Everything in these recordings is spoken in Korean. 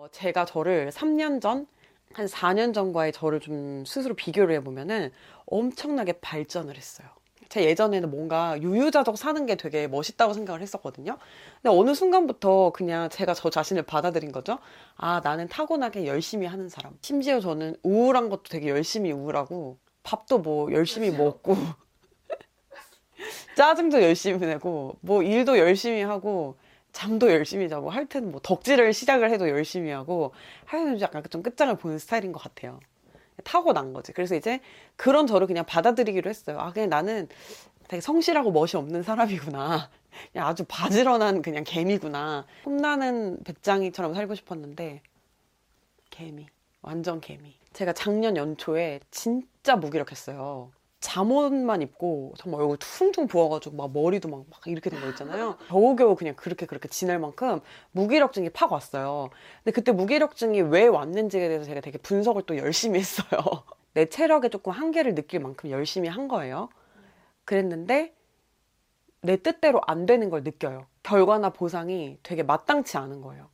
어, 제가 저를 3년 전, 한 4년 전과의 저를 좀 스스로 비교를 해보면은 엄청나게 발전을 했어요. 제 예전에는 뭔가 유유자적 사는 게 되게 멋있다고 생각을 했었거든요. 근데 어느 순간부터 그냥 제가 저 자신을 받아들인 거죠. 아, 나는 타고나게 열심히 하는 사람. 심지어 저는 우울한 것도 되게 열심히 우울하고, 밥도 뭐 열심히 먹고, 짜증도 열심히 내고, 뭐 일도 열심히 하고, 잠도 열심히 자고, 할 때는 뭐 덕질을 시작을 해도 열심히 하고, 하여튼 약간 좀 끝장을 보는 스타일인 것 같아요. 타고난 거지. 그래서 이제 그런 저를 그냥 받아들이기로 했어요. 아, 그냥 나는 되게 성실하고 멋이 없는 사람이구나. 그냥 아주 바지런한 그냥 개미구나. 홈나는 배짱이처럼 살고 싶었는데, 개미. 완전 개미. 제가 작년 연초에 진짜 무기력했어요. 잠옷만 입고 정말 얼굴 퉁퉁 부어가지고 막 머리도 막, 막 이렇게 된 거 있잖아요. 겨우겨우 그냥 그렇게 그렇게 지낼 만큼 무기력증이 팍 왔어요. 근데 그때 무기력증이 왜 왔는지에 대해서 제가 되게 분석을 또 열심히 했어요. 내 체력에 조금 한계를 느낄 만큼 열심히 한 거예요. 그랬는데 내 뜻대로 안 되는 걸 느껴요. 결과나 보상이 되게 마땅치 않은 거예요.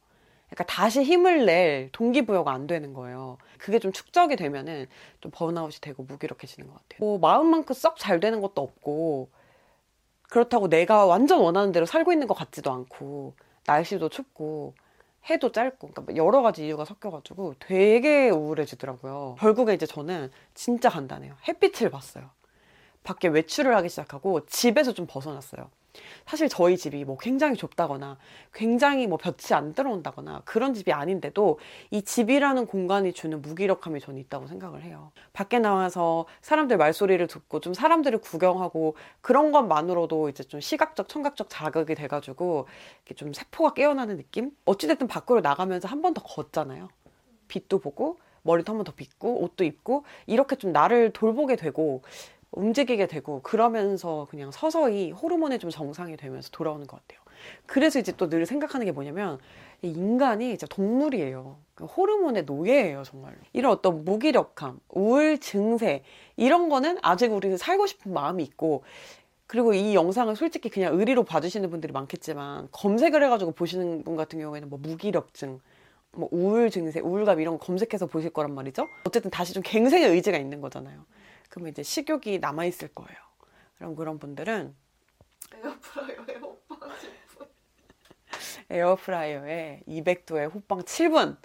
그러니까 다시 힘을 낼 동기부여가 안 되는 거예요. 그게 좀 축적이 되면은 좀 번아웃이 되고 무기력해지는 것 같아요. 뭐 마음만큼 썩 잘 되는 것도 없고 그렇다고 내가 완전 원하는 대로 살고 있는 것 같지도 않고 날씨도 춥고 해도 짧고 그러니까 여러 가지 이유가 섞여가지고 되게 우울해지더라고요. 결국에 이제 저는 진짜 간단해요. 햇빛을 봤어요. 밖에 외출을 하기 시작하고 집에서 좀 벗어났어요. 사실 저희 집이 뭐 굉장히 좁다거나 굉장히 뭐 볕이 안 들어온다거나 그런 집이 아닌데도 이 집이라는 공간이 주는 무기력함이 저는 있다고 생각을 해요. 밖에 나와서 사람들 말소리를 듣고 좀 사람들을 구경하고 그런 것만으로도 이제 좀 시각적, 청각적 자극이 돼가지고 이렇게 좀 세포가 깨어나는 느낌? 어찌됐든 밖으로 나가면서 한 번 더 걷잖아요. 빛도 보고 머리도 한 번 더 빗고 옷도 입고 이렇게 좀 나를 돌보게 되고 움직이게 되고 그러면서 그냥 서서히 호르몬이 좀 정상이 되면서 돌아오는 것 같아요. 그래서 이제 또 늘 생각하는 게 뭐냐면 인간이 진짜 동물이에요. 그 호르몬의 노예예요, 정말로. 이런 어떤 무기력함, 우울 증세 이런 거는 아직 우리는 살고 싶은 마음이 있고 그리고 이 영상을 솔직히 그냥 의리로 봐주시는 분들이 많겠지만 검색을 해가지고 보시는 분 같은 경우에는 뭐 무기력증, 뭐 우울 증세, 우울감 이런 거 검색해서 보실 거란 말이죠. 어쨌든 다시 좀 갱생의 의지가 있는 거잖아요. 그러면 이제 식욕이 남아 있을 거예요. 그럼 그런 분들은 에어프라이어에 호빵 10분 에어프라이어에 200도에 호빵 7분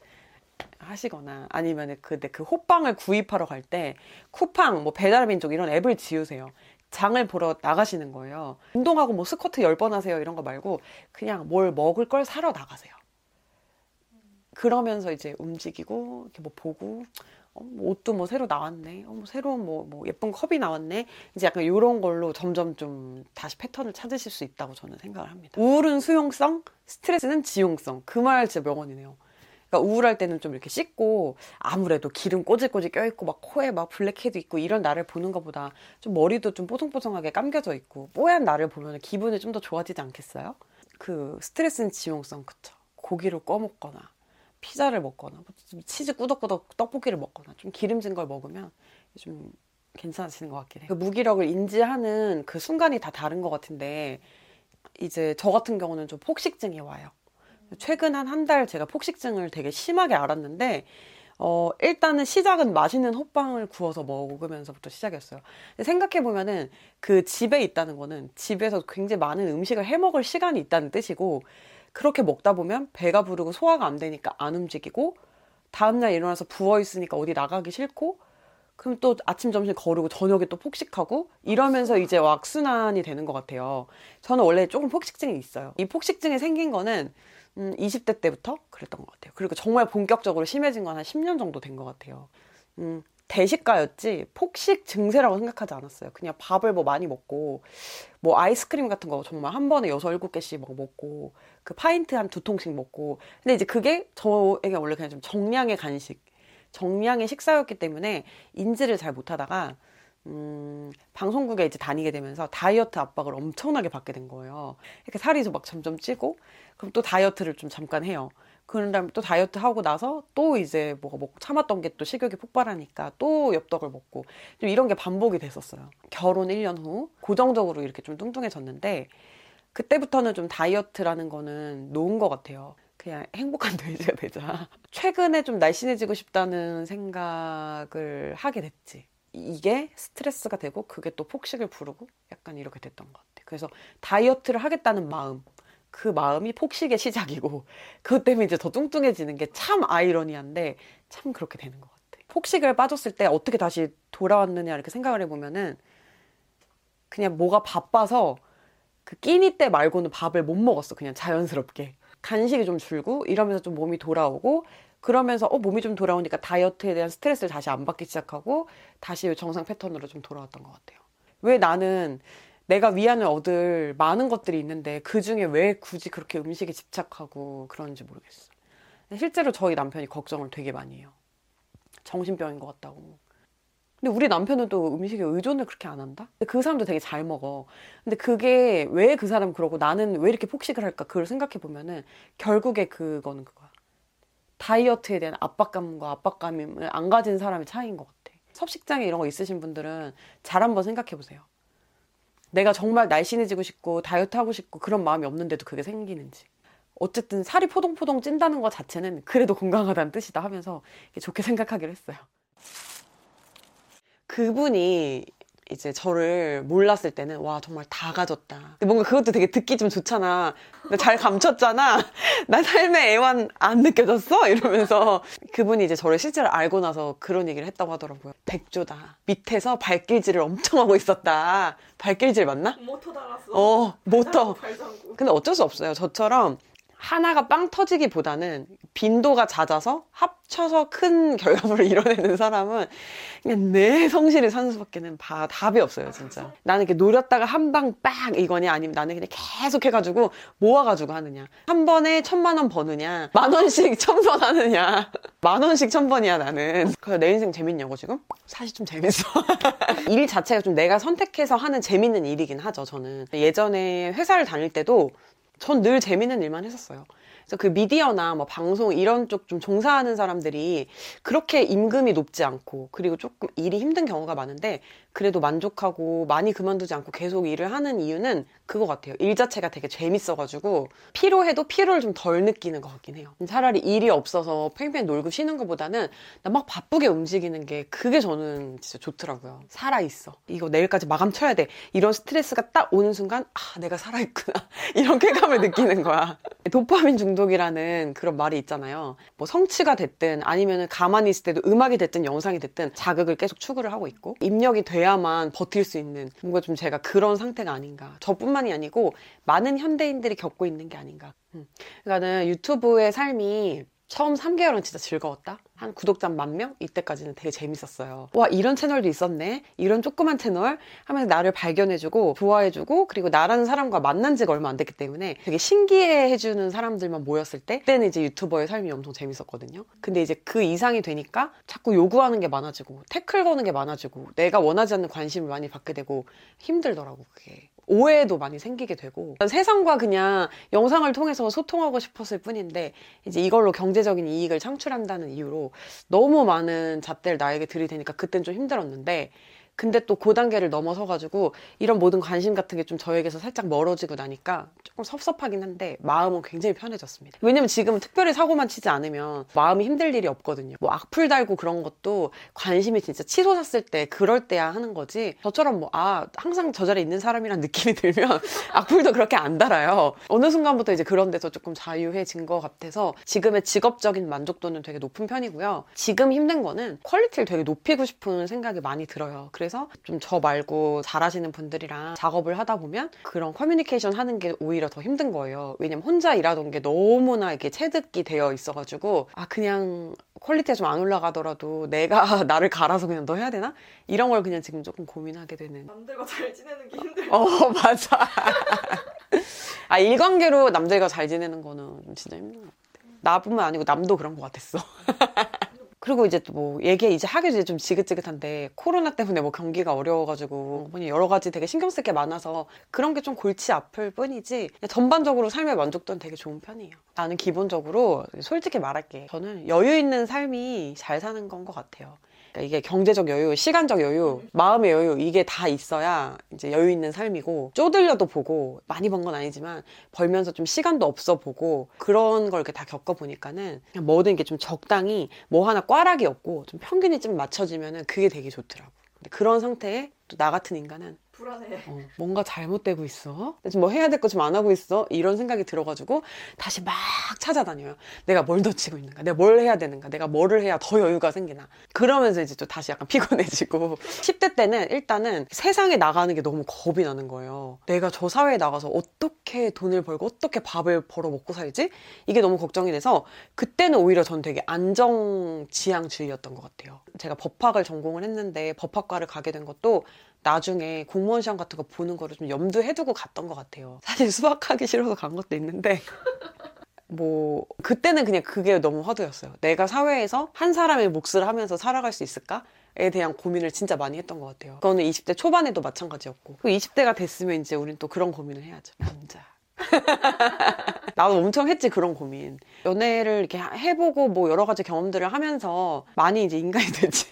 하시거나 아니면 그, 그 호빵을 구입하러 갈 때 쿠팡, 뭐 배달민족 이런 앱을 지우세요. 장을 보러 나가시는 거예요. 운동하고 뭐 스쿼트 10번 하세요 이런 거 말고 그냥 뭘 먹을 걸 사러 나가세요. 그러면서 이제 움직이고 이렇게 뭐 보고 어, 뭐 옷도 뭐 새로 나왔네. 어, 뭐 새로운 뭐, 뭐 예쁜 컵이 나왔네. 이제 약간 이런 걸로 점점 좀 다시 패턴을 찾으실 수 있다고 저는 생각을 합니다. 우울은 수용성, 스트레스는 지용성. 그 말 진짜 명언이네요. 그러니까 우울할 때는 좀 이렇게 씻고 아무래도 기름 꼬질꼬질 껴있고 막 코에 막 블랙헤드 있고 이런 나를 보는 것보다 좀 머리도 좀 뽀송뽀송하게 감겨져 있고 뽀얀 나를 보면 기분이 좀 더 좋아지지 않겠어요? 그 스트레스는 지용성 그쵸. 고기를 궈먹거나 피자를 먹거나 뭐 치즈 꾸덕꾸덕 떡볶이를 먹거나 좀 기름진 걸 먹으면 좀 괜찮아지는 것 같긴 해요. 그 무기력을 인지하는 그 순간이 다 다른 것 같은데 이제 저 같은 경우는 좀 폭식증이 와요. 최근 한 한 달 제가 폭식증을 되게 심하게 알았는데 어, 일단은 시작은 맛있는 호빵을 구워서 먹으면서부터 시작했어요. 생각해보면은 그 집에 있다는 거는 집에서 굉장히 많은 음식을 해 먹을 시간이 있다는 뜻이고 그렇게 먹다 보면 배가 부르고 소화가 안 되니까 안 움직이고 다음날 일어나서 부어 있으니까 어디 나가기 싫고 그럼 또 아침 점심 거르고 저녁에 또 폭식하고 이러면서 이제 왁순환이 되는 것 같아요. 저는 원래 조금 폭식증이 있어요. 이 폭식증이 생긴 거는 음, 20대 때부터 그랬던 것 같아요. 그리고 정말 본격적으로 심해진 건 한 10년 정도 된 것 같아요. 음, 대식가였지 폭식 증세라고 생각하지 않았어요. 그냥 밥을 뭐 많이 먹고 뭐 아이스크림 같은 거 정말 한 번에 여섯 일곱 개씩 막 먹고 그 파인트 한 두 통씩 먹고 근데 이제 그게 저에게 원래 그냥 좀 정량의 간식 정량의 식사였기 때문에 인지를 잘 못하다가 음, 방송국에 이제 다니게 되면서 다이어트 압박을 엄청나게 받게 된 거예요. 이렇게 살이 막 점점 찌고, 그럼 또 다이어트를 좀 잠깐 해요. 그런 다음에 또 다이어트 하고 나서 또 이제 뭐가 먹고 참았던 게 또 식욕이 폭발하니까 또 엽떡을 먹고 좀 이런 게 반복이 됐었어요. 결혼 1년 후 고정적으로 이렇게 좀 뚱뚱해졌는데 그때부터는 좀 다이어트라는 거는 놓은 것 같아요. 그냥 행복한 돼지가 되자. 최근에 좀 날씬해지고 싶다는 생각을 하게 됐지. 이게 스트레스가 되고 그게 또 폭식을 부르고 약간 이렇게 됐던 것 같아. 그래서 다이어트를 하겠다는 마음, 그 마음이 폭식의 시작이고 그것 때문에 이제 더 뚱뚱해지는 게 참 아이러니한데 참 그렇게 되는 것 같아. 폭식을 빠졌을 때 어떻게 다시 돌아왔느냐 이렇게 생각을 해보면은 그냥 뭐가 바빠서 그 끼니 때 말고는 밥을 못 먹었어. 그냥 자연스럽게. 간식이 좀 줄고 이러면서 좀 몸이 돌아오고 그러면서 어 몸이 좀 돌아오니까 다이어트에 대한 스트레스를 다시 안 받기 시작하고 다시 정상 패턴으로 좀 돌아왔던 것 같아요. 왜 나는 내가 위안을 얻을 많은 것들이 있는데 그 중에 왜 굳이 그렇게 음식에 집착하고 그런지 모르겠어. 실제로 저희 남편이 걱정을 되게 많이 해요. 정신병인 것 같다고. 근데 우리 남편은 또 음식에 의존을 그렇게 안 한다? 근데 그 사람도 되게 잘 먹어. 근데 그게 왜 그 사람 그러고 나는 왜 이렇게 폭식을 할까? 그걸 생각해 보면은 결국에 그거는 그거야. 다이어트에 대한 압박감과 압박감을 안 가진 사람의 차이인 것 같아. 섭식장애 이런 거 있으신 분들은 잘 한번 생각해 보세요. 내가 정말 날씬해지고 싶고 다이어트 하고 싶고 그런 마음이 없는데도 그게 생기는지. 어쨌든 살이 포동포동 찐다는 것 자체는 그래도 건강하다는 뜻이다 하면서 좋게 생각하기로 했어요. 그분이 이제 저를 몰랐을 때는 와 정말 다 가졌다. 뭔가 그것도 되게 듣기 좀 좋잖아. 잘 감췄잖아. 나 삶의 애완 안 느껴졌어? 이러면서 그분이 이제 저를 실제로 알고 나서 그런 얘기를 했다고 하더라고요. 백조다. 밑에서 발길질을 엄청 하고 있었다. 발길질 맞나? 모터 달았어. 어, 모터. 근데 어쩔 수 없어요. 저처럼 하나가 빵 터지기보다는 빈도가 잦아서 합쳐서 큰 결과물을 이뤄내는 사람은 그냥 내 성실히 사는 수밖에는 바- 답이 없어요, 진짜. 나는 이렇게 노렸다가 한 방 빵 이거냐 아니면 나는 그냥 계속 해가지고 모아가지고 하느냐. 한 번에 천만 원 버느냐. 만 원씩 천 번 하느냐. 만 원씩 천 번이야, 나는. 그래서 내 인생 재밌냐고, 지금? 사실 좀 재밌어. 일 자체가 좀 내가 선택해서 하는 재밌는 일이긴 하죠, 저는. 예전에 회사를 다닐 때도 전 늘 재밌는 일만 했었어요. 그래서 그 미디어나 뭐 방송 이런 쪽 좀 종사하는 사람들이 그렇게 임금이 높지 않고 그리고 조금 일이 힘든 경우가 많은데 그래도 만족하고 많이 그만두지 않고 계속 일을 하는 이유는 그거 같아요. 일 자체가 되게 재밌어가지고 피로해도 피로를 좀 덜 느끼는 것 같긴 해요. 차라리 일이 없어서 팽팽 놀고 쉬는 것보다는 나 막 바쁘게 움직이는 게 그게 저는 진짜 좋더라고요. 살아있어. 이거 내일까지 마감 쳐야 돼. 이런 스트레스가 딱 오는 순간 아 내가 살아있구나. 이런 쾌감을 느끼는 거야. 도파민 중독이라는 그런 말이 있잖아요. 뭐 성취가 됐든 아니면 가만히 있을 때도 음악이 됐든 영상이 됐든 자극을 계속 추구를 하고 있고 입력이 돼야만 버틸 수 있는 뭔가 좀 제가 그런 상태가 아닌가. 저뿐만이 아니고 많은 현대인들이 겪고 있는 게 아닌가. 음. 그러니까는 유튜브의 삶이 처음 3개월은 진짜 즐거웠다. 한 구독자 만 명? 이때까지는 되게 재밌었어요. 와, 이런 채널도 있었네. 이런 조그만 채널 하면서 나를 발견해주고, 좋아해주고, 그리고 나라는 사람과 만난 지가 얼마 안 됐기 때문에 되게 신기해해주는 사람들만 모였을 때, 그때는 이제 유튜버의 삶이 엄청 재밌었거든요. 근데 이제 그 이상이 되니까 자꾸 요구하는 게 많아지고, 태클 거는 게 많아지고, 내가 원하지 않는 관심을 많이 받게 되고, 힘들더라고, 그게. 오해도 많이 생기게 되고 세상과 그냥 영상을 통해서 소통하고 싶었을 뿐인데 이제 이걸로 경제적인 이익을 창출한다는 이유로 너무 많은 잣대를 나에게 들이대니까 그땐 좀 힘들었는데 근데 또 그 단계를 넘어서 가지고 이런 모든 관심 같은 게 좀 저에게서 살짝 멀어지고 나니까 조금 섭섭하긴 한데 마음은 굉장히 편해졌습니다. 왜냐면 지금은 특별히 사고만 치지 않으면 마음이 힘들 일이 없거든요. 뭐 악플 달고 그런 것도 관심이 진짜 치솟았을 때 그럴 때야 하는 거지. 저처럼 뭐 아 항상 저 자리에 있는 사람이란 느낌이 들면 악플도 그렇게 안 달아요. 어느 순간부터 이제 그런 데서 조금 자유해진 것 같아서 지금의 직업적인 만족도는 되게 높은 편이고요. 지금 힘든 거는 퀄리티를 되게 높이고 싶은 생각이 많이 들어요. 그래서 좀 저 말고 잘하시는 분들이랑 작업을 하다 보면 그런 커뮤니케이션 하는 게 오히려 더 힘든 거예요. 왜냐면 혼자 일하던 게 너무나 이렇게 체득이 되어 있어가지고 아 그냥 퀄리티가 좀 안 올라가더라도 내가 나를 갈아서 그냥 너 해야 되나? 이런 걸 그냥 지금 조금 고민하게 되는 남들과 잘 지내는 게 힘들어. 어, 맞아. 아, 일관계로 남들과 잘 지내는 거는 진짜 힘든 것 같아. 나뿐만 아니고 남도 그런 것 같았어. 그리고 이제 또 뭐 얘기 이제 이제 좀 지긋지긋한데 코로나 때문에 뭐 경기가 어려워가지고 뭐니 여러 가지 되게 신경 쓸 게 많아서 그런 게 좀 골치 아플 뿐이지 전반적으로 삶의 만족도는 되게 좋은 편이에요. 나는 기본적으로 솔직히 말할게. 저는 여유 있는 삶이 잘 사는 건 것 같아요. 그러니까 이게 경제적 여유, 시간적 여유, 마음의 여유 이게 다 있어야 이제 여유 있는 삶이고 쪼들려도 보고 많이 번 건 아니지만 벌면서 좀 시간도 없어 보고 그런 걸 이렇게 다 겪어 보니까는 그냥 뭐든 이게 좀 적당히 뭐 하나 꽈락이 없고 좀 평균이 좀 맞춰지면은 그게 되게 좋더라고. 그런 상태에 또 나 같은 인간은 불안해. 어, 뭔가 잘못되고 있어? 지금 뭐 해야 될거좀안 하고 있어? 이런 생각이 들어가지고 다시 막 찾아다녀요. 내가 뭘 놓치고 있는가? 내가 뭘 해야 되는가? 내가 뭐를 해야 더 여유가 생기나? 그러면서 이제 또 다시 약간 피곤해지고 10대 때는 일단은 세상에 나가는 게 너무 겁이 나는 거예요. 내가 저 사회에 나가서 어떻게 돈을 벌고 어떻게 밥을 벌어 먹고 살지? 이게 너무 걱정이 돼서 그때는 오히려 전 되게 안정 지향주의였던 것 같아요. 제가 법학을 전공을 했는데 법학과를 가게 된 것도 나중에 공무원 시험 같은 거 보는 거를 좀 염두해 두고 갔던 것 같아요. 사실 수학하기 싫어서 간 것도 있는데. 뭐, 그때는 그냥 그게 너무 화두였어요. 내가 사회에서 한 사람의 몫을 하면서 살아갈 수 있을까? 에 대한 고민을 진짜 많이 했던 것 같아요. 그거는 20대 초반에도 마찬가지였고. 그 20대가 됐으면 이제 우린 또 그런 고민을 해야죠. 남자. 나도 엄청 했지, 그런 고민. 연애를 이렇게 해보고 뭐 여러 가지 경험들을 하면서 많이 이제 인간이 되지.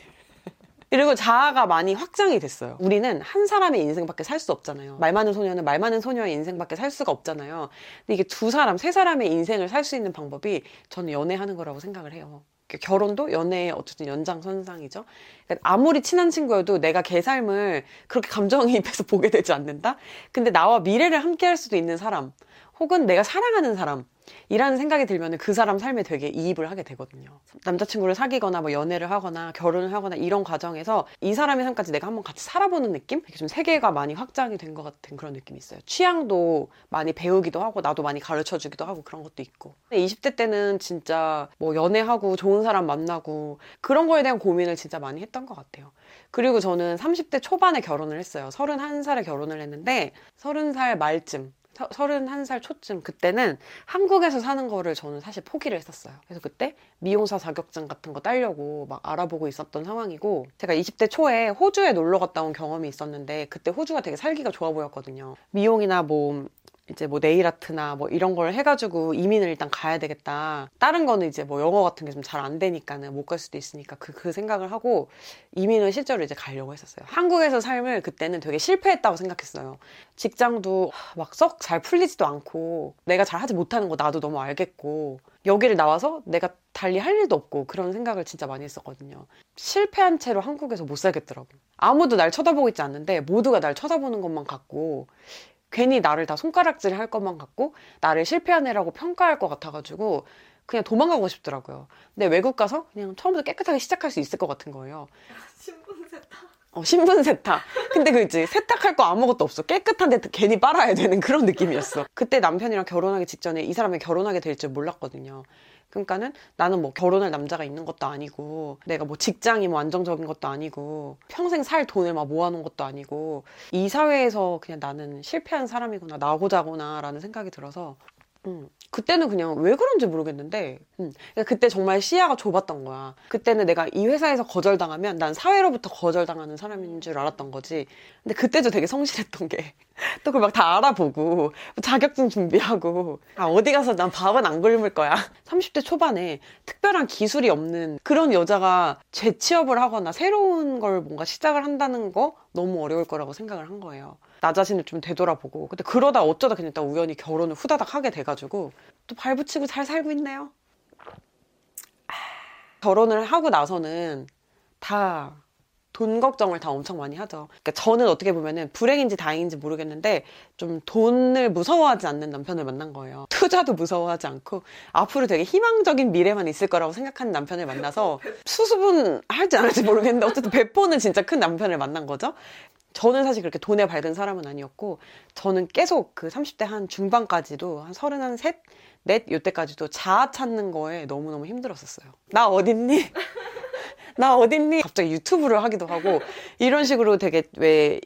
그리고 자아가 많이 확장이 됐어요. 우리는 한 사람의 인생밖에 살 수 없잖아요. 말 많은 소녀는 말 많은 소녀의 인생밖에 살 수가 없잖아요. 근데 이게 두 사람, 세 사람의 인생을 살 수 있는 방법이 저는 연애하는 거라고 생각을 해요. 결혼도 연애의 어쨌든 연장선상이죠. 그러니까 아무리 친한 친구여도 내가 걔 삶을 그렇게 감정이입해서 보게 되지 않는다? 근데 나와 미래를 함께 할 수도 있는 사람, 혹은 내가 사랑하는 사람, 이라는 생각이 들면 그 사람 삶에 되게 이입을 하게 되거든요. 남자친구를 사귀거나 뭐 연애를 하거나 결혼을 하거나 이런 과정에서 이 사람의 삶까지 내가 한번 같이 살아보는 느낌? 좀 세계가 많이 확장이 된 것 같은 그런 느낌이 있어요. 취향도 많이 배우기도 하고 나도 많이 가르쳐 주기도 하고 그런 것도 있고. 20대 때는 진짜 뭐 연애하고 좋은 사람 만나고 그런 거에 대한 고민을 진짜 많이 했던 것 같아요. 그리고 저는 30대 초반에 결혼을 했어요. 31살에 결혼을 했는데 30살 말쯤 31살 초쯤 그때는 한국에서 사는 거를 저는 사실 포기를 했었어요. 그래서 그때 미용사 자격증 같은 거 따려고 막 알아보고 있었던 상황이고 제가 20대 초에 호주에 놀러 갔다 온 경험이 있었는데 그때 호주가 되게 살기가 좋아 보였거든요. 미용이나 뭐 이제 뭐 네일 아트나 뭐 이런 걸 해가지고 이민을 일단 가야 되겠다. 다른 거는 이제 뭐 영어 같은 게 좀 잘 안 되니까는 못 갈 수도 있으니까 그, 그 생각을 하고 이민을 실제로 이제 가려고 했었어요. 한국에서 삶을 그때는 되게 실패했다고 생각했어요. 직장도 막 썩 잘 풀리지도 않고 내가 잘 하지 못하는 거 나도 너무 알겠고 여기를 나와서 내가 달리 할 일도 없고 그런 생각을 진짜 많이 했었거든요. 실패한 채로 한국에서 못 살겠더라고. 아무도 날 쳐다보고 있지 않는데 모두가 날 쳐다보는 것만 같고 괜히 나를 다 손가락질 할 것만 같고 나를 실패한 애라고 평가할 것 같아가지고 그냥 도망가고 싶더라고요. 근데 외국 가서 그냥 처음부터 깨끗하게 시작할 수 있을 것 같은 거예요. 신분 세탁. 어, 신분 세탁. 근데 그 이제 세탁할 거 아무것도 없어. 깨끗한데 괜히 빨아야 되는 그런 느낌이었어. 그때 남편이랑 결혼하기 직전에 이 사람이 결혼하게 될 줄 몰랐거든요. 그러니까는 나는 뭐 결혼할 남자가 있는 것도 아니고 내가 뭐 직장이 뭐 안정적인 것도 아니고 평생 살 돈을 막 모아놓은 것도 아니고 이 사회에서 그냥 나는 실패한 사람이구나 나고자구나라는 생각이 들어서 음, 그때는 그냥 왜 그런지 모르겠는데 음, 그러니까 그때 정말 시야가 좁았던 거야. 그때는 내가 이 회사에서 거절당하면 난 사회로부터 거절당하는 사람인 줄 알았던 거지. 근데 그때도 되게 성실했던 게 또 그걸 막 다 알아보고 자격증 준비하고 아 어디 가서 난 밥은 안 굶을 거야. 30대 초반에 특별한 기술이 없는 그런 여자가 재취업을 하거나 새로운 걸 뭔가 시작을 한다는 거 너무 어려울 거라고 생각을 한 거예요. 나 자신을 좀 되돌아보고 근데 그러다 어쩌다 그냥 딱 우연히 결혼을 후다닥 하게 돼가지고 또 발붙이고 잘 살고 있네요. 결혼을 하고 나서는 다 돈 걱정을 다 엄청 많이 하죠. 그러니까 저는 어떻게 보면은 불행인지 다행인지 모르겠는데 좀 돈을 무서워하지 않는 남편을 만난 거예요. 투자도 무서워하지 않고 앞으로 되게 희망적인 미래만 있을 거라고 생각하는 남편을 만나서 수습은 할지 안 할지 모르겠는데 어쨌든 배포는 진짜 큰 남편을 만난 거죠. 저는 사실 그렇게 돈에 밝은 사람은 아니었고 저는 계속 그 30대 한 중반까지도 한 서른 한 셋, 넷 요때까지도 자아 찾는 거에 너무너무 힘들었었어요. 나 어딨니? 나 어딨니? 갑자기 유튜브를 하기도 하고 이런 식으로 되게 왜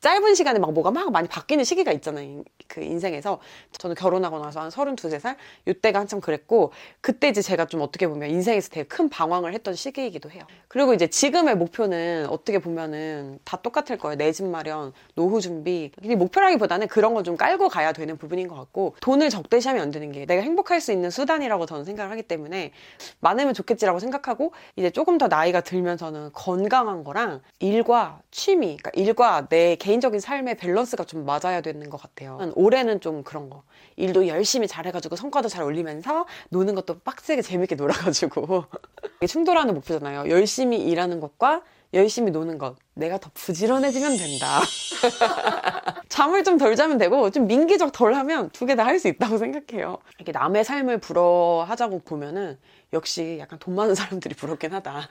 짧은 시간에 막 뭐가 막 많이 바뀌는 시기가 있잖아요. 그 인생에서. 저는 결혼하고 나서 한 32, 3살? 이때가 한참 그랬고, 그때 이제 제가 좀 어떻게 보면 인생에서 되게 큰 방황을 했던 시기이기도 해요. 그리고 이제 지금의 목표는 어떻게 보면은 다 똑같을 거예요. 내 집 마련, 노후 준비. 목표라기보다는 그런 걸 좀 깔고 가야 되는 부분인 것 같고, 돈을 적대시하면 안 되는 게 내가 행복할 수 있는 수단이라고 저는 생각을 하기 때문에 많으면 좋겠지라고 생각하고, 이제 조금 더 나이가 들면서는 건강한 거랑 일과 취미, 그러니까 일과 내 개 인적인 삶의 밸런스가 좀 맞아야 되는 것 같아요. 올해는 좀 그런 거. 일도 열심히 잘해가지고 성과도 잘 올리면서 노는 것도 빡세게 재밌게 놀아가지고. 충돌하는 목표잖아요. 열심히 일하는 것과 열심히 노는 것. 내가 더 부지런해지면 된다. 잠을 좀 덜 자면 되고, 좀 민기적 덜 하면 두 개 다 할 수 있다고 생각해요. 이렇게 남의 삶을 부러하자고 보면은, 역시 약간 돈 많은 사람들이 부럽긴 하다.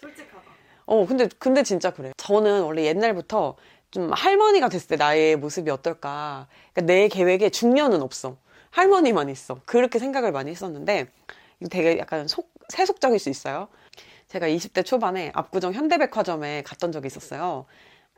솔직하다. 어, 근데, 근데 진짜 그래. 저는 원래 옛날부터 좀 할머니가 됐을 때 나의 모습이 어떨까. 그러니까 내 계획에 중년은 없어. 할머니만 있어. 그렇게 생각을 많이 했었는데, 이거 되게 약간 속, 세속적일 수 있어요. 제가 20대 초반에 압구정 현대백화점에 갔던 적이 있었어요.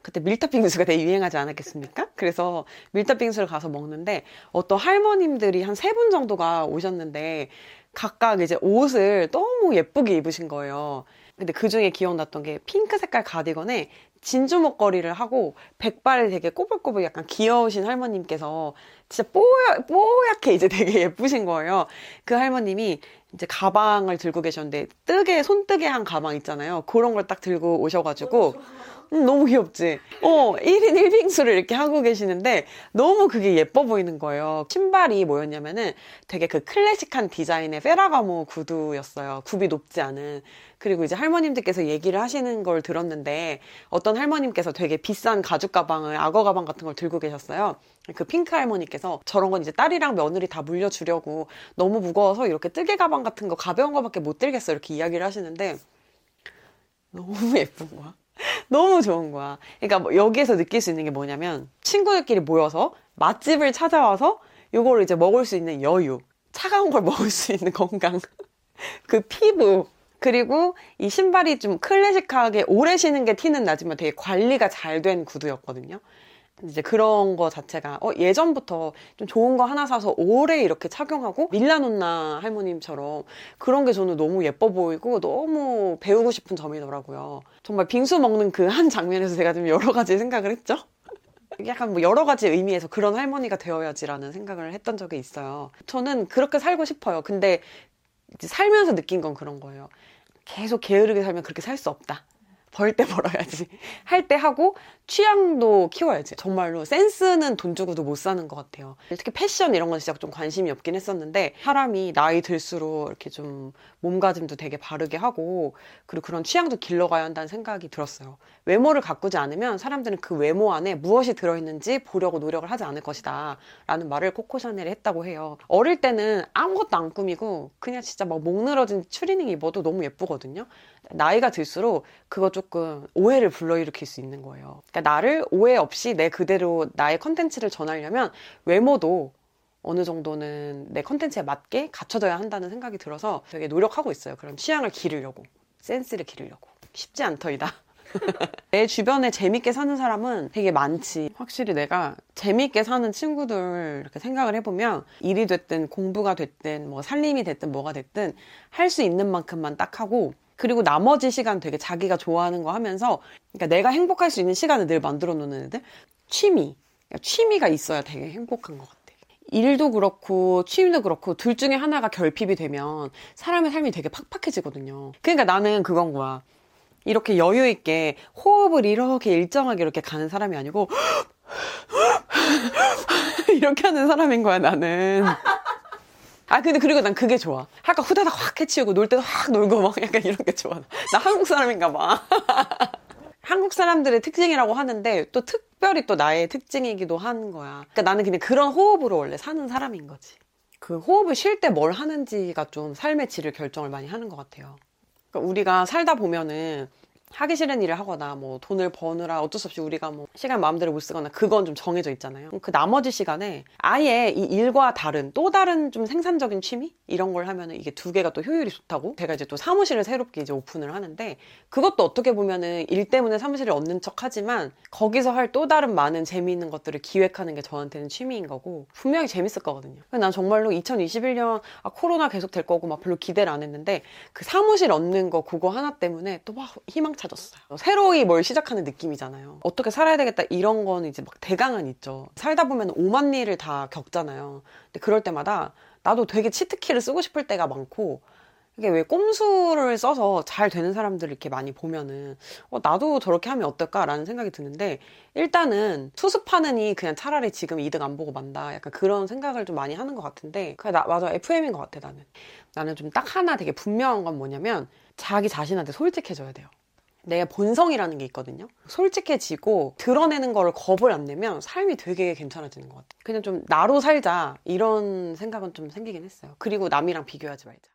그때 밀타빙수가 되게 유행하지 않았겠습니까? 그래서 밀타빙수를 가서 먹는데 어떤 할머님들이 한 세 분 정도가 오셨는데 각각 이제 옷을 너무 예쁘게 입으신 거예요. 근데 그 중에 기억났던 게 핑크 색깔 가디건에 진주 목걸이를 하고 백발이 되게 꼬불꼬불 약간 귀여우신 할머님께서 진짜 뽀얗, 뽀얗게 이제 되게 예쁘신 거예요. 그 할머님이 이제 가방을 들고 계셨는데 뜨개, 손뜨개 한 가방 있잖아요. 그런 걸 딱 들고 오셔가지고 음, 너무 귀엽지? 어, 1인 1빙수를 이렇게 하고 계시는데 너무 그게 예뻐 보이는 거예요. 신발이 뭐였냐면은 되게 그 클래식한 디자인의 페라가모 구두였어요. 굽이 높지 않은. 그리고 이제 할머님들께서 얘기를 하시는 걸 들었는데 어떤 할머님께서 되게 비싼 가죽 가방을 악어 가방 같은 걸 들고 계셨어요. 그 핑크 할머니께서 저런 건 이제 딸이랑 며느리 다 물려주려고 너무 무거워서 이렇게 뜨개 가방 같은 거 가벼운 거밖에 못 들겠어 이렇게 이야기를 하시는데 너무 예쁜 거야. 너무 좋은 거야. 그러니까 뭐 여기에서 느낄 수 있는 게 뭐냐면 친구들끼리 모여서 맛집을 찾아와서 이걸 이제 먹을 수 있는 여유, 차가운 걸 먹을 수 있는 건강, 그 피부, 그리고 이 신발이 좀 클래식하게 오래 신은 게 티는 나지만 되게 관리가 잘 된 구두였거든요. 이제 그런 거 자체가 어, 예전부터 좀 좋은 거 하나 사서 오래 이렇게 착용하고 밀라논나 할머님처럼 그런 게 저는 너무 예뻐 보이고 너무 배우고 싶은 점이더라고요. 정말 빙수 먹는 그 한 장면에서 제가 좀 여러 가지 생각을 했죠. 약간 뭐 여러 가지 의미에서 그런 할머니가 되어야지라는 생각을 했던 적이 있어요. 저는 그렇게 살고 싶어요. 근데 살면서 느낀 건 그런 거예요. 계속 게으르게 살면 그렇게 살 수 없다. 벌 때 벌어야지. 할 때 하고 취향도 키워야지. 정말로 센스는 돈 주고도 못 사는 것 같아요. 특히 패션 이런 건 진짜 좀 관심이 없긴 했었는데 사람이 나이 들수록 이렇게 좀 몸가짐도 되게 바르게 하고 그리고 그런 취향도 길러가야 한다는 생각이 들었어요. 외모를 가꾸지 않으면 사람들은 그 외모 안에 무엇이 들어있는지 보려고 노력을 하지 않을 것이다. 라는 말을 코코 샤넬이 했다고 해요. 어릴 때는 아무것도 안 꾸미고 그냥 진짜 막 목 늘어진 추리닝 입어도 너무 예쁘거든요. 나이가 들수록 그거 조금 오해를 불러일으킬 수 있는 거예요. 그러니까 나를 오해 없이 내 그대로 나의 컨텐츠를 전하려면 외모도 어느 정도는 내 컨텐츠에 맞게 갖춰져야 한다는 생각이 들어서 되게 노력하고 있어요. 그런 취향을 기르려고. 센스를 기르려고. 쉽지 않더이다. 내 주변에 재밌게 사는 사람은 되게 많지. 확실히 내가 재밌게 사는 친구들 이렇게 생각을 해보면 일이 됐든 공부가 됐든 뭐 살림이 됐든 뭐가 됐든 할 수 있는 만큼만 딱 하고 그리고 나머지 시간 되게 자기가 좋아하는 거 하면서 그러니까 내가 행복할 수 있는 시간을 늘 만들어 놓는 애들? 취미. 그러니까 취미가 있어야 되게 행복한 것 같아. 일도 그렇고 취미도 그렇고 둘 중에 하나가 결핍이 되면 사람의 삶이 되게 팍팍해지거든요. 그러니까 나는 그건 거야. 이렇게 여유 있게 호흡을 이렇게 일정하게 이렇게 가는 사람이 아니고 이렇게 하는 사람인 거야 나는 아, 근데 그리고 난 그게 좋아. 아까 후다닥 확 해치우고 놀 때도 확 놀고 막 약간 이런 게 좋아. 나 한국 사람인가 봐. 한국 사람들의 특징이라고 하는데 또 특별히 또 나의 특징이기도 한 거야. 그러니까 나는 그냥 그런 호흡으로 원래 사는 사람인 거지. 그 호흡을 쉴 때 뭘 하는지가 좀 삶의 질을 결정을 많이 하는 것 같아요. 그러니까 우리가 살다 보면은 하기 싫은 일을 하거나 뭐 돈을 버느라 어쩔 수 없이 우리가 뭐 시간 마음대로 못 쓰거나 그건 좀 정해져 있잖아요. 그 나머지 시간에 아예 이 일과 다른 또 다른 좀 생산적인 취미 이런 걸 하면은 이게 두 개가 또 효율이 좋다고 제가 이제 또 사무실을 새롭게 이제 오픈을 하는데 그것도 어떻게 보면은 일 때문에 사무실을 얻는 척 하지만 거기서 할 또 다른 많은 재미있는 것들을 기획하는 게 저한테는 취미인 거고 분명히 재밌을 거거든요. 난 정말로 2021년 아, 코로나 계속 될 거고 막 별로 기대를 안 했는데 그 사무실 얻는 거 그거 하나 때문에 또 막 희망 찾았어요. 새로이 뭘 시작하는 느낌이잖아요. 어떻게 살아야 되겠다 이런 거는 이제 막 대강은 있죠. 살다 보면 오만 일을 다 겪잖아요. 근데 그럴 때마다 나도 되게 치트키를 쓰고 싶을 때가 많고 이게 왜 꼼수를 써서 잘 되는 사람들을 이렇게 많이 보면은 어, 나도 저렇게 하면 어떨까라는 생각이 드는데 일단은 수습하느니 그냥 차라리 지금 이득 안 보고 만다 약간 그런 생각을 좀 많이 하는 것 같은데 그냥 나, 맞아 FM인 것 같아 나는 나는 좀 딱 하나 되게 분명한 건 뭐냐면 자기 자신한테 솔직해져야 돼요 내 본성이라는 게 있거든요. 솔직해지고 드러내는 거를 겁을 안 내면 삶이 되게 괜찮아지는 것 같아요. 그냥 좀 나로 살자 이런 생각은 좀 생기긴 했어요. 그리고 남이랑 비교하지 말자.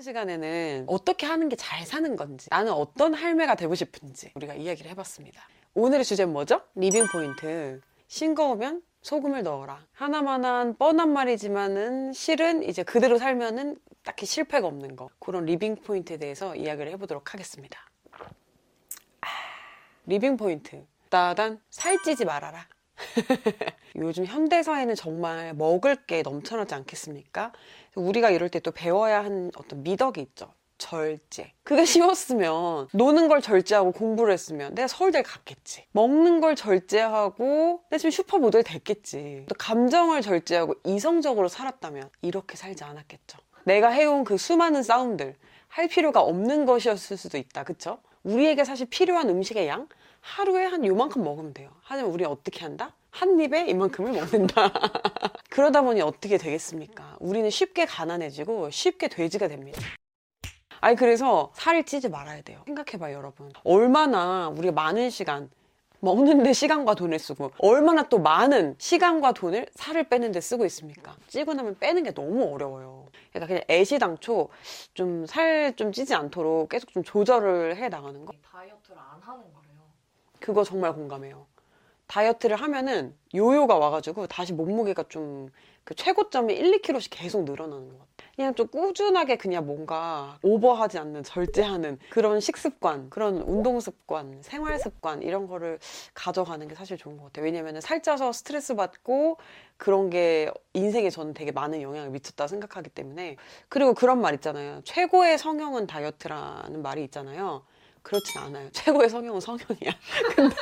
시간에는 어떻게 하는 게 잘 사는 건지 나는 어떤 할매가 되고 싶은지 우리가 이야기를 해봤습니다. 오늘의 주제는 뭐죠? 리빙 포인트. 싱거우면 소금을 넣어라. 하나마나한 뻔한 말이지만은 실은 이제 그대로 살면은 딱히 실패가 없는 거. 그런 리빙 포인트에 대해서 이야기를 해보도록 하겠습니다. 아, 리빙 포인트. 따단 살찌지 말아라. 요즘 현대사회는 정말 먹을 게 넘쳐나지 않겠습니까? 우리가 이럴 때 또 배워야 하는 어떤 미덕이 있죠. 절제. 그게 쉬웠으면 노는 걸 절제하고 공부를 했으면 내가 서울대 갔겠지. 먹는 걸 절제하고 내가 지금 슈퍼모델 됐겠지. 또 감정을 절제하고 이성적으로 살았다면 이렇게 살지 않았겠죠. 내가 해온 그 수많은 싸움들 할 필요가 없는 것이었을 수도 있다. 그쵸? 우리에게 사실 필요한 음식의 양 하루에 한 요만큼 먹으면 돼요. 하지만 우리는 어떻게 한다? 한 입에 이만큼을 먹는다. 그러다 보니 어떻게 되겠습니까? 우리는 쉽게 가난해지고 쉽게 돼지가 됩니다. 아니 그래서 살을 찌지 말아야 돼요. 생각해봐요 여러분. 얼마나 우리가 많은 시간 먹는데 시간과 돈을 쓰고 얼마나 또 많은 시간과 돈을 살을 빼는데 쓰고 있습니까? 찌고 나면 빼는 게 너무 어려워요. 그러니까 그냥 애시당초 좀 살좀 찌지 않도록 계속 좀 조절을 해 나가는 거. 다이어트를 안 하는 거래요. 그거 정말 공감해요. 다이어트를 하면은 요요가 와가지고 다시 몸무게가 좀 그 최고점이 1, 2kg씩 계속 늘어나는 것 같아요. 그냥 좀 꾸준하게 그냥 뭔가 오버하지 않는 절제하는 그런 식습관, 그런 운동 습관, 생활 습관 이런 거를 가져가는 게 사실 좋은 것 같아요. 왜냐면은 살쪄서 스트레스 받고 그런 게 인생에 저는 되게 많은 영향을 미쳤다 생각하기 때문에 그리고 그런 말 있잖아요. 최고의 성형은 다이어트라는 말이 있잖아요. 그렇진 않아요. 최고의 성형은 성형이야. 근데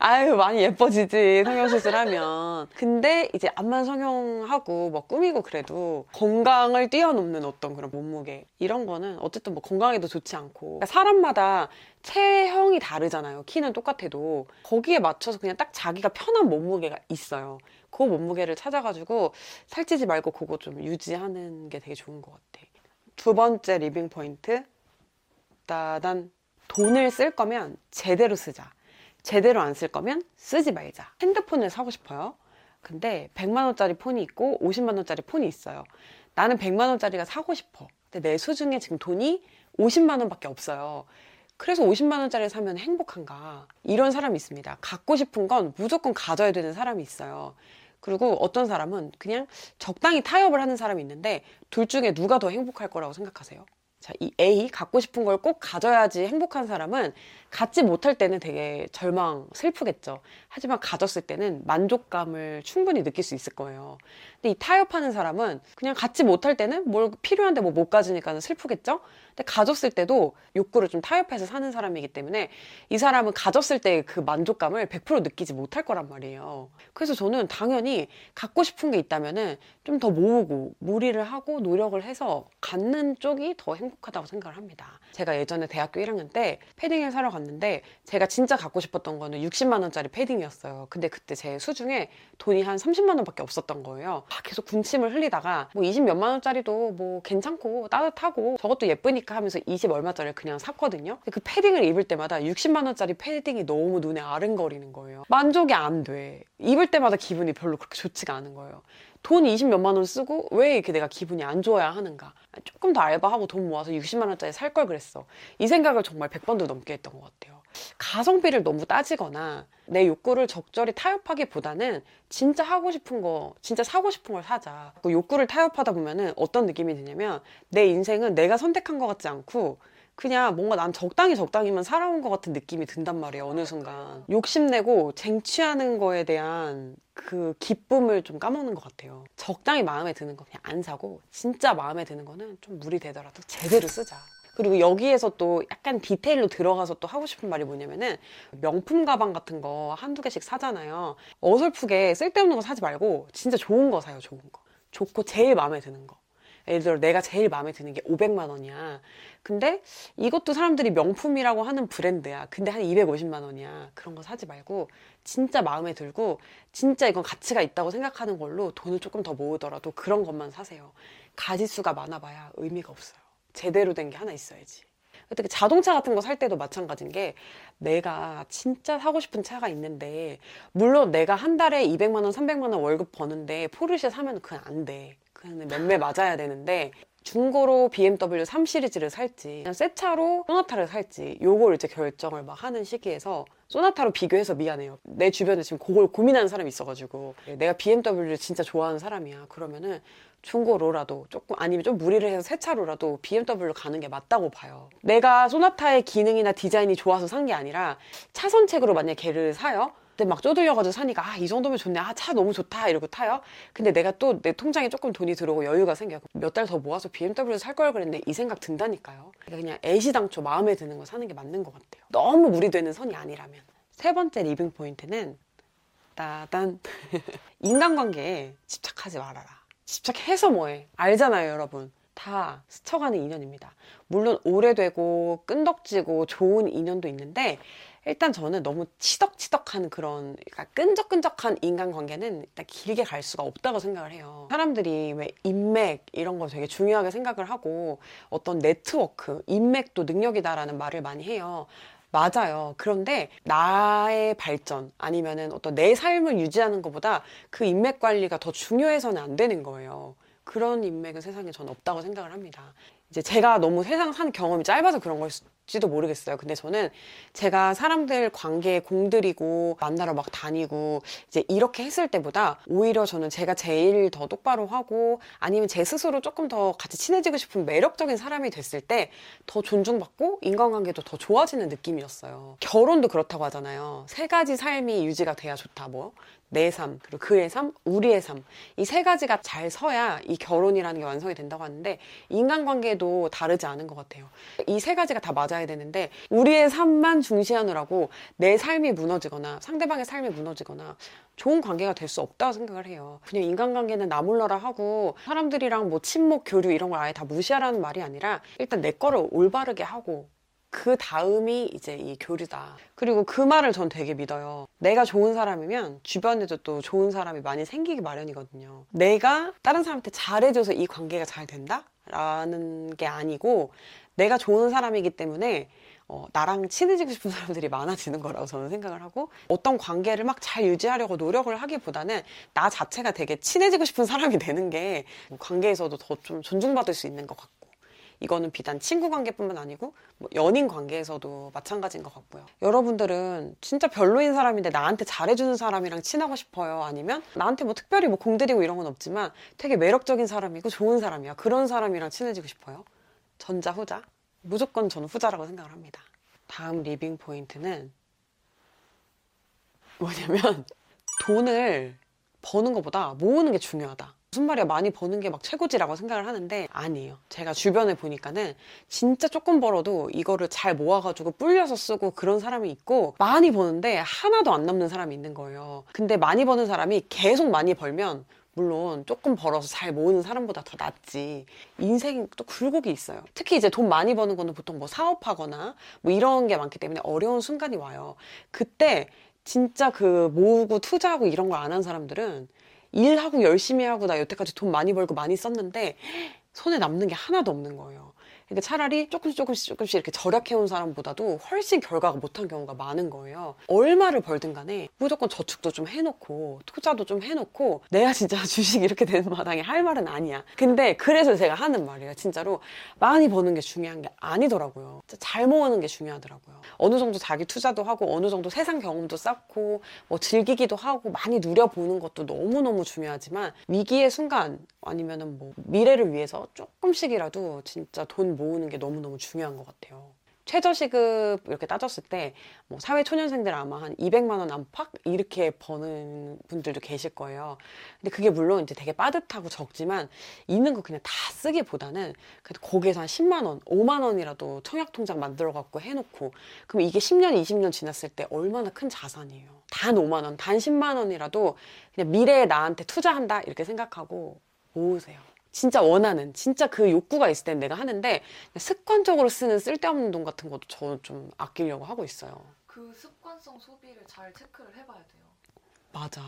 아유 많이 예뻐지지 성형수술 하면. 근데 이제 앞만 성형하고 뭐 꾸미고 그래도 건강을 뛰어넘는 어떤 그런 몸무게 이런 거는 어쨌든 뭐 건강에도 좋지 않고. 그러니까 사람마다 체형이 다르잖아요 키는 똑같아도. 거기에 맞춰서 그냥 딱 자기가 편한 몸무게가 있어요. 그 몸무게를 찾아가지고 살찌지 말고 그거 좀 유지하는 게 되게 좋은 것 같아. 두 번째 리빙 포인트. 따단 돈을 쓸 거면 제대로 쓰자 제대로 안 쓸 거면 쓰지 말자. 핸드폰을 사고 싶어요. 근데 100만 원짜리 폰이 있고 50만 원짜리 폰이 있어요. 나는 100만 원짜리가 사고 싶어. 근데 내 수중에 지금 돈이 50만 원밖에 없어요. 그래서 50만 원짜리 사면 행복한가? 이런 사람이 있습니다. 갖고 싶은 건 무조건 가져야 되는 사람이 있어요. 그리고 어떤 사람은 그냥 적당히 타협을 하는 사람이 있는데 둘 중에 누가 더 행복할 거라고 생각하세요? 자, 이 A, 갖고 싶은 걸 꼭 가져야지 행복한 사람은 갖지 못할 때는 되게 절망, 슬프겠죠. 하지만 가졌을 때는 만족감을 충분히 느낄 수 있을 거예요. 근데 이 타협하는 사람은 그냥 갖지 못할 때는 뭘 필요한데 뭐 못 가지니까 슬프겠죠? 근데 가졌을 때도 욕구를 좀 타협해서 사는 사람이기 때문에 이 사람은 가졌을 때 그 만족감을 100% 느끼지 못할 거란 말이에요. 그래서 저는 당연히 갖고 싶은 게 있다면은 좀 더 모으고 무리를 하고 노력을 해서 갖는 쪽이 더 행복하다고 생각을 합니다. 제가 예전에 대학교 1학년 때 패딩을 사러 갔는데 제가 진짜 갖고 싶었던 거는 60만 원짜리 패딩이었어요. 근데 그때 제 수중에 돈이 한 30만 원밖에 없었던 거예요. 계속 군침을 흘리다가 뭐 20 몇만 원짜리도 뭐 괜찮고 따뜻하고 저것도 예쁘니까 하면서 20 얼마짜리를 그냥 샀거든요. 그 패딩을 입을 때마다 60만 원짜리 패딩이 너무 눈에 아른거리는 거예요. 만족이 안 돼. 입을 때마다 기분이 별로 그렇게 좋지가 않은 거예요. 돈 20 몇만 원 쓰고 왜 이렇게 내가 기분이 안 좋아야 하는가? 조금 더 알바하고 돈 모아서 60만 원짜리 살 걸 그랬어. 이 생각을 정말 100번도 넘게 했던 것 같아요. 가성비를 너무 따지거나 내 욕구를 적절히 타협하기보다는 진짜 하고 싶은 거, 진짜 사고 싶은 걸 사자. 그 욕구를 타협하다 보면은 어떤 느낌이 드냐면 내 인생은 내가 선택한 것 같지 않고 그냥 뭔가 난 적당히 적당히만 살아온 것 같은 느낌이 든단 말이에요, 어느 순간. 욕심내고 쟁취하는 거에 대한 그 기쁨을 좀 까먹는 것 같아요. 적당히 마음에 드는 거 그냥 안 사고, 진짜 마음에 드는 거는 좀 무리 되더라도 제대로 쓰자. 그리고 여기에서 또 약간 디테일로 들어가서 또 하고 싶은 말이 뭐냐면은 명품 가방 같은 거 한두 개씩 사잖아요. 어설프게 쓸데없는 거 사지 말고 진짜 좋은 거 사요, 좋은 거. 좋고 제일 마음에 드는 거. 예를 들어 내가 제일 마음에 드는 게 500만 원이야. 근데 이것도 사람들이 명품이라고 하는 브랜드야. 근데 한 250만 원이야. 그런 거 사지 말고 진짜 마음에 들고 진짜 이건 가치가 있다고 생각하는 걸로 돈을 조금 더 모으더라도 그런 것만 사세요. 가지수가 많아봐야 의미가 없어요. 제대로 된 게 하나 있어야지. 특히 자동차 같은 거 살 때도 마찬가지인 게 내가 진짜 사고 싶은 차가 있는데 물론 내가 한 달에 200만 원, 300만 원 월급 버는데 포르쉐 사면 그냥 안 돼. 그냥 몇매 맞아야 되는데 중고로 BMW 3 시리즈를 살지 그냥 새 차로 소나타를 살지 요걸 이제 결정을 막 하는 시기에서 소나타로 비교해서 미안해요. 내 주변에 지금 그걸 고민하는 사람이 있어가지고. 내가 BMW를 진짜 좋아하는 사람이야. 그러면은 중고로라도 조금 아니면 좀 무리를 해서 새 차로라도 BMW 가는 게 맞다고 봐요. 내가 소나타의 기능이나 디자인이 좋아서 산 게 아니라 차선책으로 만약에 걔를 사요 근데 막 쪼들려가지고 사니까 아 이 정도면 좋네. 아 차 너무 좋다. 이러고 타요. 근데 내가 또 내 통장에 조금 돈이 들어오고 여유가 생겨. 몇 달 더 모아서 BMW 살걸 그랬는데 이 생각 든다니까요. 그러니까 그냥 애시당초 마음에 드는 거 사는 게 맞는 것 같아요. 너무 무리되는 선이 아니라면. 세 번째 리빙 포인트는 따단. 인간관계에 집착하지 말아라. 집착해서 뭐해. 알잖아요 여러분. 다 스쳐가는 인연입니다. 물론 오래되고 끈덕지고 좋은 인연도 있는데 일단 저는 너무 치덕치덕한 그런 그러니까 끈적끈적한 인간관계는 일단 길게 갈 수가 없다고 생각을 해요. 사람들이 왜 인맥 이런 거 되게 중요하게 생각을 하고 어떤 네트워크, 인맥도 능력이다라는 말을 많이 해요. 맞아요. 그런데 나의 발전 아니면은 어떤 내 삶을 유지하는 것보다 그 인맥 관리가 더 중요해서는 안 되는 거예요. 그런 인맥은 세상에 저는 없다고 생각을 합니다. 이제 제가 너무 세상 산 경험이 짧아서 그런 걸 지도 모르겠어요. 근데 저는 제가 사람들 관계에 공들이고 만나러 막 다니고 이제 이렇게 했을 때보다 오히려 저는 제가 제일 더 똑바로 하고 아니면 제 스스로 조금 더 같이 친해지고 싶은 매력적인 사람이 됐을 때 더 존중받고 인간관계도 더 좋아지는 느낌이었어요. 결혼도 그렇다고 하잖아요. 세 가지 삶이 유지가 돼야 좋다. 뭐 내 삶, 그리고 그의 삶, 우리의 삶. 이 세 가지가 잘 서야 이 결혼이라는 게 완성이 된다고 하는데 인간관계도 다르지 않은 것 같아요. 이 세 가지가 다 맞아야 되는데 우리의 삶만 중시하느라고 내 삶이 무너지거나 상대방의 삶이 무너지거나 좋은 관계가 될 수 없다고 생각을 해요. 그냥 인간관계는 나 몰라라 하고 사람들이랑 뭐 친목, 교류 이런 걸 아예 다 무시하라는 말이 아니라 일단 내 거를 올바르게 하고 그 다음이 이제 이 교류다. 그리고 그 말을 전 되게 믿어요. 내가 좋은 사람이면 주변에도 또 좋은 사람이 많이 생기기 마련이거든요. 내가 다른 사람한테 잘해줘서 이 관계가 잘 된다? 라는 게 아니고 내가 좋은 사람이기 때문에 어, 나랑 친해지고 싶은 사람들이 많아지는 거라고 저는 생각을 하고 어떤 관계를 막 잘 유지하려고 노력을 하기보다는 나 자체가 되게 친해지고 싶은 사람이 되는 게 관계에서도 더 좀 존중받을 수 있는 것 같고 이거는 비단 친구 관계뿐만 아니고 뭐 연인 관계에서도 마찬가지인 것 같고요. 여러분들은 진짜 별로인 사람인데 나한테 잘해주는 사람이랑 친하고 싶어요? 아니면 나한테 뭐 특별히 뭐 공들이고 이런 건 없지만 되게 매력적인 사람이고 좋은 사람이야. 그런 사람이랑 친해지고 싶어요? 전자, 후자? 무조건 저는 후자라고 생각을 합니다. 다음 리빙 포인트는 뭐냐면 돈을 버는 것보다 모으는 게 중요하다. 무슨 말이야 많이 버는 게 막 최고지라고 생각을 하는데 아니에요. 제가 주변에 보니까는 진짜 조금 벌어도 이거를 잘 모아가지고 불려서 쓰고 그런 사람이 있고 많이 버는데 하나도 안 남는 사람이 있는 거예요. 근데 많이 버는 사람이 계속 많이 벌면 물론 조금 벌어서 잘 모으는 사람보다 더 낫지. 인생 또 굴곡이 있어요. 특히 이제 돈 많이 버는 거는 보통 뭐 사업하거나 뭐 이런 게 많기 때문에 어려운 순간이 와요. 그때 진짜 그 모으고 투자하고 이런 걸 안 한 사람들은 일하고 열심히 하고 나 여태까지 돈 많이 벌고 많이 썼는데 손에 남는 게 하나도 없는 거예요. 그러니까 차라리 조금씩 조금씩 조금씩 이렇게 절약해온 사람보다도 훨씬 결과가 못한 경우가 많은 거예요. 얼마를 벌든 간에 무조건 저축도 좀 해놓고 투자도 좀 해놓고 내가 진짜 주식 이렇게 되는 마당에 할 말은 아니야. 근데 그래서 제가 하는 말이에요. 진짜로 많이 버는 게 중요한 게 아니더라고요. 잘 모으는 게 중요하더라고요. 어느 정도 자기 투자도 하고 어느 정도 세상 경험도 쌓고 뭐 즐기기도 하고 많이 누려보는 것도 너무너무 중요하지만 위기의 순간 아니면은 뭐 미래를 위해서 조금씩이라도 진짜 돈 모으는 게 너무너무 중요한 것 같아요. 최저시급 이렇게 따졌을 때 뭐 사회 초년생들 아마 한 200만 원 안팎 이렇게 버는 분들도 계실 거예요. 근데 그게 물론 이제 되게 빠듯하고 적지만 있는 거 그냥 다 쓰기보다는 그래도 거기에서 한 10만 원, 5만 원이라도 청약 통장 만들어 갖고 해놓고 그럼 이게 10년, 20년 지났을 때 얼마나 큰 자산이에요. 단 5만 원, 단 10만 원이라도 그냥 미래에 나한테 투자한다 이렇게 생각하고 모으세요. 진짜 원하는 진짜 그 욕구가 있을 땐 내가 하는데 습관적으로 쓰는 쓸데없는 돈 같은 것도 저는 좀 아끼려고 하고 있어요. 그 습관성 소비를 잘 체크를 해봐야 돼요. 맞아.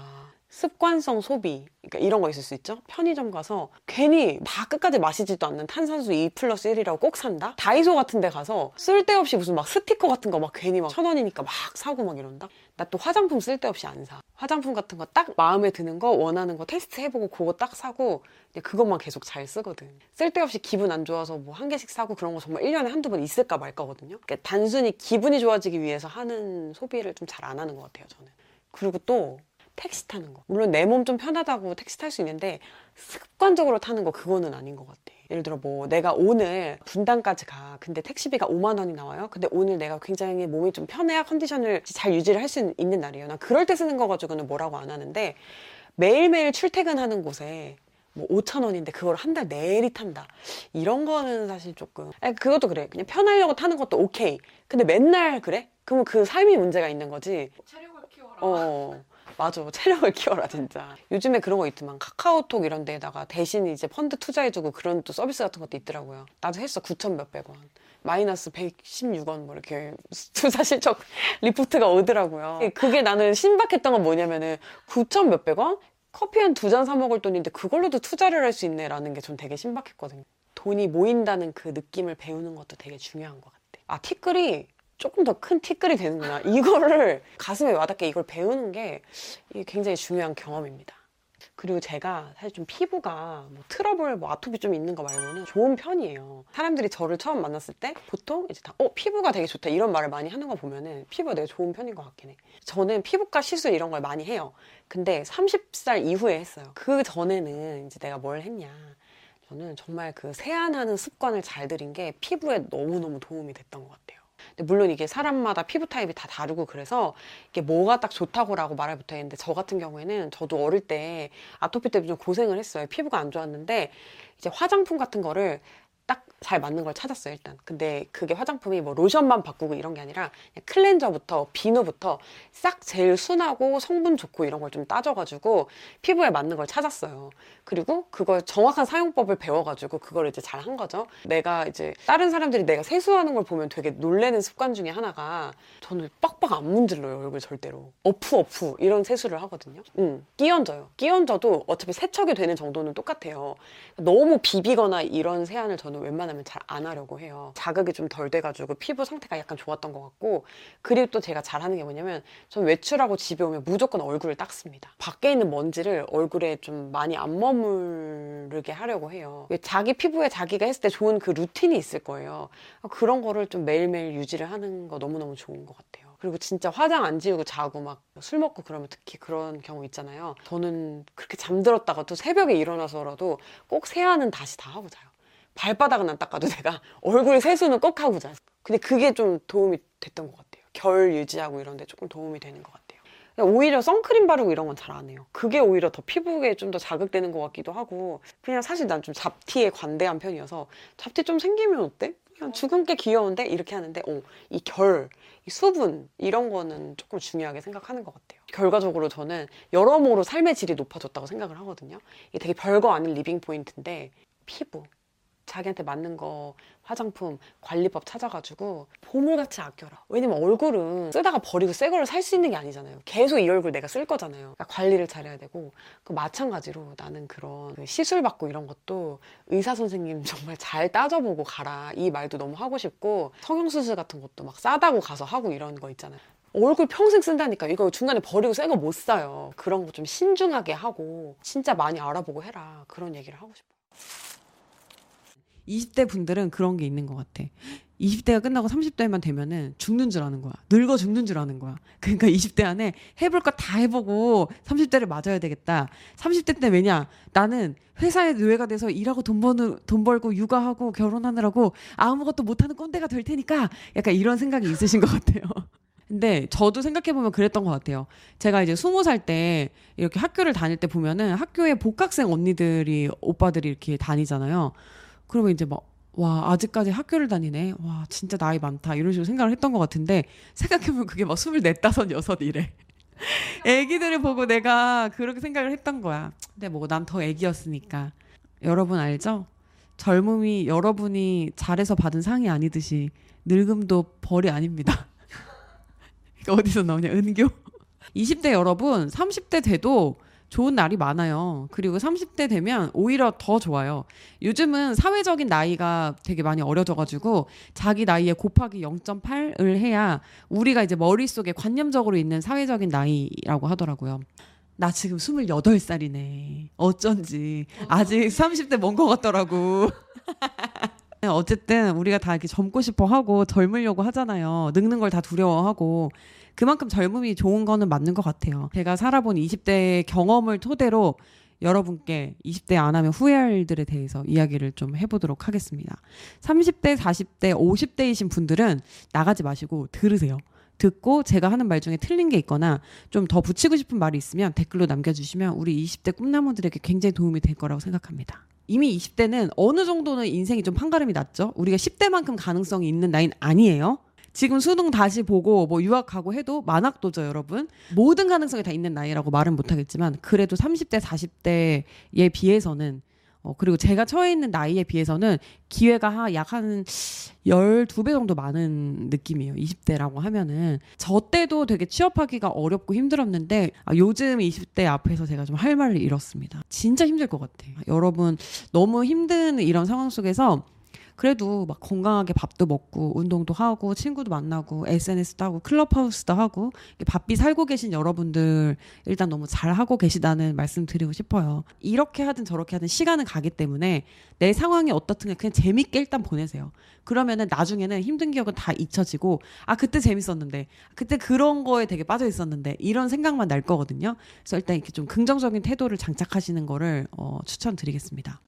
습관성 소비. 그러니까 이런 거 있을 수 있죠? 편의점 가서 괜히 다 끝까지 마시지도 않는 탄산수 2 플러스 1이라고 꼭 산다? 다이소 같은 데 가서 쓸데없이 무슨 막 스티커 같은 거 막 괜히 막 천 원이니까 막 사고 막 이런다? 나 또 화장품 쓸데없이 안 사. 화장품 같은 거 딱 마음에 드는 거, 원하는 거 테스트 해보고 그거 딱 사고 그것만 계속 잘 쓰거든. 쓸데없이 기분 안 좋아서 뭐 한 개씩 사고 그런 거 정말 1년에 한두 번 있을까 말까거든요. 그러니까 단순히 기분이 좋아지기 위해서 하는 소비를 좀 잘 안 하는 것 같아요, 저는. 그리고 또 택시 타는 거. 물론 내 몸 좀 편하다고 택시 탈 수 있는데 습관적으로 타는 거 그거는 아닌 것 같아. 예를 들어 뭐 내가 오늘 분당까지 가. 근데 택시비가 5만 원이 나와요. 근데 오늘 내가 굉장히 몸이 좀 편해야 컨디션을 잘 유지를 할 수 있는 날이에요. 난 그럴 때 쓰는 거 가지고는 뭐라고 안 하는데 매일매일 출퇴근하는 곳에 뭐 5천 원인데 그걸 한 달 내리 탄다. 이런 거는 사실 조금. 아니, 그것도 그래. 그냥 편하려고 타는 것도 오케이. 근데 맨날 그래? 그러면 그 삶이 문제가 있는 거지. 체력을 키워라. 어. 맞아. 체력을 키워라, 진짜. 요즘에 그런 거 있더만. 카카오톡 이런 데에다가 대신 이제 펀드 투자해주고 그런 또 서비스 같은 것도 있더라고요. 나도 했어. 9천 몇백 원. 마이너스 116원 뭐 이렇게 투자 실적 리포트가 오더라고요. 그게 나는 신박했던 건 뭐냐면은 9천 몇백 원? 커피 한 두 잔 사 먹을 돈인데 그걸로도 투자를 할 수 있네라는 게 전 되게 신박했거든요. 돈이 모인다는 그 느낌을 배우는 것도 되게 중요한 것 같아. 아, 티끌이 조금 더 큰 티끌이 되는구나. 이거를 가슴에 와닿게 이걸 배우는 게 굉장히 중요한 경험입니다. 그리고 제가 사실 좀 피부가 뭐 트러블, 뭐 아토피 좀 있는 거 말고는 좋은 편이에요. 사람들이 저를 처음 만났을 때 보통 이제 다, 어, 피부가 되게 좋다. 이런 말을 많이 하는 거 보면은 피부가 되게 좋은 편인 것 같긴 해. 저는 피부과 시술 이런 걸 많이 해요. 근데 30살 이후에 했어요. 그 전에는 이제 내가 뭘 했냐. 저는 정말 그 세안하는 습관을 잘 들인 게 피부에 너무너무 도움이 됐던 것 같아요. 물론 이게 사람마다 피부 타입이 다 다르고 그래서 이게 뭐가 딱 좋다고라고 말을 못하겠는데 저 같은 경우에는 저도 어릴 때 아토피 때문에 좀 고생을 했어요. 피부가 안 좋았는데 이제 화장품 같은 거를 딱 잘 맞는 걸 찾았어요 일단. 근데 그게 화장품이 뭐 로션만 바꾸고 이런 게 아니라 클렌저부터 비누부터 싹 제일 순하고 성분 좋고 이런 걸 좀 따져가지고 피부에 맞는 걸 찾았어요. 그리고 그걸 정확한 사용법을 배워가지고 그걸 이제 잘 한 거죠. 내가 이제 다른 사람들이 내가 세수하는 걸 보면 되게 놀래는 습관 중에 하나가 저는 빡빡 안 문질러요 얼굴 절대로. 어프 어프 이런 세수를 하거든요. 응 끼얹어요. 끼얹어도 어차피 세척이 되는 정도는 똑같아요. 너무 비비거나 이런 세안을 저는 웬만하면 잘 안 하려고 해요. 자극이 좀 덜 돼가지고 피부 상태가 약간 좋았던 것 같고 그리고 또 제가 잘하는 게 뭐냐면 전 외출하고 집에 오면 무조건 얼굴을 닦습니다. 밖에 있는 먼지를 얼굴에 좀 많이 안 머무르게 하려고 해요. 자기 피부에 자기가 했을 때 좋은 그 루틴이 있을 거예요. 그런 거를 좀 매일매일 유지를 하는 거 너무너무 좋은 것 같아요. 그리고 진짜 화장 안 지우고 자고 막 술 먹고 그러면 특히 그런 경우 있잖아요. 저는 그렇게 잠들었다가도 새벽에 일어나서라도 꼭 세안은 다시 다 하고 자요. 발바닥은 안 닦아도 내가 얼굴 세수는 꼭 하고 자. 근데 그게 좀 도움이 됐던 것 같아요. 결 유지하고 이런 데 조금 도움이 되는 것 같아요. 오히려 선크림 바르고 이런 건 잘 안 해요. 그게 오히려 더 피부에 좀 더 자극되는 것 같기도 하고 그냥 사실 난 좀 잡티에 관대한 편이어서 잡티 좀 생기면 어때? 그냥 게 귀여운데 이렇게 하는데 어, 이 결, 이 수분 이런 거는 조금 중요하게 생각하는 것 같아요. 결과적으로 저는 여러모로 삶의 질이 높아졌다고 생각을 하거든요. 이게 되게 별거 아닌 리빙 포인트인데 피부 자기한테 맞는 거 화장품 관리법 찾아가지고 보물같이 아껴라. 왜냐면 얼굴은 쓰다가 버리고 새 거를 살 수 있는 게 아니잖아요. 계속 이 얼굴 내가 쓸 거잖아요. 그러니까 관리를 잘해야 되고 그 마찬가지로 나는 그런 그 시술 받고 이런 것도 의사 선생님 정말 잘 따져보고 가라. 이 말도 너무 하고 싶고 성형수술 같은 것도 막 싸다고 가서 하고 이런 거 있잖아요. 얼굴 평생 쓴다니까 이거 중간에 버리고 새 거 못 사요. 그런 거 좀 신중하게 하고 진짜 많이 알아보고 해라. 그런 얘기를 하고 싶어요. 20대 분들은 그런 게 있는 것 같아. 20대가 끝나고 30대만 되면은 죽는 줄 아는 거야. 늙어 죽는 줄 아는 거야. 그러니까 20대 안에 해볼 거 다 해보고 30대를 맞아야 되겠다. 30대 때 왜냐? 나는 회사에 노예가 돼서 일하고 돈 버는 돈 벌고 육아하고 결혼하느라고 아무것도 못하는 꼰대가 될 테니까 약간 이런 생각이 있으신 것 같아요. 근데 저도 생각해보면 그랬던 것 같아요. 제가 이제 스무 살 때 이렇게 학교를 다닐 때 보면은 학교에 복학생 언니들이 오빠들이 이렇게 다니잖아요. 그러면 이제 막, 와, 아직까지 학교를 다니네. 와, 진짜 나이 많다. 이런 식으로 생각을 했던 것 같은데, 생각해보면 그게 막 스물넷, 다섯, 여섯 이래. 애기들을 보고 내가 그렇게 생각을 했던 거야. 근데 뭐, 난 더 애기였으니까. 여러분 알죠? 젊음이 여러분이 잘해서 받은 상이 아니듯이, 늙음도 벌이 아닙니다. 어디서 나오냐, 은교? 20대 여러분, 30대 돼도 좋은 날이 많아요. 그리고 30대 되면 오히려 더 좋아요. 요즘은 사회적인 나이가 되게 많이 어려져가지고 자기 나이에 곱하기 0.8을 해야 우리가 이제 머릿속에 관념적으로 있는 사회적인 나이라고 하더라고요. 나 지금 28살이네. 어쩐지. 아직 30대 먼 것 같더라고. 어쨌든 우리가 다 이렇게 젊고 싶어 하고 젊으려고 하잖아요. 늙는 걸 다 두려워하고. 그만큼 젊음이 좋은 거는 맞는 것 같아요. 제가 살아본 20대 경험을 토대로 여러분께 20대 안 하면 후회할 일들에 대해서 이야기를 좀 해보도록 하겠습니다. 30대, 40대, 50대이신 분들은 나가지 마시고 들으세요. 듣고 제가 하는 말 중에 틀린 게 있거나 좀 더 붙이고 싶은 말이 있으면 댓글로 남겨주시면 우리 20대 꿈나무들에게 굉장히 도움이 될 거라고 생각합니다. 이미 20대는 어느 정도는 인생이 좀 판가름이 났죠. 우리가 10대만큼 가능성이 있는 나이는 아니에요. 지금 수능 다시 보고 뭐 유학 가고 해도 만학도죠, 여러분. 모든 가능성이 다 있는 나이라고 말은 못하겠지만 그래도 30대, 40대에 비해서는 어, 그리고 제가 처해 있는 나이에 비해서는 기회가 약 한 12배 정도 많은 느낌이에요. 20대라고 하면은. 저 때도 되게 취업하기가 어렵고 힘들었는데, 아, 요즘 20대 앞에서 제가 좀 할 말을 잃었습니다. 진짜 힘들 것 같아요. 여러분, 너무 힘든 이런 상황 속에서 그래도 막 건강하게 밥도 먹고 운동도 하고 친구도 만나고 SNS도 하고 클럽하우스도 하고 바삐 살고 계신 여러분들 일단 너무 잘 하고 계시다는 말씀 드리고 싶어요. 이렇게 하든 저렇게 하든 시간은 가기 때문에 내 상황이 어떻든 그냥 재밌게 일단 보내세요. 그러면은 나중에는 힘든 기억은 다 잊혀지고 아 그때 재밌었는데 그때 그런 거에 되게 빠져 있었는데 이런 생각만 날 거거든요. 그래서 일단 이렇게 좀 긍정적인 태도를 장착하시는 거를 어, 추천드리겠습니다.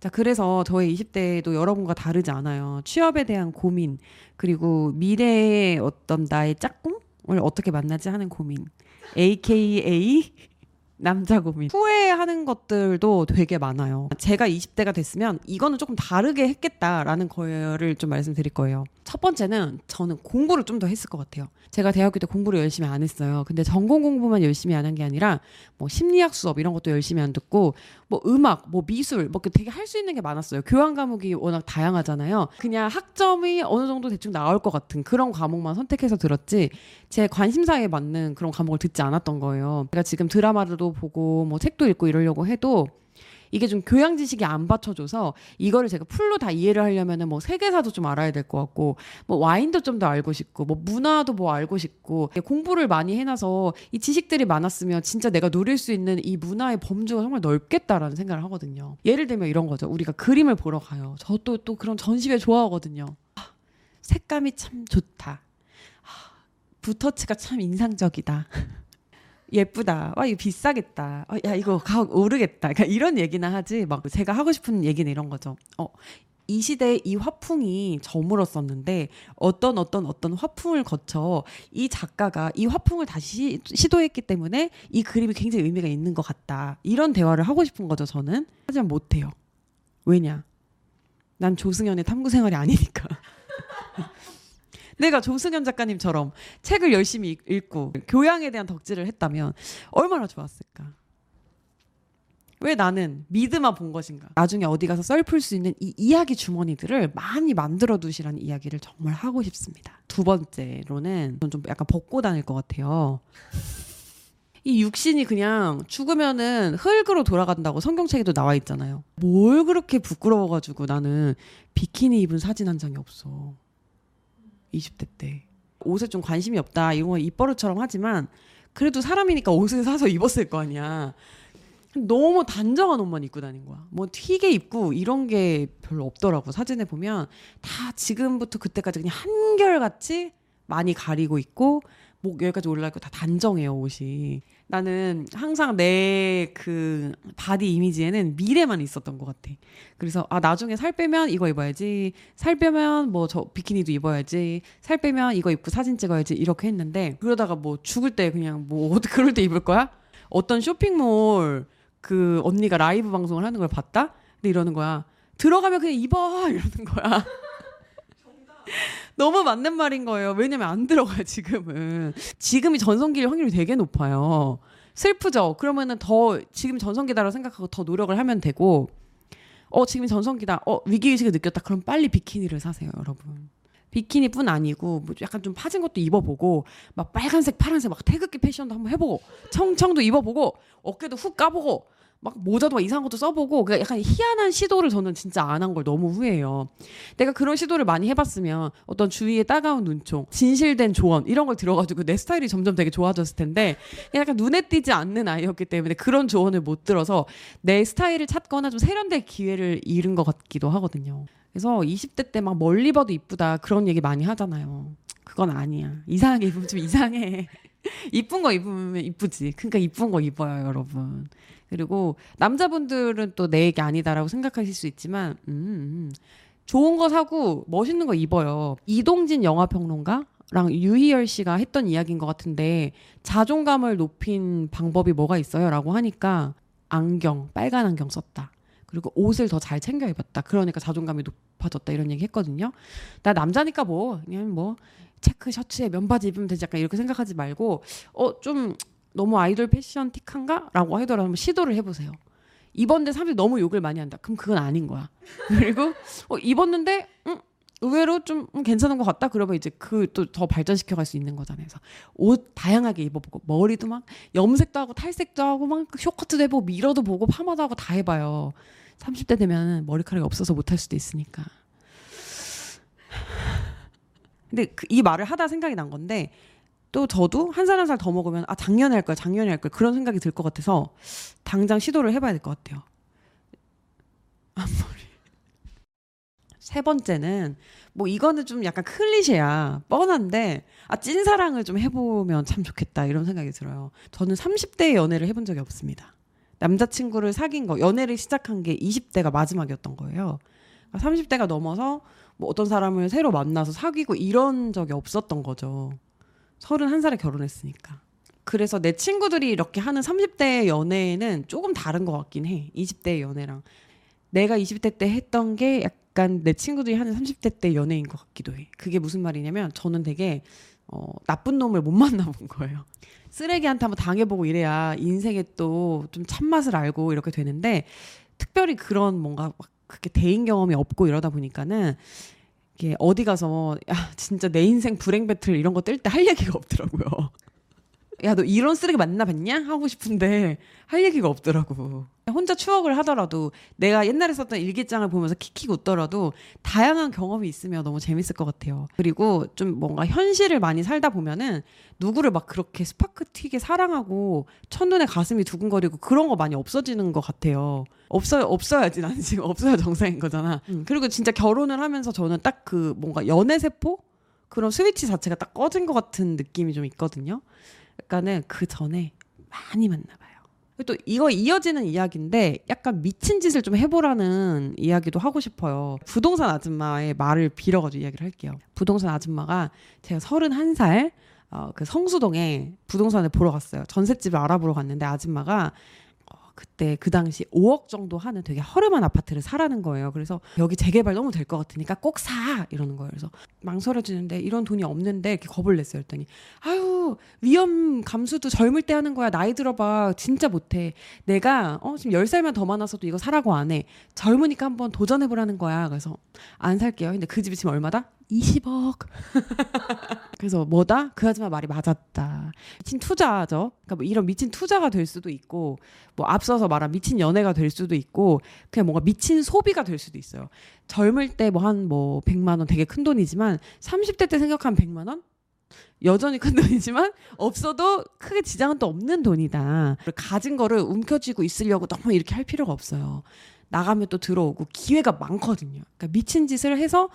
자, 그래서 저의 20대도 여러분과 다르지 않아요. 취업에 대한 고민, 그리고 미래의 어떤 나의 짝꿍을 어떻게 만나지 하는 고민. AKA 남자 고민. 후회하는 것들도 되게 많아요. 제가 20대가 됐으면 이거는 조금 다르게 했겠다라는 거를 좀 말씀드릴 거예요. 첫 번째는 저는 공부를 좀 더 했을 것 같아요. 제가 대학교 때 공부를 열심히 안 했어요. 근데 전공 공부만 열심히 안 한 게 아니라 뭐 심리학 수업 이런 것도 열심히 안 듣고 뭐 음악, 뭐 미술, 뭐 되게 할 수 있는 게 많았어요. 교환 과목이 워낙 다양하잖아요. 그냥 학점이 어느 정도 대충 나올 것 같은 그런 과목만 선택해서 들었지 제 관심사에 맞는 그런 과목을 듣지 않았던 거예요. 제가 지금 드라마도 보고 뭐 책도 읽고 이러려고 해도 이게 좀 교양 지식이 안 받쳐줘서 이거를 제가 풀로 다 이해를 하려면은 뭐 세계사도 좀 알아야 될 것 같고 뭐 와인도 좀 더 알고 싶고 뭐 문화도 뭐 알고 싶고 공부를 많이 해놔서 이 지식들이 많았으면 진짜 내가 누릴 수 있는 이 문화의 범주가 정말 넓겠다라는 생각을 하거든요. 예를 들면 이런 거죠. 우리가 그림을 보러 가요. 저또또 그런 전시회 좋아하거든요. 아, 색감이 참 좋다. 아, 붓터치가 참 인상적이다. 예쁘다. 와, 이거 비싸겠다. 어, 야, 이거 가격 오르겠다. 그러니까 이런 얘기나 하지. 막 제가 하고 싶은 얘기는 이런 거죠. 어, 이 시대에 이 화풍이 저물었었는데 어떤 어떤 어떤 화풍을 거쳐 이 작가가 이 화풍을 다시 시도했기 때문에 이 그림이 굉장히 의미가 있는 것 같다. 이런 대화를 하고 싶은 거죠, 저는. 하지만 못해요. 왜냐? 난 조승연의 탐구 생활이 아니니까. 내가 조승현 작가님처럼 책을 열심히 읽고 교양에 대한 덕질을 했다면 얼마나 좋았을까. 왜 나는 미드만 본 것인가? 나중에 어디 가서 썰풀 수 있는 이 이야기 주머니들을 많이 만들어 두시라는 이야기를 정말 하고 싶습니다. 두 번째로는 좀 약간 벗고 다닐 것 같아요. 이 육신이 그냥 죽으면은 흙으로 돌아간다고 성경책에도 나와 있잖아요. 뭘 그렇게 부끄러워가지고 나는 비키니 입은 사진 한 장이 없어. 20대 때. 옷에 좀 관심이 없다. 이런 거 입버릇처럼 하지만 그래도 사람이니까 옷을 사서 입었을 거 아니야. 너무 단정한 옷만 입고 다닌 거야. 뭐 튀게 입고 이런 게 별로 없더라고. 사진에 보면 다 지금부터 그때까지 그냥 한결같이 많이 가리고 있고 목 여기까지 올라 있고 다 단정해요 옷이. 나는 항상 내 그 바디 이미지에는 미래만 있었던 것 같아. 그래서 아 나중에 살 빼면 이거 입어야지, 살 빼면 뭐 저 비키니도 입어야지, 살 빼면 이거 입고 사진 찍어야지 이렇게 했는데 그러다가 뭐 죽을 때 그냥 뭐 어떻게 그럴 때 입을 거야? 어떤 쇼핑몰 그 언니가 라이브 방송을 하는 걸 봤다? 근데 이러는 거야. 들어가면 그냥 입어 이러는 거야. 너무 맞는 말인 거예요. 왜냐면 안 들어가요, 지금은. 지금이 전성기일 확률이 되게 높아요. 슬프죠? 그러면은 더, 지금 전성기다라고 생각하고 더 노력을 하면 되고, 어, 지금이 전성기다. 어, 위기의식을 느꼈다. 그럼 빨리 비키니를 사세요, 여러분. 비키니뿐 아니고, 뭐 약간 좀 파진 것도 입어보고, 막 빨간색, 파란색, 막 태극기 패션도 한번 해보고, 청청도 입어보고, 어깨도 훅 까보고, 막 모자도 막 이상한 것도 써보고 그러니까 약간 희한한 시도를 저는 진짜 안 한 걸 너무 후회해요. 내가 그런 시도를 많이 해봤으면 어떤 주위의 따가운 눈총, 진실된 조언 이런 걸 들어가지고 내 스타일이 점점 되게 좋아졌을 텐데 약간 눈에 띄지 않는 아이였기 때문에 그런 조언을 못 들어서 내 스타일을 찾거나 좀 세련될 기회를 잃은 것 같기도 하거든요. 그래서 20대 때 막 멀리 봐도 이쁘다 그런 얘기 많이 하잖아요. 그건 아니야. 이상하게 입으면 좀 이상해. 이쁜 거 입으면 이쁘지. 그러니까 이쁜 거 입어요, 여러분. 그리고 남자분들은 또 내 얘기 아니다라고 생각하실 수 있지만 음, 음. 좋은 거 사고 멋있는 거 입어요. 이동진 영화 평론가 랑 유희열 씨가 했던 이야기인 것 같은데 자존감을 높인 방법이 뭐가 있어요라고 하니까 안경 빨간 안경 썼다. 그리고 옷을 더 잘 챙겨 입었다. 그러니까 자존감이 높아졌다 이런 얘기 했거든요. 나 남자니까 뭐 그냥 뭐 체크 셔츠에 면바지 입으면 되지 약간 이렇게 생각하지 말고 어 좀 너무 아이돌 패션 틱한가 라고 하더라도 한번 시도를 해보세요. 입었는데 사람들이 너무 욕을 많이 한다. 그럼 그건 아닌 거야. 그리고 어, 입었는데 음, 의외로 좀 음, 괜찮은 것 같다. 그러면 이제 그 또 더 발전시켜 갈 수 있는 거잖아요. 그래서 옷 다양하게 입어보고 머리도 막 염색도 하고 탈색도 하고 막 쇼커트도 해보고 미러도 보고 파마도 하고 다 해봐요. 30대 되면 머리카락이 없어서 못할 수도 있으니까. 근데 그, 이 말을 하다 생각이 난 건데 또 저도 한 살 한 살 더 먹으면 아 작년에 할 거야 작년에 할 거야 그런 생각이 들 것 같아서 당장 시도를 해봐야 될 것 같아요. 앞머리. 세 번째는 뭐 이거는 좀 약간 클리셰야 뻔한데 아 찐사랑을 좀 해보면 참 좋겠다 이런 생각이 들어요. 저는 30대 연애를 해본 적이 없습니다. 남자친구를 사귄 거 연애를 시작한 게 20대가 마지막이었던 거예요. 30대가 그러니까 넘어서 뭐 어떤 사람을 새로 만나서 사귀고 이런 적이 없었던 거죠. 31살에 결혼했으니까. 그래서 내 친구들이 이렇게 하는 30대 연애는 조금 다른 것 같긴 해. 20대 연애랑. 내가 20대 때 했던 게 약간 내 친구들이 하는 30대 때 연애인 것 같기도 해. 그게 무슨 말이냐면 저는 되게 어, 나쁜 놈을 못 만나본 거예요. 쓰레기한테 한번 당해보고 이래야 인생에 또 좀 참맛을 알고 이렇게 되는데 특별히 그런 뭔가 막 그렇게 대인 경험이 없고 이러다 보니까는 이게 어디 가서 야 진짜 내 인생 불행 배틀 이런 거 뜰 때 할 얘기가 없더라고요. 야 너 이런 쓰레기 만나 뵀냐 하고 싶은데 할 얘기가 없더라고. 혼자 추억을 하더라도 내가 옛날에 썼던 일기장을 보면서 킥킥 웃더라도 다양한 경험이 있으면 너무 재밌을 것 같아요. 그리고 좀 뭔가 현실을 많이 살다 보면은 누구를 막 그렇게 스파크 튀게 사랑하고 첫눈에 가슴이 두근거리고 그런 거 많이 없어지는 것 같아요. 없어요, 없어야지. 나는 지금 없어야 정상인 거잖아. 음, 그리고 진짜 결혼을 하면서 저는 딱 그 뭔가 연애 세포? 그런 스위치 자체가 딱 꺼진 것 같은 느낌이 좀 있거든요. 그러니까는 그 전에 많이 만나봐요. 또 이거 이어지는 이야기인데 약간 미친 짓을 좀 해보라는 이야기도 하고 싶어요. 부동산 아줌마의 말을 빌어가지고 이야기를 할게요. 부동산 아줌마가 제가 31살 어, 그 성수동에 부동산을 보러 갔어요. 전셋집을 알아보러 갔는데 아줌마가 어, 그때 그 당시 5억 정도 하는 되게 허름한 아파트를 사라는 거예요. 그래서 여기 재개발 너무 될 것 같으니까 꼭 사! 이러는 거예요. 그래서 망설여지는데 이런 돈이 없는데 이렇게 겁을 냈어요. 했더니 아유 위험 감수도 젊을 때 하는 거야. 나이 들어봐. 진짜 못해. 내가 어, 지금 10살만 더 많아서도 이거 사라고 안 해. 젊으니까 한번 도전해보라는 거야. 그래서 안 살게요. 근데 그 집이 지금 얼마다? 20억. 그래서 뭐다? 그 아줌마 말이 맞았다. 미친 투자죠. 그러니까 뭐 이런 미친 투자가 될 수도 있고, 뭐 앞서서 말한 미친 연애가 될 수도 있고, 그냥 뭔가 미친 소비가 될 수도 있어요. 젊을 때 뭐 한뭐 100만 원 되게 큰 돈이지만 30대 때 생각하면 100만 원? 여전히 큰 돈이지만 없어도 크게 지장은 또 없는 돈이다. 가진 거를 움켜쥐고 있으려고 너무 이렇게 할 필요가 없어요. 나가면 또 들어오고 기회가 많거든요. 그러니까 미친 짓을 해서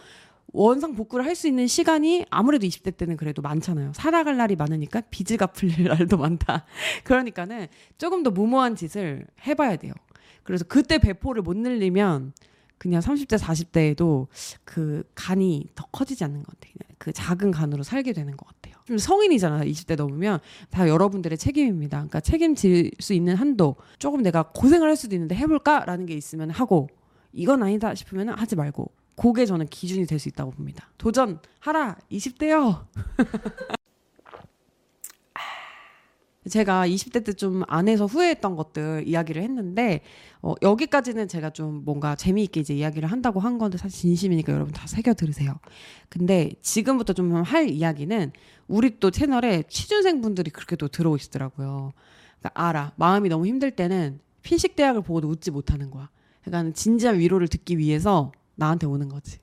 원상 복구를 할 수 있는 시간이 아무래도 20대 때는 그래도 많잖아요. 살아갈 날이 많으니까 빚을 갚을 날도 많다. 그러니까는 조금 더 무모한 짓을 해봐야 돼요. 그래서 그때 배포를 못 늘리면 그냥 30대, 40대에도 그 간이 더 커지지 않는 것 같아요. 그 작은 간으로 살게 되는 것 같아요. 좀 성인이잖아요. 20대 넘으면 다 여러분들의 책임입니다. 그러니까 책임질 수 있는 한도 조금 내가 고생을 할 수도 있는데 해볼까라는 게 있으면 하고 이건 아니다 싶으면 하지 말고 그게 저는 기준이 될 수 있다고 봅니다. 도전하라 20대요. 제가 20대 때 좀 안 해서 후회했던 것들 이야기를 했는데 어, 여기까지는 제가 좀 뭔가 재미있게 이제 이야기를 한다고 한 건데 사실 진심이니까 여러분 다 새겨 들으세요. 근데 지금부터 좀 할 이야기는 우리 또 채널에 취준생 분들이 그렇게 또 들어오시더라고요. 그러니까 알아 마음이 너무 힘들 때는 피식대학을 보고도 웃지 못하는 거야. 그러니까 진지한 위로를 듣기 위해서 나한테 오는 거지.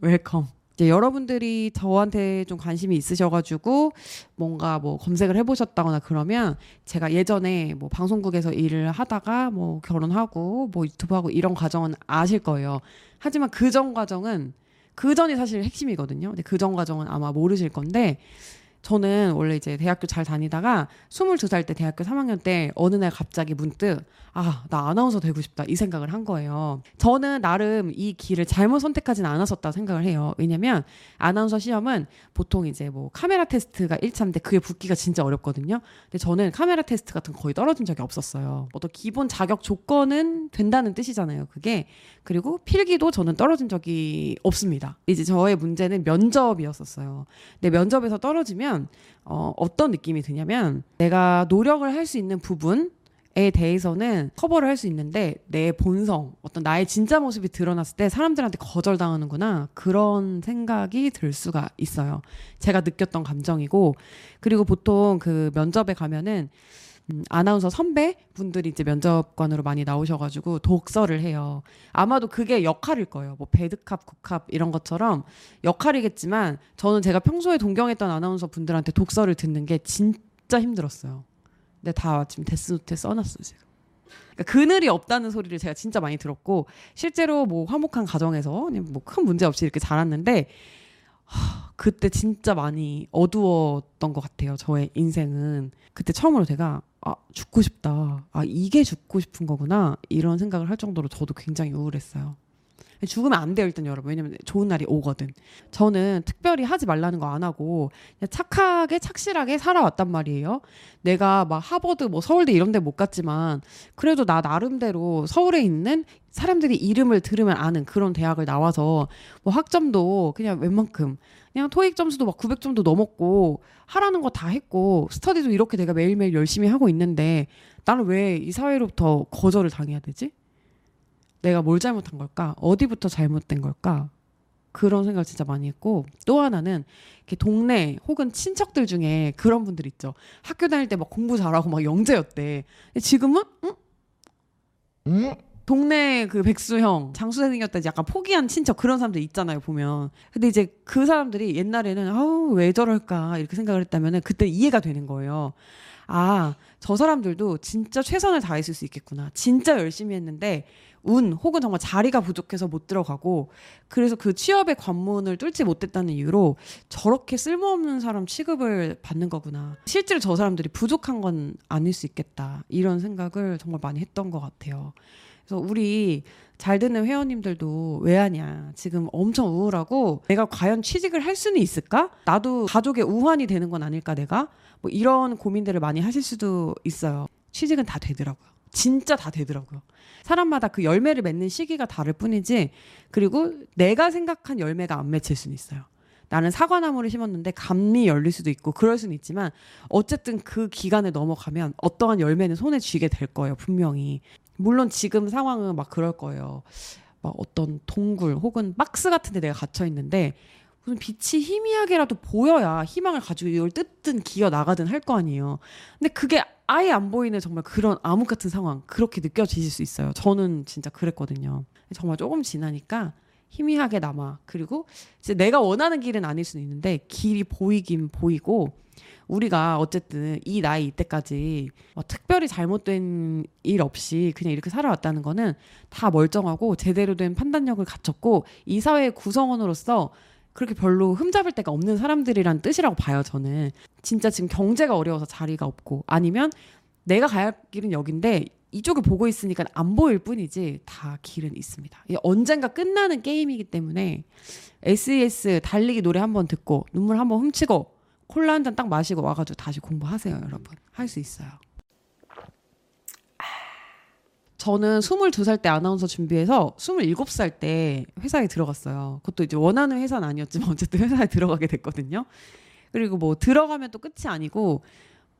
Welcome. 이제 여러분들이 저한테 좀 관심이 있으셔가지고 뭔가 뭐 검색을 해보셨다거나 그러면 제가 예전에 뭐 방송국에서 일을 하다가 뭐 결혼하고 뭐 유튜브 하고 이런 과정은 아실 거예요. 하지만 그 전 과정은 그 전이 사실 핵심이거든요. 근데 그 전 과정은 아마 모르실 건데 저는 원래 이제 대학교 잘 다니다가 22살 때 대학교 3학년 때 어느 날 갑자기 문득 아, 나 아나운서 되고 싶다 이 생각을 한 거예요. 저는 나름 이 길을 잘못 선택하진 않았었다 생각을 해요. 왜냐면 아나운서 시험은 보통 이제 뭐 카메라 테스트가 1차인데 그게 붙기가 진짜 어렵거든요. 근데 저는 카메라 테스트 같은 거 거의 떨어진 적이 없었어요. 어떤 기본 자격 조건은 된다는 뜻이잖아요. 그게 그리고 필기도 저는 떨어진 적이 없습니다. 이제 저의 문제는 면접이었었어요. 근데 면접에서 떨어지면 어, 어떤 느낌이 드냐면 내가 노력을 할 수 있는 부분 에 대해서는 커버를 할 수 있는데 내 본성, 어떤 나의 진짜 모습이 드러났을 때 사람들한테 거절당하는구나 그런 생각이 들 수가 있어요. 제가 느꼈던 감정이고 그리고 보통 그 면접에 가면은 음, 아나운서 선배 분들이 이제 면접관으로 많이 나오셔가지고 독서를 해요. 아마도 그게 역할일 거예요. 뭐 배드캅, 국캅 이런 것처럼 역할이겠지만 저는 제가 평소에 동경했던 아나운서 분들한테 독서를 듣는 게 진짜 힘들었어요. 근데 다 지금 데스노트에 써놨어요 지금. 그러니까 그늘이 없다는 소리를 제가 진짜 많이 들었고 실제로 뭐 화목한 가정에서 뭐 큰 문제 없이 이렇게 자랐는데 하, 그때 진짜 많이 어두웠던 것 같아요 저의 인생은 그때 처음으로 제가 아 죽고 싶다. 아 이게 죽고 싶은 거구나. 이런 생각을 할 정도로 저도 굉장히 우울했어요 죽으면 안 돼요 일단 여러분. 왜냐면 좋은 날이 오거든. 저는 특별히 하지 말라는 거 안 하고 착하게 착실하게 살아왔단 말이에요. 내가 막 하버드 뭐 서울대 이런 데 못 갔지만 그래도 나 나름대로 서울에 있는 사람들이 이름을 들으면 아는 그런 대학을 나와서 뭐 학점도 그냥 웬만큼 그냥 토익 점수도 막 900점도 넘었고 하라는 거 다 했고 스터디도 이렇게 내가 매일매일 열심히 하고 있는데 나는 왜 이 사회로부터 거절을 당해야 되지? 내가 뭘 잘못한 걸까? 어디부터 잘못된 걸까? 그런 생각을 진짜 많이 했고 또 하나는 이렇게 동네 혹은 친척들 중에 그런 분들 있죠. 학교 다닐 때 막 공부 잘하고 막 영재였대. 지금은 응? 동네 그 백수형 장수생이었다 약간 포기한 친척 그런 사람들 있잖아요 보면 근데 이제 그 사람들이 옛날에는 아우 왜 저럴까 이렇게 생각을 했다면은 그때 이해가 되는 거예요 아 저 사람들도 진짜 최선을 다했을 수 있겠구나 진짜 열심히 했는데 운 혹은 정말 자리가 부족해서 못 들어가고 그래서 그 취업의 관문을 뚫지 못했다는 이유로 저렇게 쓸모없는 사람 취급을 받는 거구나. 실제로 저 사람들이 부족한 건 아닐 수 있겠다. 이런 생각을 정말 많이 했던 것 같아요. 그래서 우리 잘 듣는 회원님들도 왜 하냐. 지금 엄청 우울하고 내가 과연 취직을 할 수는 있을까? 나도 가족의 우환이 되는 건 아닐까 내가? 뭐 이런 고민들을 많이 하실 수도 있어요. 취직은 다 되더라고요. 진짜 다 되더라고요. 사람마다 그 열매를 맺는 시기가 다를 뿐이지 그리고 내가 생각한 열매가 안 맺힐 수는 있어요. 나는 사과나무를 심었는데 감이 열릴 수도 있고 그럴 수는 있지만 어쨌든 그 기간을 넘어가면 어떠한 열매는 손에 쥐게 될 거예요 분명히 물론 지금 상황은 막 그럴 거예요 막 어떤 동굴 혹은 박스 같은 데 내가 갇혀 있는데 무슨 빛이 희미하게라도 보여야 희망을 가지고 이걸 뜯든 기어 나가든 할 거 아니에요 근데 그게 아예 안 보이는 정말 그런 암흑 같은 상황 그렇게 느껴지실 수 있어요 저는 진짜 그랬거든요 정말 조금 지나니까 희미하게 남아. 그리고 내가 원하는 길은 아닐 수는 있는데 길이 보이긴 보이고 우리가 어쨌든 이 나이 이때까지 뭐 특별히 잘못된 일 없이 그냥 이렇게 살아왔다는 거는 다 멀쩡하고 제대로 된 판단력을 갖췄고 이 사회의 구성원으로서 그렇게 별로 흠잡을 데가 없는 사람들이란 뜻이라고 봐요, 저는. 진짜 지금 경제가 어려워서 자리가 없고 아니면 내가 가야 할 길은 여긴데 이쪽을 보고 있으니까 안 보일 뿐이지 다 길은 있습니다. 언젠가 끝나는 게임이기 때문에 SES 달리기 노래 한번 듣고 눈물 한번 훔치고 콜라 한 잔 딱 마시고 와가지고 다시 공부하세요, 여러분. 할 수 있어요. 저는 22살 때 아나운서 준비해서 27살 때 회사에 들어갔어요. 그것도 이제 원하는 회사는 아니었지만 어쨌든 회사에 들어가게 됐거든요. 그리고 뭐 들어가면 또 끝이 아니고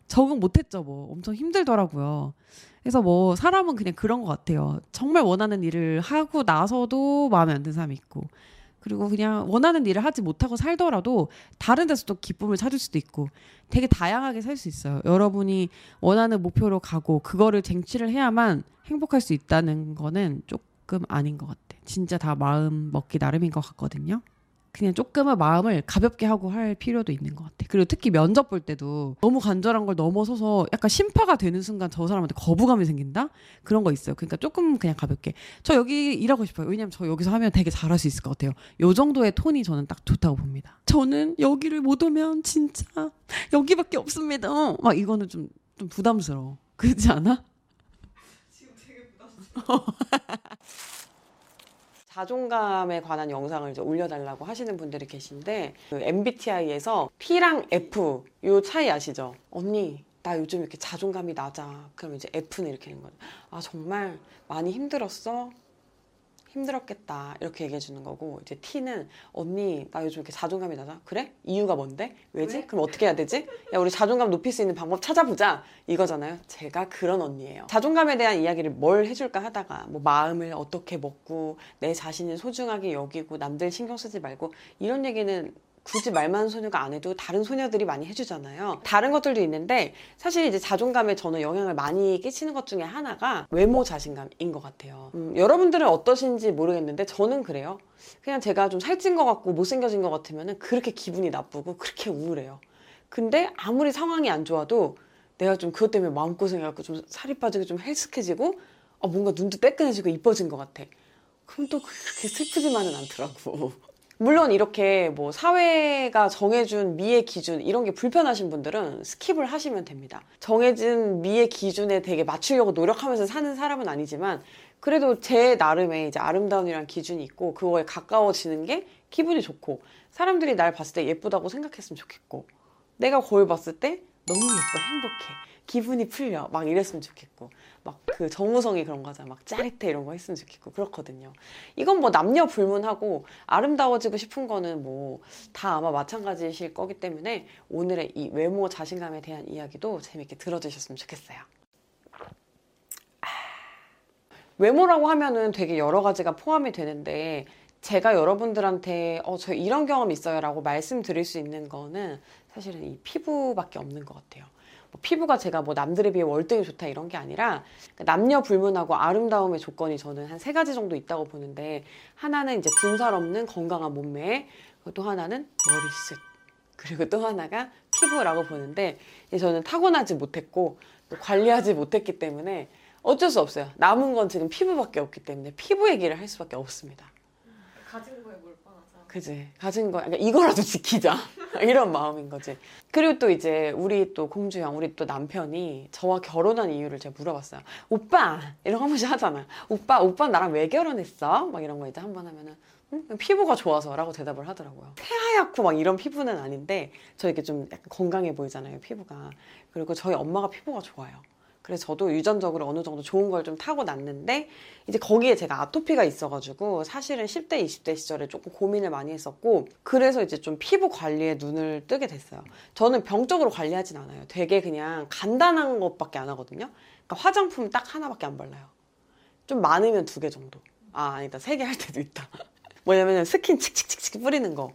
적응 못했죠. 뭐 엄청 힘들더라고요. 그래서 뭐 사람은 그냥 그런 것 같아요. 정말 원하는 일을 하고 나서도 마음에 안 드는 사람이 있고 그리고 그냥 원하는 일을 하지 못하고 살더라도 다른 데서 또 기쁨을 찾을 수도 있고 되게 다양하게 살 수 있어요. 여러분이 원하는 목표로 가고 그거를 쟁취를 해야만 행복할 수 있다는 거는 조금 아닌 것 같아. 진짜 다 마음 먹기 나름인 것 같거든요. 그냥 조금은 마음을 가볍게 하고 할 필요도 있는 것 같아. 그리고 특히 면접 볼 때도 너무 간절한 걸 넘어서서 약간 심파가 되는 순간 저 사람한테 거부감이 생긴다? 그런 거 있어요. 그러니까 조금 그냥 가볍게. 저 여기 일하고 싶어요. 왜냐면 저 여기서 하면 되게 잘할 수 있을 것 같아요. 요 정도의 톤이 저는 딱 좋다고 봅니다. 저는 여기를 못 오면 진짜 여기밖에 없습니다. 막 이거는 좀, 좀 부담스러워. 그렇지 않아? 지금 되게 부담스러워. 자존감에 관한 영상을 이제 올려달라고 하시는 분들이 계신데 그 MBTI에서 P랑 F 요 차이 아시죠? 언니 나 요즘 이렇게 자존감이 낮아. 그럼 이제 F는 이렇게 하는 거죠. 아 정말 많이 힘들었어? 힘들었겠다 이렇게 얘기해 주는 거고 이제 T는 언니 나 요즘 이렇게 자존감이 낮아? 그래? 이유가 뭔데? 왜지? 왜? 그럼 어떻게 해야 되지? 야 우리 자존감 높일 수 있는 방법 찾아보자. 이거잖아요. 제가 그런 언니예요. 자존감에 대한 이야기를 뭘 해줄까 하다가 뭐 마음을 어떻게 먹고 내 자신을 소중하게 여기고 남들 신경 쓰지 말고 이런 얘기는 굳이 말 많은 소녀가 안 해도 다른 소녀들이 많이 해주잖아요. 다른 것들도 있는데 사실 이제 자존감에 저는 영향을 많이 끼치는 것 중에 하나가 외모 자신감인 것 같아요. 음, 여러분들은 어떠신지 모르겠는데 저는 그래요. 그냥 제가 좀 살찐 것 같고 못생겨진 것 같으면 그렇게 기분이 나쁘고 그렇게 우울해요. 근데 아무리 상황이 안 좋아도 내가 좀 그것 때문에 마음고생해갖고 좀 살이 빠지고 좀 핼쑥해지고 아, 뭔가 눈도 때꾼해지고 이뻐진 것 같아. 그럼 또 그렇게 슬프지만은 않더라고. 물론 이렇게 뭐 사회가 정해준 미의 기준 이런 게 불편하신 분들은 skip을 하시면 됩니다. 정해진 미의 기준에 되게 맞추려고 노력하면서 사는 사람은 아니지만 그래도 제 나름의 이제 아름다움이란 기준이 있고 그거에 가까워지는 게 기분이 좋고 사람들이 날 봤을 때 예쁘다고 생각했으면 좋겠고 내가 거울 봤을 때 너무 예뻐 행복해 기분이 풀려. 막 이랬으면 좋겠고. 막 그 정우성이 그런 거잖아. 막 짜릿해 이런 거 했으면 좋겠고. 그렇거든요. 이건 뭐 남녀 불문하고 아름다워지고 싶은 거는 뭐 다 아마 마찬가지실 거기 때문에 오늘의 이 외모 자신감에 대한 이야기도 재밌게 들어주셨으면 좋겠어요. 아, 외모라고 하면은 되게 여러 가지가 포함이 되는데 제가 여러분들한테 어, 저 이런 경험 있어요 라고 말씀드릴 수 있는 거는 사실은 이 피부밖에 없는 것 같아요. 뭐 피부가 제가 뭐 남들에 비해 월등히 좋다 이런 게 아니라 남녀 불문하고 아름다움의 조건이 저는 한 세 가지 정도 있다고 보는데 하나는 이제 군살 없는 건강한 몸매 또 하나는 머리숱 그리고 또 하나가 피부라고 보는데 저는 타고나지 못했고 또 관리하지 못했기 때문에 어쩔 수 없어요. 남은 건 지금 피부밖에 없기 때문에 피부 얘기를 할 수밖에 없습니다. 가진 거에. 그지? 가진 거 그러니까 이거라도 지키자. 이런 마음인 거지. 그리고 또 이제 우리 또 공주형 우리 또 남편이 저와 결혼한 이유를 제가 물어봤어요 오빠! 이런 거한 번씩 하잖아 오빠 오빠 나랑 왜 결혼했어? 막 이런 거 이제 한 번 하면은 응? 그냥 피부가 좋아서라고 대답을 하더라고요. 새하얗고 막 이런 피부는 아닌데 저 이렇게 좀 약간 건강해 보이잖아요 피부가. 그리고 저희 엄마가 피부가 좋아요 그래서 저도 유전적으로 어느 정도 좋은 걸 좀 타고 났는데 이제 거기에 제가 아토피가 있어가지고 사실은 10대, 20대 시절에 조금 고민을 많이 했었고 그래서 이제 좀 피부 관리에 눈을 뜨게 됐어요. 저는 병적으로 관리하진 않아요. 되게 그냥 간단한 것밖에 안 하거든요. 그러니까 화장품 딱 하나밖에 안 발라요. 좀 많으면 두 개 정도. 아, 아니다. 세 개 할 때도 있다. 뭐냐면 스킨 칙칙칙칙 뿌리는 거.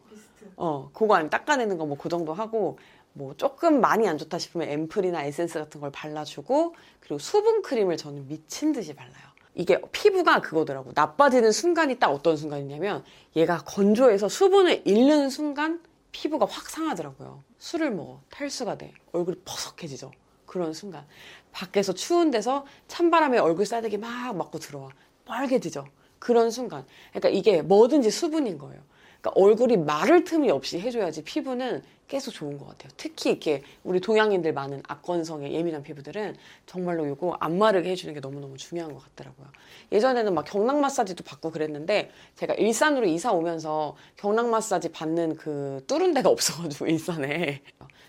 어, 그거 아니면 닦아내는 거 뭐 그 정도 하고 뭐 조금 많이 안 좋다 싶으면 앰플이나 에센스 같은 걸 발라주고 그리고 수분 크림을 저는 미친 듯이 발라요. 이게 피부가 그거더라고. 나빠지는 순간이 딱 어떤 순간이냐면 얘가 건조해서 수분을 잃는 순간 피부가 확 상하더라고요. 술을 먹어. 탈수가 돼. 얼굴이 퍼석해지죠. 그런 순간. 밖에서 추운 데서 찬바람에 얼굴 싸대기 막 맞고 들어와. 빨개지죠. 그런 순간. 그러니까 이게 뭐든지 수분인 거예요. 그러니까 얼굴이 마를 틈이 없이 해줘야지 피부는 계속 좋은 것 같아요. 특히 이렇게 우리 동양인들 많은 악건성에 예민한 피부들은 정말로 이거 안 마르게 해주는 게 너무너무 중요한 것 같더라고요. 예전에는 막 경락 마사지도 받고 그랬는데 제가 일산으로 이사 오면서 경락 마사지 받는 그 뚫은 데가 없어가지고 일산에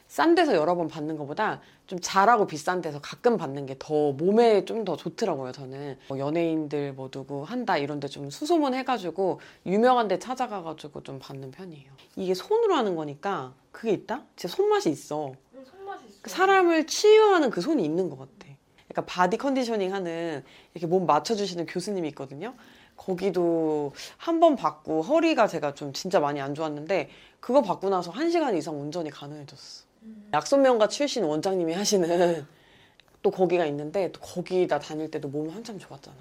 싼 데서 여러 번 받는 것보다 좀 잘하고 비싼 데서 가끔 받는 게 더 몸에 좀 더 좋더라고요, 저는. 뭐 연예인들 뭐 누구 한다 이런 데 좀 수소문 해가지고 유명한 데 찾아가가지고 좀 받는 편이에요. 이게 손으로 하는 거니까 그게 있다? 제 손맛이 있어. 음, 손맛이 있어. 사람을 치유하는 그 손이 있는 것 같아. 그러니까 body conditioning 하는 이렇게 몸 맞춰주시는 교수님이 있거든요. 거기도 한 번 받고 허리가 제가 좀 진짜 많이 안 좋았는데 그거 받고 나서 한 시간 이상 운전이 가능해졌어. 음. 약손명가 출신 원장님이 하시는 또 거기가 있는데 또 거기다 다닐 때도 몸 한참 좋았잖아.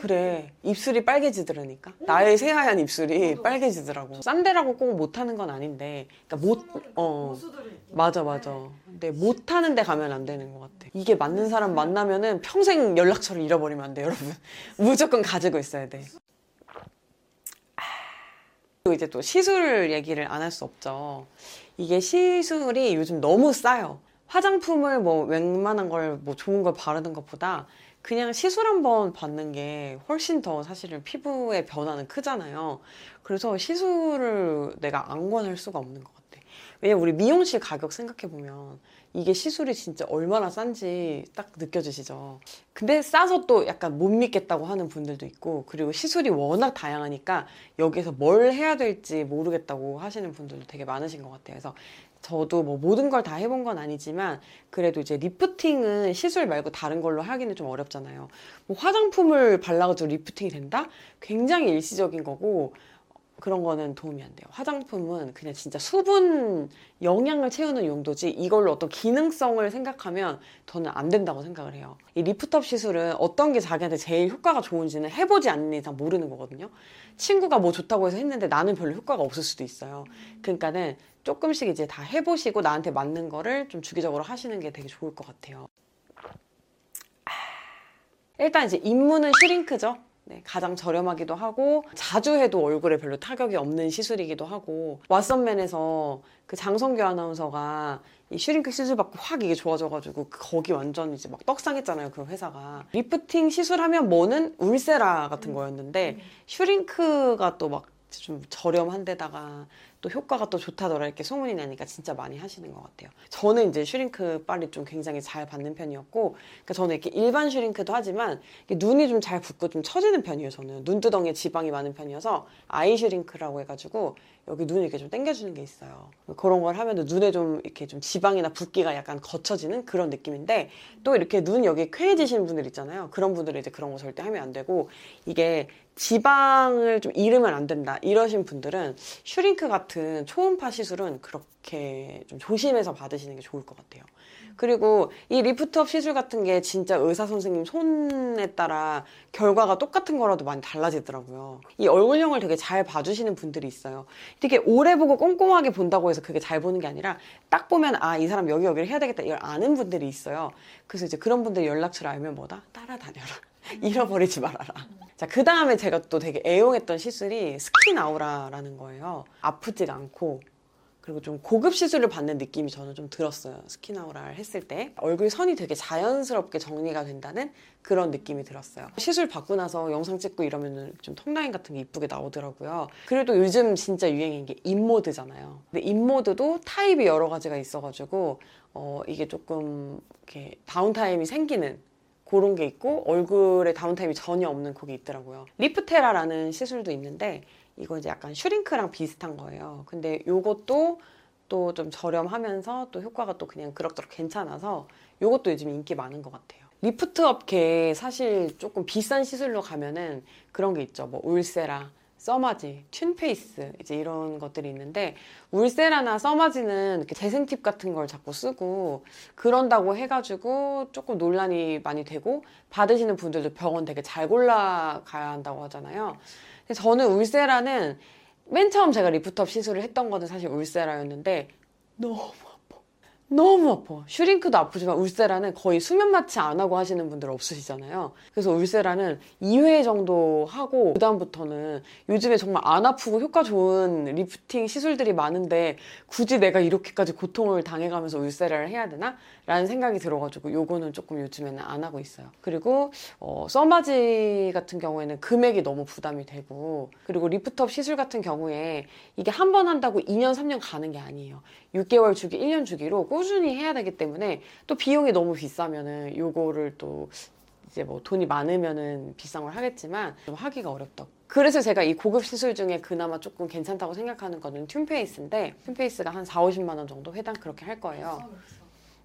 그래. 입술이 빨개지더라니까? 나의 새하얀 입술이. 빨개지더라고. 싼 데라고 꼭 못하는 건 아닌데. 그러니까 못 어. 고수들이. 있고. 맞아 맞아. 근데 못하는 데 가면 안 되는 것 같아. 이게 맞는 사람 만나면은 평생 연락처를 잃어버리면 안 돼 여러분. 무조건 가지고 있어야 돼. 그리고 이제 또 시술 얘기를 안 할 수 없죠. 이게 시술이 요즘 너무 싸요. 화장품을 뭐 웬만한 걸 뭐 좋은 걸 바르는 것보다 그냥 시술 한번 받는 게 훨씬 더 사실은 피부의 변화는 크잖아요. 그래서 시술을 내가 안 권할 수가 없는 것 같아. 왜냐면 우리 미용실 가격 생각해보면 이게 시술이 진짜 얼마나 싼지 딱 느껴지시죠. 근데 싸서 또 약간 못 믿겠다고 하는 분들도 있고, 그리고 시술이 워낙 다양하니까 여기서 뭘 해야 될지 모르겠다고 하시는 분들도 되게 많으신 것 같아요. 그래서 저도 뭐 모든 걸 다 해본 건 아니지만 그래도 이제 lifting은 시술 말고 다른 걸로 하기는 좀 어렵잖아요. 뭐 화장품을 발라가지고 lifting이 된다? 굉장히 일시적인 거고 그런 거는 도움이 안 돼요. 화장품은 그냥 진짜 수분 영양을 채우는 용도지 이걸로 어떤 기능성을 생각하면 저는 안 된다고 생각을 해요. 이 lift up 시술은 어떤 게 자기한테 제일 효과가 좋은지는 해보지 않는 이상 모르는 거거든요. 친구가 뭐 좋다고 해서 했는데 나는 별로 효과가 없을 수도 있어요. 그러니까는 조금씩 이제 다 해보시고 나한테 맞는 거를 좀 주기적으로 하시는 게 되게 좋을 것 같아요. 일단 이제 입문은 슈링크죠. 네, 가장 저렴하기도 하고 자주 해도 얼굴에 별로 타격이 없는 시술이기도 하고 와썹맨에서 그 장성규 아나운서가 이 슈링크 시술 받고 확 이게 좋아져가지고 거기 완전 이제 막 떡상했잖아요 그 회사가. 리프팅 시술하면 뭐는 울세라 같은 거였는데 슈링크가 또 막 좀 저렴한 데다가 또 효과가 또 좋다더라 이렇게 소문이 나니까 진짜 많이 하시는 것 같아요. 저는 이제 슈링크 빨이 좀 굉장히 잘 받는 편이었고, 그러니까 저는 이렇게 일반 슈링크도 하지만 이렇게 눈이 좀 잘 붓고 좀 처지는 편이에요. 저는 눈두덩이에 지방이 많은 편이어서 eye 슈링크라고 해가지고 여기 눈을 이렇게 좀 당겨주는 게 있어요. 그런 걸 하면 눈에 좀 이렇게 좀 지방이나 붓기가 약간 걷혀지는 그런 느낌인데 또 이렇게 눈 여기 퀭해지시는 분들 있잖아요. 그런 분들은 이제 그런 거 절대 하면 안 되고 이게 지방을 좀 잃으면 안 된다 이러신 분들은 슈링크 같은 초음파 시술은 그렇게 좀 조심해서 받으시는 게 좋을 것 같아요. 그리고 이 lift up 시술 같은 게 진짜 의사 선생님 손에 따라 결과가 똑같은 거라도 많이 달라지더라고요. 이 얼굴형을 되게 잘 봐주시는 분들이 있어요. 되게 오래 보고 꼼꼼하게 본다고 해서 그게 잘 보는 게 아니라 딱 보면 아 이 사람 여기 여기를 해야 되겠다 이걸 아는 분들이 있어요. 그래서 이제 그런 분들 연락처를 알면 뭐다 따라다녀라. 잃어버리지 말아라. 자, 그 다음에 제가 또 되게 애용했던 시술이 스킨 아우라라는 거예요. 아프지가 않고 그리고 좀 고급 시술을 받는 느낌이 저는 좀 들었어요. 스킨 아우라를 했을 때. 얼굴 선이 되게 자연스럽게 정리가 된다는 그런 느낌이 들었어요. 시술 받고 나서 영상 찍고 이러면은 좀 턱line 같은 게 이쁘게 나오더라고요. 그래도 요즘 진짜 유행인 게 인모드잖아요. 근데 인모드도 타입이 여러 가지가 있어가지고, 어, 이게 조금 이렇게 downtime이 생기는 그런 게 있고 얼굴에 downtime이 전혀 없는 그게 있더라고요. 리프테라라는 시술도 있는데 이거 이제 약간 슈링크랑 비슷한 거예요. 근데 요것도 또 좀 저렴하면서 또 효과가 또 그냥 그럭저럭 괜찮아서 요것도 요즘 인기 많은 것 같아요. lift up계 사실 조금 비싼 시술로 가면은 그런 게 있죠. 뭐 울세라, 써마지, 튠페이스 이제 이런 것들이 있는데 울세라나 써마지는 이렇게 재생 팁 같은 걸 자꾸 쓰고 그런다고 해가지고 조금 논란이 많이 되고 받으시는 분들도 병원 되게 잘 골라가야 한다고 하잖아요. 저는 울세라는 맨 처음 제가 lift up 시술을 했던 거는 사실 울세라였는데 너무. 너무 아파. 슈링크도 아프지만 울세라는 거의 수면 마취 안 하고 하시는 분들 없으시잖아요. 그래서 울세라는 2회 정도 하고 그다음부터는 요즘에 정말 안 아프고 효과 좋은 리프팅 시술들이 많은데 굳이 내가 이렇게까지 고통을 당해가면서 울세라를 해야 되나? 라는 생각이 들어가지고 요거는 조금 요즘에는 안 하고 있어요. 그리고 어, 써마지 같은 경우에는 금액이 너무 부담이 되고 그리고 lift up 시술 같은 경우에 이게 한 번 한다고 2년, 3년 가는 게 아니에요. 6개월 주기, 1년 주기로 꾸 준히 해야 되기 때문에 또 비용이 너무 비싸면은 요거를 또 이제 뭐 돈이 많으면은 비싼 걸 하겠지만 좀 하기가 어렵다. 그래서 제가 이 고급 시술 중에 그나마 조금 괜찮다고 생각하는 거는 튠페이스인데 튠페이스가 한 4, 50만 원 정도 회당 그렇게 할 거예요.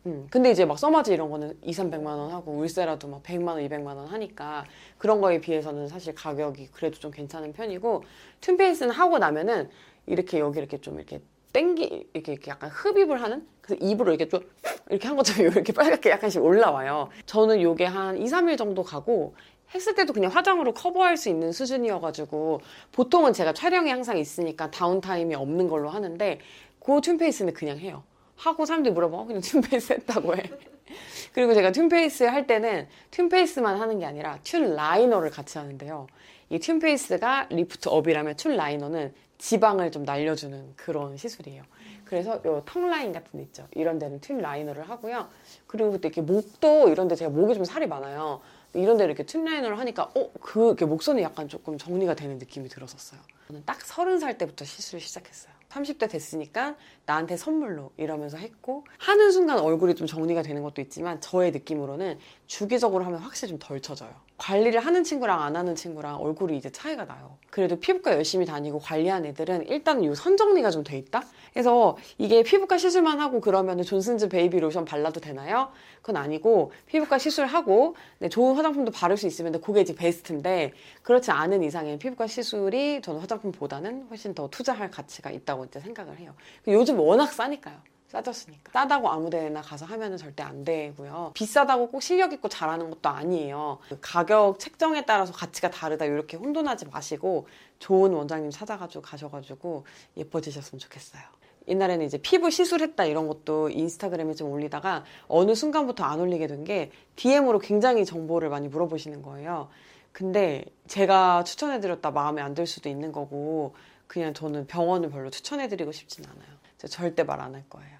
음, 근데 이제 막 써마지 이런 거는 2, 300만 원 하고 울세라도 막 100만 원, 200만 원 하니까 그런 거에 비해서는 사실 가격이 그래도 좀 괜찮은 편이고 튠페이스는 하고 나면은 이렇게 여기 이렇게 좀 이렇게 땡기 이렇게, 이렇게 약간 흡입을 하는 그래서 입으로 이렇게 좀 이렇게 한 것처럼 이렇게 빨갛게 약간씩 올라와요. 저는 요게 한 2, 3일 정도 가고 했을 때도 그냥 화장으로 커버할 수 있는 수준이어가지고 보통은 제가 촬영이 항상 있으니까 downtime이 없는 걸로 하는데 그 튠페이스는 그냥 해요. 하고 사람들이 물어봐 어, 그냥 튠페이스 했다고 해. 그리고 제가 튠페이스 할 때는 튠페이스만 하는 게 아니라 튠 라이너를 같이 하는데요. 이 튠페이스가 lift up이라면 튠 라이너는 지방을 좀 날려주는 그런 시술이에요. 그래서 요 턱 라인 같은 데 있죠. 이런 데는 튠 라이너를 하고요. 그리고 또 이렇게 목도 이런 데 제가 목이 좀 살이 많아요. 이런 데 이렇게 튠 라이너를 하니까 어, 그 목선이 약간 조금 정리가 되는 느낌이 들었었어요. 저는 딱 서른 살 때부터 시술을 시작했어요. 30대 됐으니까 나한테 선물로 이러면서 했고 하는 순간 얼굴이 좀 정리가 되는 것도 있지만 저의 느낌으로는 주기적으로 하면 확실히 좀덜 처져요. 관리를 하는 친구랑 안 하는 친구랑 얼굴이 이제 차이가 나요. 그래도 피부과 열심히 다니고 관리한 애들은 일단 요 선정리가 좀 돼 있다? 그래서 이게 피부과 시술만 하고 그러면 존슨즈 베이비 로션 발라도 되나요? 그건 아니고 피부과 시술하고 네, 좋은 화장품도 바를 수 있으면 그게 이제 베스트인데 그렇지 않은 이상의 피부과 시술이 저는 화장품보다는 훨씬 더 투자할 가치가 있다고 이제 생각을 해요. 요즘 워낙 싸니까요. 싸졌으니까. 싸다고 아무 데나 가서 하면은 절대 안 되고요. 비싸다고 꼭 실력 있고 잘하는 것도 아니에요. 그 가격 책정에 따라서 가치가 다르다 이렇게 혼돈하지 마시고 좋은 원장님 찾아가지고 가셔가지고 예뻐지셨으면 좋겠어요. 옛날에는 이제 피부 시술했다 이런 것도 인스타그램에 좀 올리다가 어느 순간부터 안 올리게 된 게 DM으로 굉장히 정보를 많이 물어보시는 거예요. 근데 제가 추천해드렸다 마음에 안 들 수도 있는 거고 그냥 저는 병원을 별로 추천해드리고 싶진 않아요. 절대 말 안 할 거예요.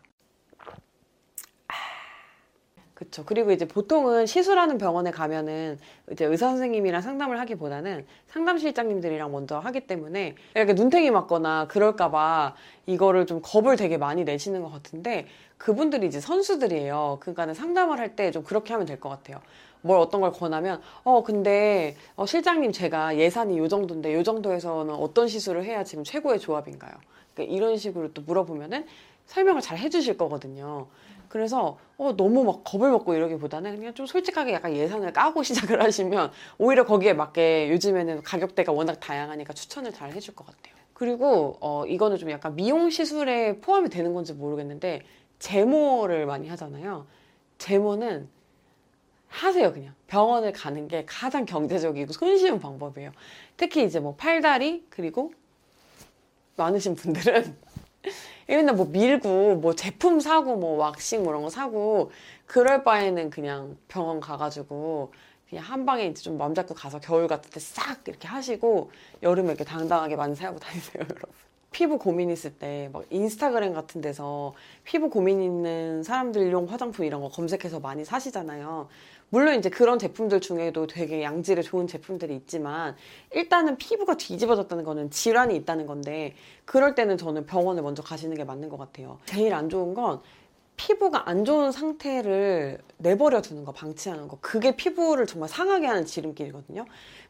그쵸. 그리고 이제 보통은 시술하는 병원에 가면은 이제 의사 선생님이랑 상담을 하기보다는 상담실장님들이랑 먼저 하기 때문에 이렇게 눈탱이 맞거나 그럴까봐 이거를 좀 겁을 되게 많이 내시는 것 같은데 그분들이 이제 선수들이에요. 그러니까는 상담을 할 때 좀 그렇게 하면 될 것 같아요. 뭘 어떤 걸 권하면 어 근데 어, 실장님 제가 예산이 요 정도인데 요 정도에서는 어떤 시술을 해야 지금 최고의 조합인가요? 그러니까 이런 식으로 또 물어보면은 설명을 잘 해주실 거거든요. 그래서 어, 너무 막 겁을 먹고 이러기보다는 그냥 좀 솔직하게 약간 예산을 까고 시작을 하시면 오히려 거기에 맞게 요즘에는 가격대가 워낙 다양하니까 추천을 잘 해줄 것 같아요. 그리고 어, 이거는 좀 약간 미용 시술에 포함이 되는 건지 모르겠는데 제모를 많이 하잖아요. 제모는 하세요 그냥 병원을 가는 게 가장 경제적이고 손쉬운 방법이에요. 특히 이제 뭐 팔다리 그리고 많으신 분들은 맨날 뭐 밀고 뭐 제품 사고 뭐 왁싱 뭐 이런 거 사고 그럴 바에는 그냥 병원 가가지고 그냥 한 방에 이제 좀 마음 잡고 가서 겨울 같을 때 싹 이렇게 하시고 여름에 이렇게 당당하게 만세하고 다니세요 여러분. 피부 고민 있을 때 막 인스타그램 같은 데서 피부 고민 있는 사람들 용 화장품 이런 거 검색해서 많이 사시잖아요. 물론 이제 그런 제품들 중에도 되게 양질의 좋은 제품들이 있지만 일단은 피부가 뒤집어졌다는 거는 질환이 있다는 건데 그럴 때는 저는 병원을 먼저 가시는 게 맞는 것 같아요. 제일 안 좋은 건 피부가 안 좋은 상태를 내버려 두는 거, 방치하는 거. 그게 피부를 정말 상하게 하는 지름길이거든요.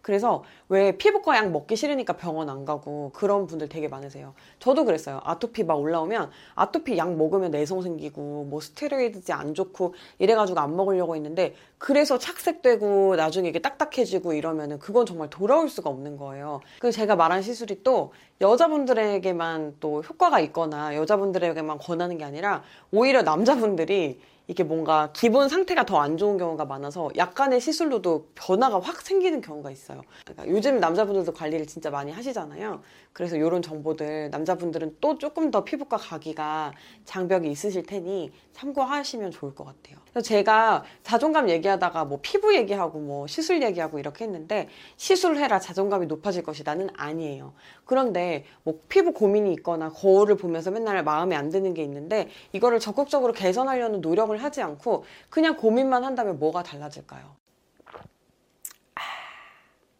그래서 왜 피부과 약 먹기 싫으니까 병원 안 가고 그런 분들 되게 많으세요. 저도 그랬어요. 아토피 막 올라오면 아토피 약 먹으면 내성 생기고 뭐 스테로이드지 안 좋고 이래가지고 안 먹으려고 했는데 그래서 착색되고 나중에 이게 딱딱해지고 이러면은 그건 정말 돌아올 수가 없는 거예요. 그래서 제가 말한 시술이 또 여자분들에게만 또 효과가 있거나 여자분들에게만 권하는 게 아니라 오히려 남자분들이 이게 뭔가 기본 상태가 더 안 좋은 경우가 많아서 약간의 시술로도 변화가 확 생기는 경우가 있어요. 그러니까 요즘 남자분들도 관리를 진짜 많이 하시잖아요. 그래서 이런 정보들 남자분들은 또 조금 더 피부과 가기가 장벽이 있으실 테니 참고하시면 좋을 것 같아요. 제가 자존감 얘기하다가 뭐 피부 얘기하고 뭐 시술 얘기하고 이렇게 했는데 시술해라 자존감이 높아질 것이다는 아니에요. 그런데 뭐 피부 고민이 있거나 거울을 보면서 맨날 마음에 안 드는 게 있는데 이거를 적극적으로 개선하려는 노력을 하지 않고 그냥 고민만 한다면 뭐가 달라질까요?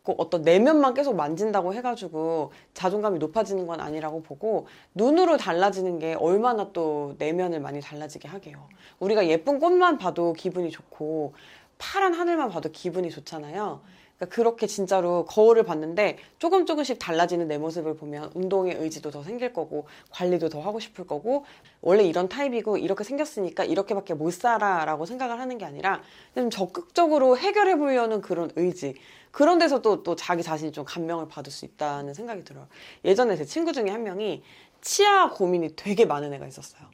꼭 어떤 내면만 계속 만진다고 해가지고 자존감이 높아지는 건 아니라고 보고 눈으로 달라지는 게 얼마나 또 내면을 많이 달라지게 하게요. 우리가 예쁜 꽃만 봐도 기분이 좋고 파란 하늘만 봐도 기분이 좋잖아요. 그러니까 그렇게 진짜로 거울을 봤는데 조금 조금씩 달라지는 내 모습을 보면 운동의 의지도 더 생길 거고 관리도 더 하고 싶을 거고 원래 이런 타입이고 이렇게 생겼으니까 이렇게밖에 못 살아라고 생각을 하는 게 아니라 좀 적극적으로 해결해 보려는 그런 의지 그런 데서 또, 또 자기 자신이 좀 감명을 받을 수 있다는 생각이 들어요. 예전에 제 친구 중에 한 명이 치아 고민이 되게 많은 애가 있었어요.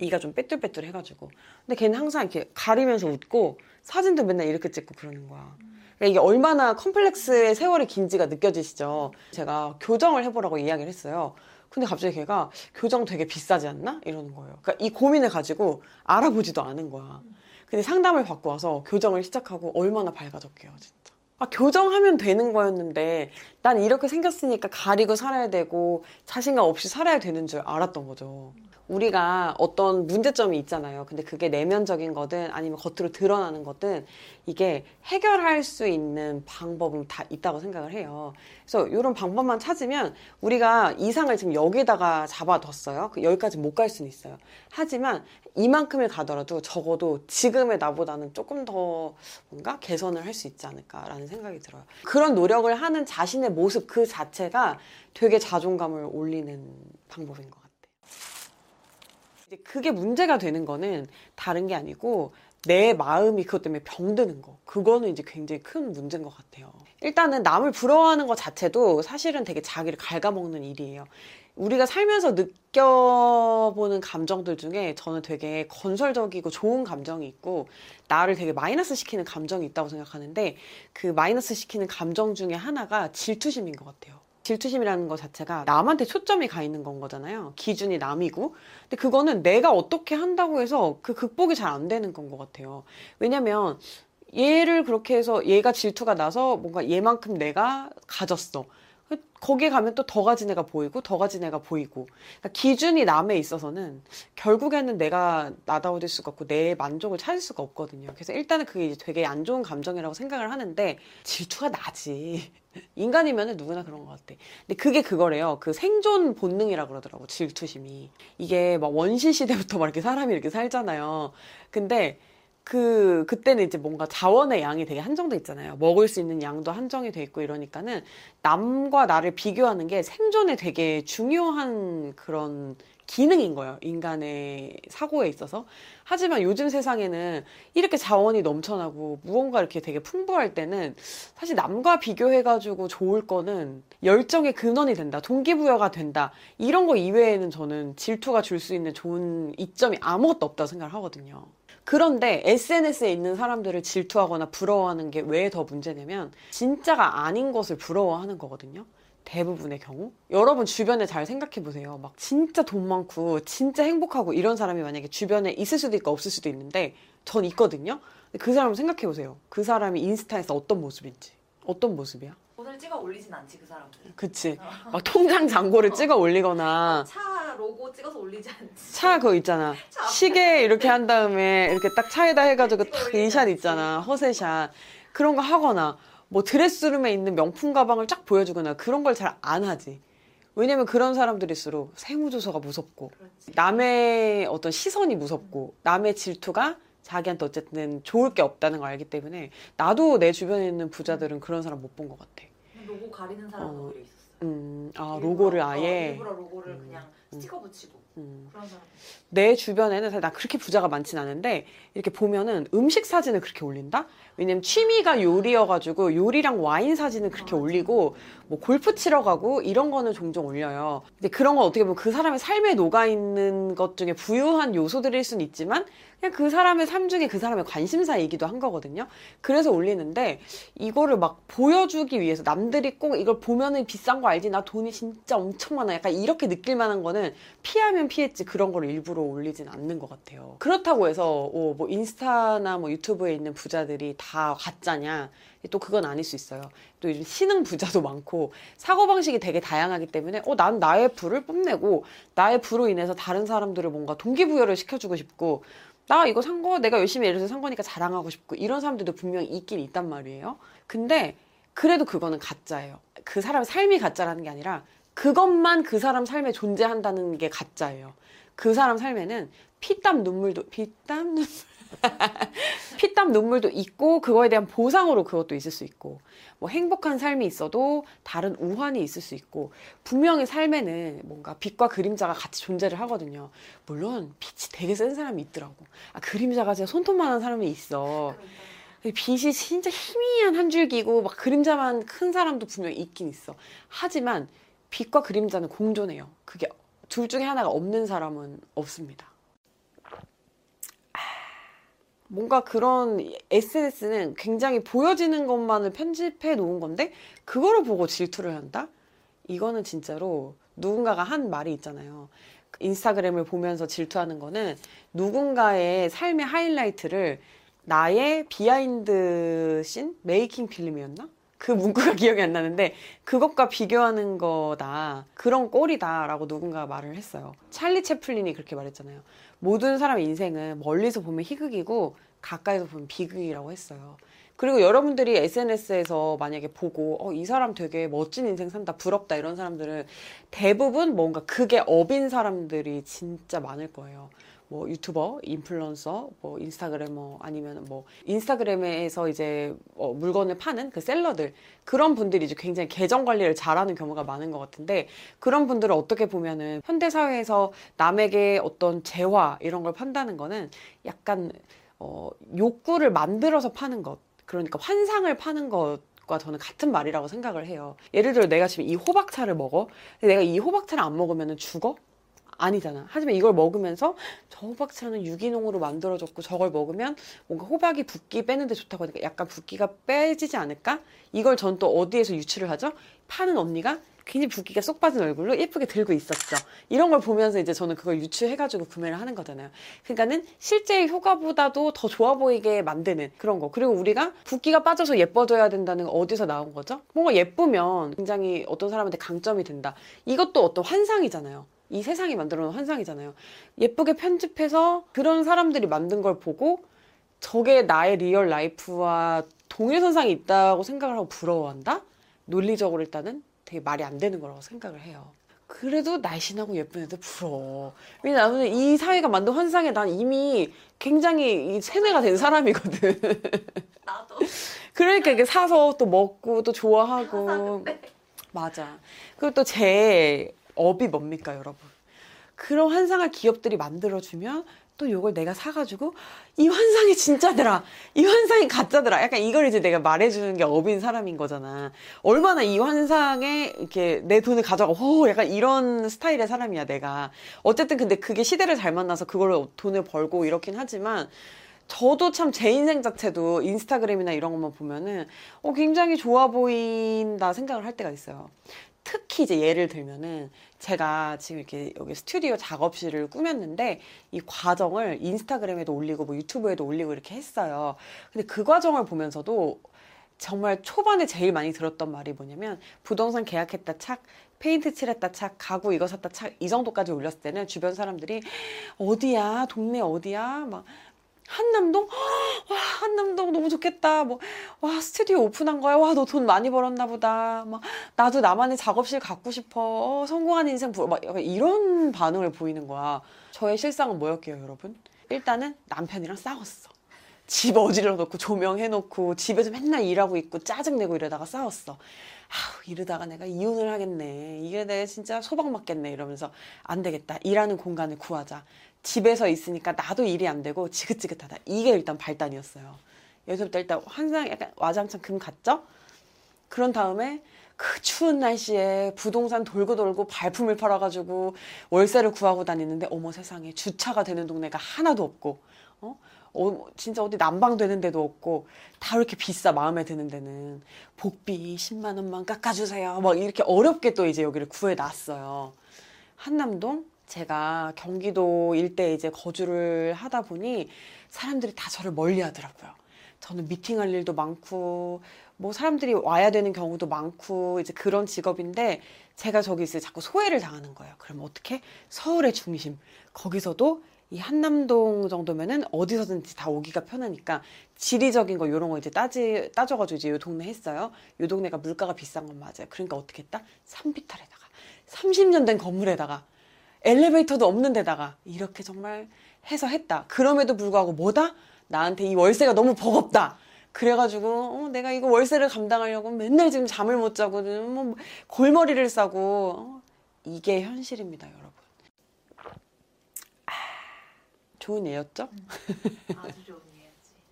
이가 좀 빼뚤빼뚤 해가지고. 근데 걔는 항상 이렇게 가리면서 웃고 사진도 맨날 이렇게 찍고 그러는 거야. 그러니까 이게 얼마나 컴플렉스의 세월이 긴지가 느껴지시죠. 제가 교정을 해보라고 이야기를 했어요. 근데 갑자기 걔가 교정 되게 비싸지 않나? 이러는 거예요. 그러니까 이 고민을 가지고 알아보지도 않은 거야. 근데 상담을 받고 와서 교정을 시작하고 얼마나 밝아졌게요, 진짜. 아, 교정하면 되는 거였는데 난 이렇게 생겼으니까 가리고 살아야 되고 자신감 없이 살아야 되는 줄 알았던 거죠. 우리가 어떤 문제점이 있잖아요. 근데 그게 내면적인 거든 아니면 겉으로 드러나는 거든 이게 해결할 수 있는 방법은 다 있다고 생각을 해요. 그래서 이런 방법만 찾으면 우리가 이상을 지금 여기다가 잡아뒀어요. 그 여기까지 못 갈 수는 있어요. 하지만 이만큼을 가더라도 적어도 지금의 나보다는 조금 더 뭔가 개선을 할 수 있지 않을까라는 생각이 들어요. 그런 노력을 하는 자신의 모습 그 자체가 되게 자존감을 올리는 방법인 것 같아요. 이제 그게 문제가 되는 거는 다른 게 아니고 내 마음이 그것 때문에 병드는 거. 그거는 이제 굉장히 큰 문제인 것 같아요. 일단은 남을 부러워하는 것 자체도 사실은 되게 자기를 갉아먹는 일이에요. 우리가 살면서 느껴보는 감정들 중에 저는 되게 건설적이고 좋은 감정이 있고 나를 되게 마이너스 시키는 감정이 있다고 생각하는데 그 마이너스 시키는 감정 중에 하나가 질투심인 것 같아요. 질투심이라는 것 자체가 남한테 초점이 가 있는 건 거잖아요. 기준이 남이고. 근데 그거는 내가 어떻게 한다고 해서 그 극복이 잘 안 되는 건 것 같아요. 왜냐면 얘를 그렇게 해서 얘가 질투가 나서 뭔가 얘만큼 내가 가졌어. 거기에 가면 또 더 가진 애가 보이고 더 가진 애가 보이고 그러니까 기준이 남에 있어서는 결국에는 내가 나다워질 수가 없고 내 만족을 찾을 수가 없거든요. 그래서 일단은 그게 이제 되게 안 좋은 감정이라고 생각을 하는데 질투가 나지. 인간이면 누구나 그런 것 같아. 근데 그게 그거래요. 그 생존 본능이라 고 그러더라고 질투심이. 이게 막 원시 시대부터 막 이렇게 사람이 이렇게 살잖아요. 근데 그 그때는 이제 뭔가 자원의 양이 되게 한정돼 있잖아요. 먹을 수 있는 양도 한정이 돼 있고 이러니까는 남과 나를 비교하는 게 생존에 되게 중요한 그런 기능인 거예요. 인간의 사고에 있어서. 하지만 요즘 세상에는 이렇게 자원이 넘쳐나고 무언가 이렇게 되게 풍부할 때는 사실 남과 비교해가지고 좋을 거는 열정의 근원이 된다. 동기부여가 된다. 이런 거 이외에는 저는 질투가 줄 수 있는 좋은 이점이 아무것도 없다고 생각을 하거든요. 그런데 SNS에 있는 사람들을 질투하거나 부러워하는 게 왜 더 문제냐면 진짜가 아닌 것을 부러워하는 거거든요. 대부분의 경우. 여러분 주변에 잘 생각해 보세요. 막 진짜 돈 많고 진짜 행복하고 이런 사람이 만약에 주변에 있을 수도 있고 없을 수도 있는데 전 있거든요. 그 사람을 생각해 보세요. 그 사람이 인스타에서 어떤 모습인지. 어떤 모습이야? 오늘 찍어 올리진 않지 그 사람들. 그치. 막 통장 잔고를 찍어 올리거나 차 로고 찍어서 올리지 않지. 차 그거 있잖아. 차 시계 이렇게 한 다음에 이렇게 딱 차에다 해가지고 찍어 딱 올리지 이샷 않지. 있잖아. 허세샷. 그런 거 하거나 뭐 드레스룸에 있는 명품 가방을 쫙 보여주거나 그런 걸 잘 안 하지. 왜냐면 그런 사람들일수록 세무조서가 무섭고 그렇지. 남의 어떤 시선이 무섭고 남의 질투가 자기한테 어쨌든 좋을 게 없다는 걸 알기 때문에 나도 내 주변에 있는 부자들은 그런 사람 못 본 것 같아. 로고 가리는 사람도 어. 오히려 있었어. 음, 아 일부러, 로고를 어, 아예. 일부러 로고를 음, 그냥 음. 스티커 붙이고 음. 그런 사람. 내 주변에는 사실 나 그렇게 부자가 많진 않은데 이렇게 보면은 음식 사진을 그렇게 올린다? 왜냐면 취미가 요리여가지고 요리랑 와인 사진을 그렇게 아, 올리고 뭐 골프 치러 가고 이런 거는 종종 올려요. 근데 그런 건 어떻게 보면 그 사람의 삶에 녹아 있는 것 중에 부유한 요소들일 수는 있지만 그냥 그 사람의 삶 중에 그 사람의 관심사이기도 한 거거든요. 그래서 올리는데 이거를 막 보여주기 위해서 남들이 꼭 이걸 보면은 비싼 거 알지? 나 돈이 진짜 엄청 많아. 약간 이렇게 느낄 만한 거는 피하면 피했지 그런 거를 일부러 올리진 않는 것 같아요. 그렇다고 해서 어, 뭐 인스타나 뭐 유튜브에 있는 부자들이 다 가짜냐? 또 그건 아닐 수 있어요. 또 요즘 신흥 부자도 많고 사고 방식이 되게 다양하기 때문에 어 난 나의 부를 뽐내고 나의 부로 인해서 다른 사람들을 뭔가 동기부여를 시켜주고 싶고 나 이거 산 거 내가 열심히 예를 들어서 산 거니까 자랑하고 싶고 이런 사람들도 분명히 있긴 있단 말이에요. 근데 그래도 그거는 가짜예요. 그 사람의 삶이 가짜라는 게 아니라 그것만 그 사람 삶에 존재한다는 게 가짜예요. 그 사람 삶에는 피땀 눈물도 피땀 눈물 피땀 눈물도 있고 그거에 대한 보상으로 그것도 있을 수 있고 뭐 행복한 삶이 있어도 다른 우환이 있을 수 있고 분명히 삶에는 뭔가 빛과 그림자가 같이 존재를 하거든요. 물론 빛이 되게 센 사람이 있더라고. 아 그림자가 진짜 손톱만한 사람이 있어. 빛이 진짜 희미한 한 줄기고 막 그림자만 큰 사람도 분명히 있긴 있어. 하지만 빛과 그림자는 공존해요. 그게 둘 중에 하나가 없는 사람은 없습니다. 아, 뭔가 그런 SNS는 굉장히 보여지는 것만을 편집해 놓은 건데 그거를 보고 질투를 한다? 이거는 진짜로 누군가가 한 말이 있잖아요. 인스타그램을 보면서 질투하는 거는 누군가의 삶의 하이라이트를 나의 behind scene? making film이었나? 그 문구가 기억이 안 나는데 그것과 비교하는 거다. 그런 꼴이다라고 누군가 말을 했어요. 찰리 채플린이 그렇게 말했잖아요. 모든 사람의 인생은 멀리서 보면 희극이고 가까이서 보면 비극이라고 했어요. 그리고 여러분들이 SNS에서 만약에 보고 어, 이 사람 되게 멋진 인생 산다 부럽다 이런 사람들은 대부분 뭔가 그게 업인 사람들이 진짜 많을 거예요. 뭐 유튜버, 인플루언서, 뭐 인스타그래머 아니면 뭐 인스타그램에서 이제 어, 물건을 파는 그 셀러들 그런 분들이 이제 굉장히 계정 관리를 잘하는 경우가 많은 것 같은데 그런 분들을 어떻게 보면은 현대 사회에서 남에게 어떤 재화 이런 걸 판다는 거는 약간 어, 욕구를 만들어서 파는 것 그러니까 환상을 파는 것 과 저는 같은 말이라고 생각을 해요. 예를 들어 내가 지금 이 호박차를 먹어. 내가 이 호박차를 안 먹으면 죽어? 아니잖아. 하지만 이걸 먹으면서 저 호박차는 유기농으로 만들어졌고 저걸 먹으면 뭔가 호박이 붓기 빼는데 좋다고 하니까 약간 붓기가 빼지지 않을까? 이걸 전 또 어디에서 유출을 하죠? 파는 언니가 굉장히 붓기가 쏙 빠진 얼굴로 예쁘게 들고 있었죠. 이런 걸 보면서 이제 저는 그걸 유추해가지고 구매를 하는 거잖아요. 그러니까는 실제 효과보다도 더 좋아 보이게 만드는 그런 거. 그리고 우리가 붓기가 빠져서 예뻐져야 된다는 건 어디서 나온 거죠? 뭔가 예쁘면 굉장히 어떤 사람한테 강점이 된다. 이것도 어떤 환상이잖아요. 이 세상이 만들어 놓은 환상이잖아요. 예쁘게 편집해서 그런 사람들이 만든 걸 보고 저게 나의 real life와 동일선상이 있다고 생각을 하고 부러워한다? 논리적으로 일단은 되게 말이 안 되는 거라고 생각을 해요. 그래도 날씬하고 예쁜 애들 부러워. 왜냐면 나는 이 사회가 만든 환상에 난 이미 굉장히 이 세뇌가 된 사람이거든. 나도 그러니까 이게 사서 또 먹고 또 좋아하고. 맞아. 그리고 또 제 업이 뭡니까, 여러분? 그런 환상을 기업들이 만들어주면 또 이걸 내가 사가지고 이 환상이 진짜더라. 이 환상이 가짜더라. 약간 이걸 이제 내가 말해주는 게 업인 사람인 거잖아. 얼마나 이 환상에 이렇게 내 돈을 가져가. 호 약간 이런 스타일의 사람이야, 내가. 어쨌든 근데 그게 시대를 잘 만나서 그걸로 돈을 벌고 이렇긴 하지만 저도 참 제 인생 자체도 인스타그램이나 이런 것만 보면은 어, 굉장히 좋아 보인다 생각을 할 때가 있어요. 특히 이제 예를 들면은 제가 지금 이렇게 여기 스튜디오 작업실을 꾸몄는데 이 과정을 인스타그램에도 올리고 뭐 유튜브에도 올리고 이렇게 했어요. 근데 그 과정을 보면서도 정말 초반에 제일 많이 들었던 말이 뭐냐면 부동산 계약했다 착 페인트 칠했다 착 가구 이거 샀다 착 이 정도까지 올렸을 때는 주변 사람들이 어디야 동네 어디야 막 한남동 와 한남동 너무 좋겠다 뭐 와 스튜디오 오픈한 거야 와 너 돈 많이 벌었나 보다 막 나도 나만의 작업실 갖고 싶어 어, 성공한 인생 부- 막 이런 반응을 보이는 거야 저의 실상은 뭐였게요 여러분 일단은 남편이랑 싸웠어 집 어지러 놓고 조명해 놓고 집에서 맨날 일하고 있고 짜증내고 이러다가 싸웠어. 아우 이러다가 내가 이혼을 하겠네. 이게 내가 진짜 소방 맞겠네 이러면서 안 되겠다. 일하는 공간을 구하자. 집에서 있으니까 나도 일이 안 되고 지긋지긋하다. 이게 일단 발단이었어요. 여기서부터 일단 환상 약간 와장창 금 갔죠? 그런 다음에 그 추운 날씨에 부동산 돌고 돌고 발품을 팔아가지고 월세를 구하고 다니는데 어머 세상에 주차가 되는 동네가 하나도 없고 어? 어, 진짜 어디 난방 되는 데도 없고 다 이렇게 비싸 마음에 드는 데는 복비 10만 원만 깎아주세요 막 이렇게 어렵게 또 이제 여기를 구해놨어요 한남동 제가 경기도 일대에 이제 거주를 하다 보니 사람들이 다 저를 멀리 하더라고요 저는 미팅할 일도 많고 뭐 사람들이 와야 되는 경우도 많고 이제 그런 직업인데 제가 저기 때 자꾸 소외를 당하는 거예요. 그럼 어떻게? 서울의 중심 거기서도 이 한남동 정도면은 어디서든지 다 오기가 편하니까 지리적인 거 요런 거 이제 따지 따져가지고 이제 요 동네 했어요. 요 동네가 물가가 비싼 건 맞아요. 그러니까 어떻게 했다? 산비탈에다가 30년 된 건물에다가 엘리베이터도 없는 데다가 이렇게 정말 해서 했다. 그럼에도 불구하고 뭐다? 나한테 이 월세가 너무 버겁다. 그래가지고 어, 내가 이거 월세를 감당하려고 맨날 지금 잠을 못 자고 뭐 골머리를 싸고 어, 이게 현실입니다, 여러분. 아, 좋은 예였죠? 아주 좋은 이해지.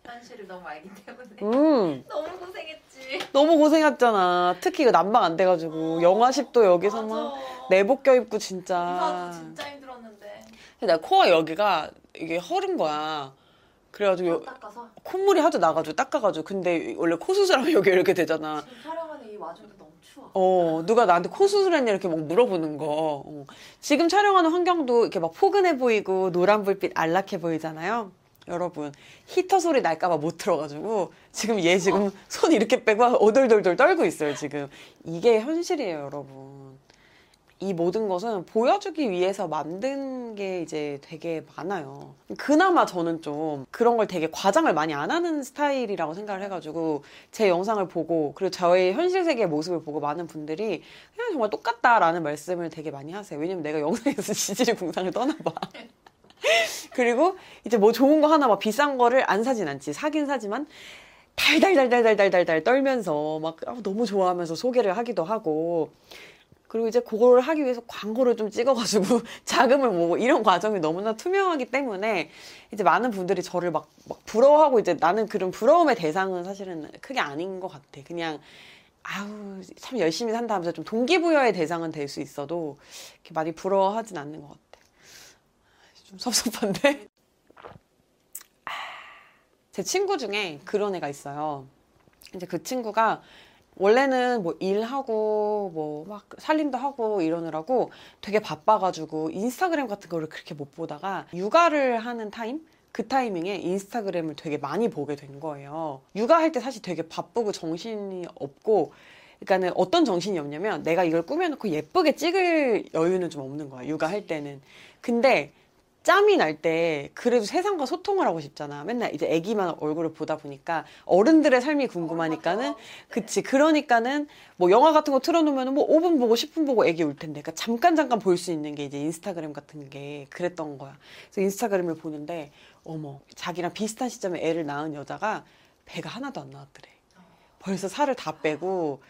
현실을 너무 알기 때문에 음, 너무 고생했지. 너무 고생했잖아. 특히 그 난방 안 돼가지고 영하 10도 여기서 막. 내복 껴입고 이사도 진짜. 진짜 힘들었는데. 내가 코가 여기가 이게 허른 거야. 그래가지고 콧물이 하도 나가지고 닦아가지고 근데 원래 코 수술하면 여기 이렇게 되잖아. 지금 촬영하는 이 와중도 너무 추워. 어 누가 나한테 코 수술했냐 이렇게 막 물어보는 거. 어. 지금 촬영하는 환경도 이렇게 막 포근해 보이고 노란 불빛 안락해 보이잖아요. 여러분 히터 소리 날까봐 못 들어가지고 지금 얘 지금 손 이렇게 빼고 오돌돌돌 떨고 있어요 지금 이게 현실이에요 여러분 이 모든 것은 보여주기 위해서 만든 게 이제 되게 많아요. 그나마 저는 좀 그런 걸 되게 과장을 많이 안 하는 스타일이라고 생각을 해가지고 제 영상을 보고 그리고 저의 현실 세계의 모습을 보고 많은 분들이 그냥 정말 똑같다라는 말씀을 되게 많이 하세요. 왜냐면 내가 영상에서 지질이 궁상을 떠나봐. 그리고 이제 뭐 좋은 거 하나 막 비싼 거를 안 사진 않지. 사긴 사지만 달달달달달달달달 떨면서 막 아, 너무 좋아하면서 소개를 하기도 하고 그리고 이제 그거를 하기 위해서 광고를 좀 찍어가지고 자금을 모으고 이런 과정이 너무나 투명하기 때문에 이제 많은 분들이 저를 막, 막 부러워하고 이제 나는 그런 부러움의 대상은 사실은 크게 아닌 것 같아. 그냥 아우 참 열심히 산다 하면서 좀 동기부여의 대상은 될 수 있어도 이렇게 많이 부러워하진 않는 것 같아. 좀 섭섭한데? 제 친구 중에 그런 애가 있어요. 이제 그 친구가 원래는 뭐 일하고 뭐 막 살림도 하고 이러느라고 되게 바빠가지고 인스타그램 같은 거를 그렇게 못 보다가 육아를 하는 타임? 그 타이밍에 인스타그램을 되게 많이 보게 된 거예요. 육아할 때 사실 되게 바쁘고 정신이 없고 그러니까는 어떤 정신이 없냐면 내가 이걸 꾸며놓고 예쁘게 찍을 여유는 좀 없는 거야. 육아할 때는. 근데 짬이 날 때 그래도 세상과 소통을 하고 싶잖아. 맨날 이제 애기만 얼굴을 보다 보니까 어른들의 삶이 궁금하니까는 그치. 그러니까는 뭐 영화 같은 거 틀어놓으면 뭐 5분 보고 10분 보고 애기 울 텐데. 그러니까 잠깐 잠깐 볼 수 있는 게 이제 인스타그램 같은 게 그랬던 거야. 그래서 인스타그램을 보는데 어머 자기랑 비슷한 시점에 애를 낳은 여자가 배가 하나도 안 나왔더래. 벌써 살을 다 빼고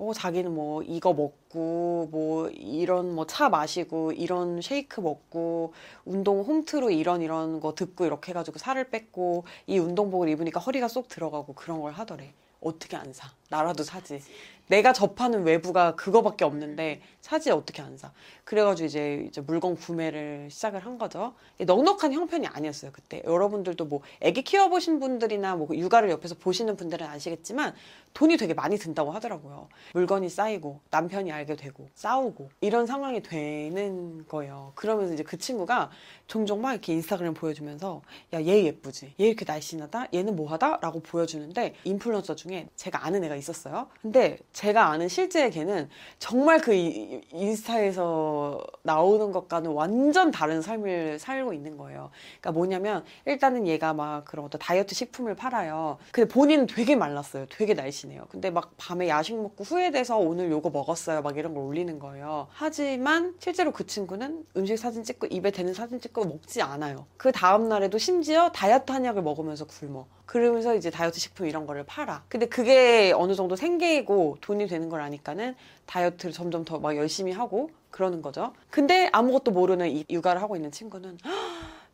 어, 자기는 뭐 이거 먹고 뭐 이런 뭐 차 마시고 이런 쉐이크 먹고 운동 홈트로 이런 이런 거 듣고 이렇게 해가지고 살을 뺐고 이 운동복을 입으니까 허리가 쏙 들어가고 그런 걸 하더래. 어떻게 안 사? 나라도 사지. 내가 접하는 외부가 그거밖에 없는데 사지 어떻게 안 사? 그래가지고 이제, 이제 물건 구매를 시작을 한 거죠. 넉넉한 형편이 아니었어요 그때. 여러분들도 뭐 아기 키워보신 분들이나 뭐 육아를 옆에서 보시는 분들은 아시겠지만 돈이 되게 많이 든다고 하더라고요. 물건이 쌓이고 남편이 알게 되고 싸우고 이런 상황이 되는 거예요. 그러면서 이제 그 친구가 종종 막 이렇게 인스타그램 보여주면서 야 얘 예쁘지? 얘 이렇게 날씬하다? 얘는 뭐하다? 라고 보여주는데 인플루언서 중에 제가 아는 애가 있었어요. 근데 제가 아는 실제 걔는 정말 그 이- 인스타에서 나오는 것과는 완전 다른 삶을 살고 있는 거예요. 그러니까 뭐냐면 일단은 얘가 막 그런 어떤 다이어트 식품을 팔아요. 근데 본인은 되게 말랐어요. 되게 날씬해요. 근데 막 밤에 야식 먹고 후회돼서 오늘 요거 먹었어요. 막 이런 걸 올리는 거예요. 하지만 실제로 그 친구는 음식 사진 찍고 입에 대는 사진 찍고 먹지 않아요. 그 다음 날에도 심지어 다이어트 한약을 먹으면서 굶어. 그러면서 이제 다이어트 식품 이런 거를 팔아. 근데 그게 어느 정도 생계이고 돈이 되는 걸 아니까는 다이어트를 점점 더 막 열심히 하고 그러는 거죠. 근데 아무것도 모르는 이 육아를 하고 있는 친구는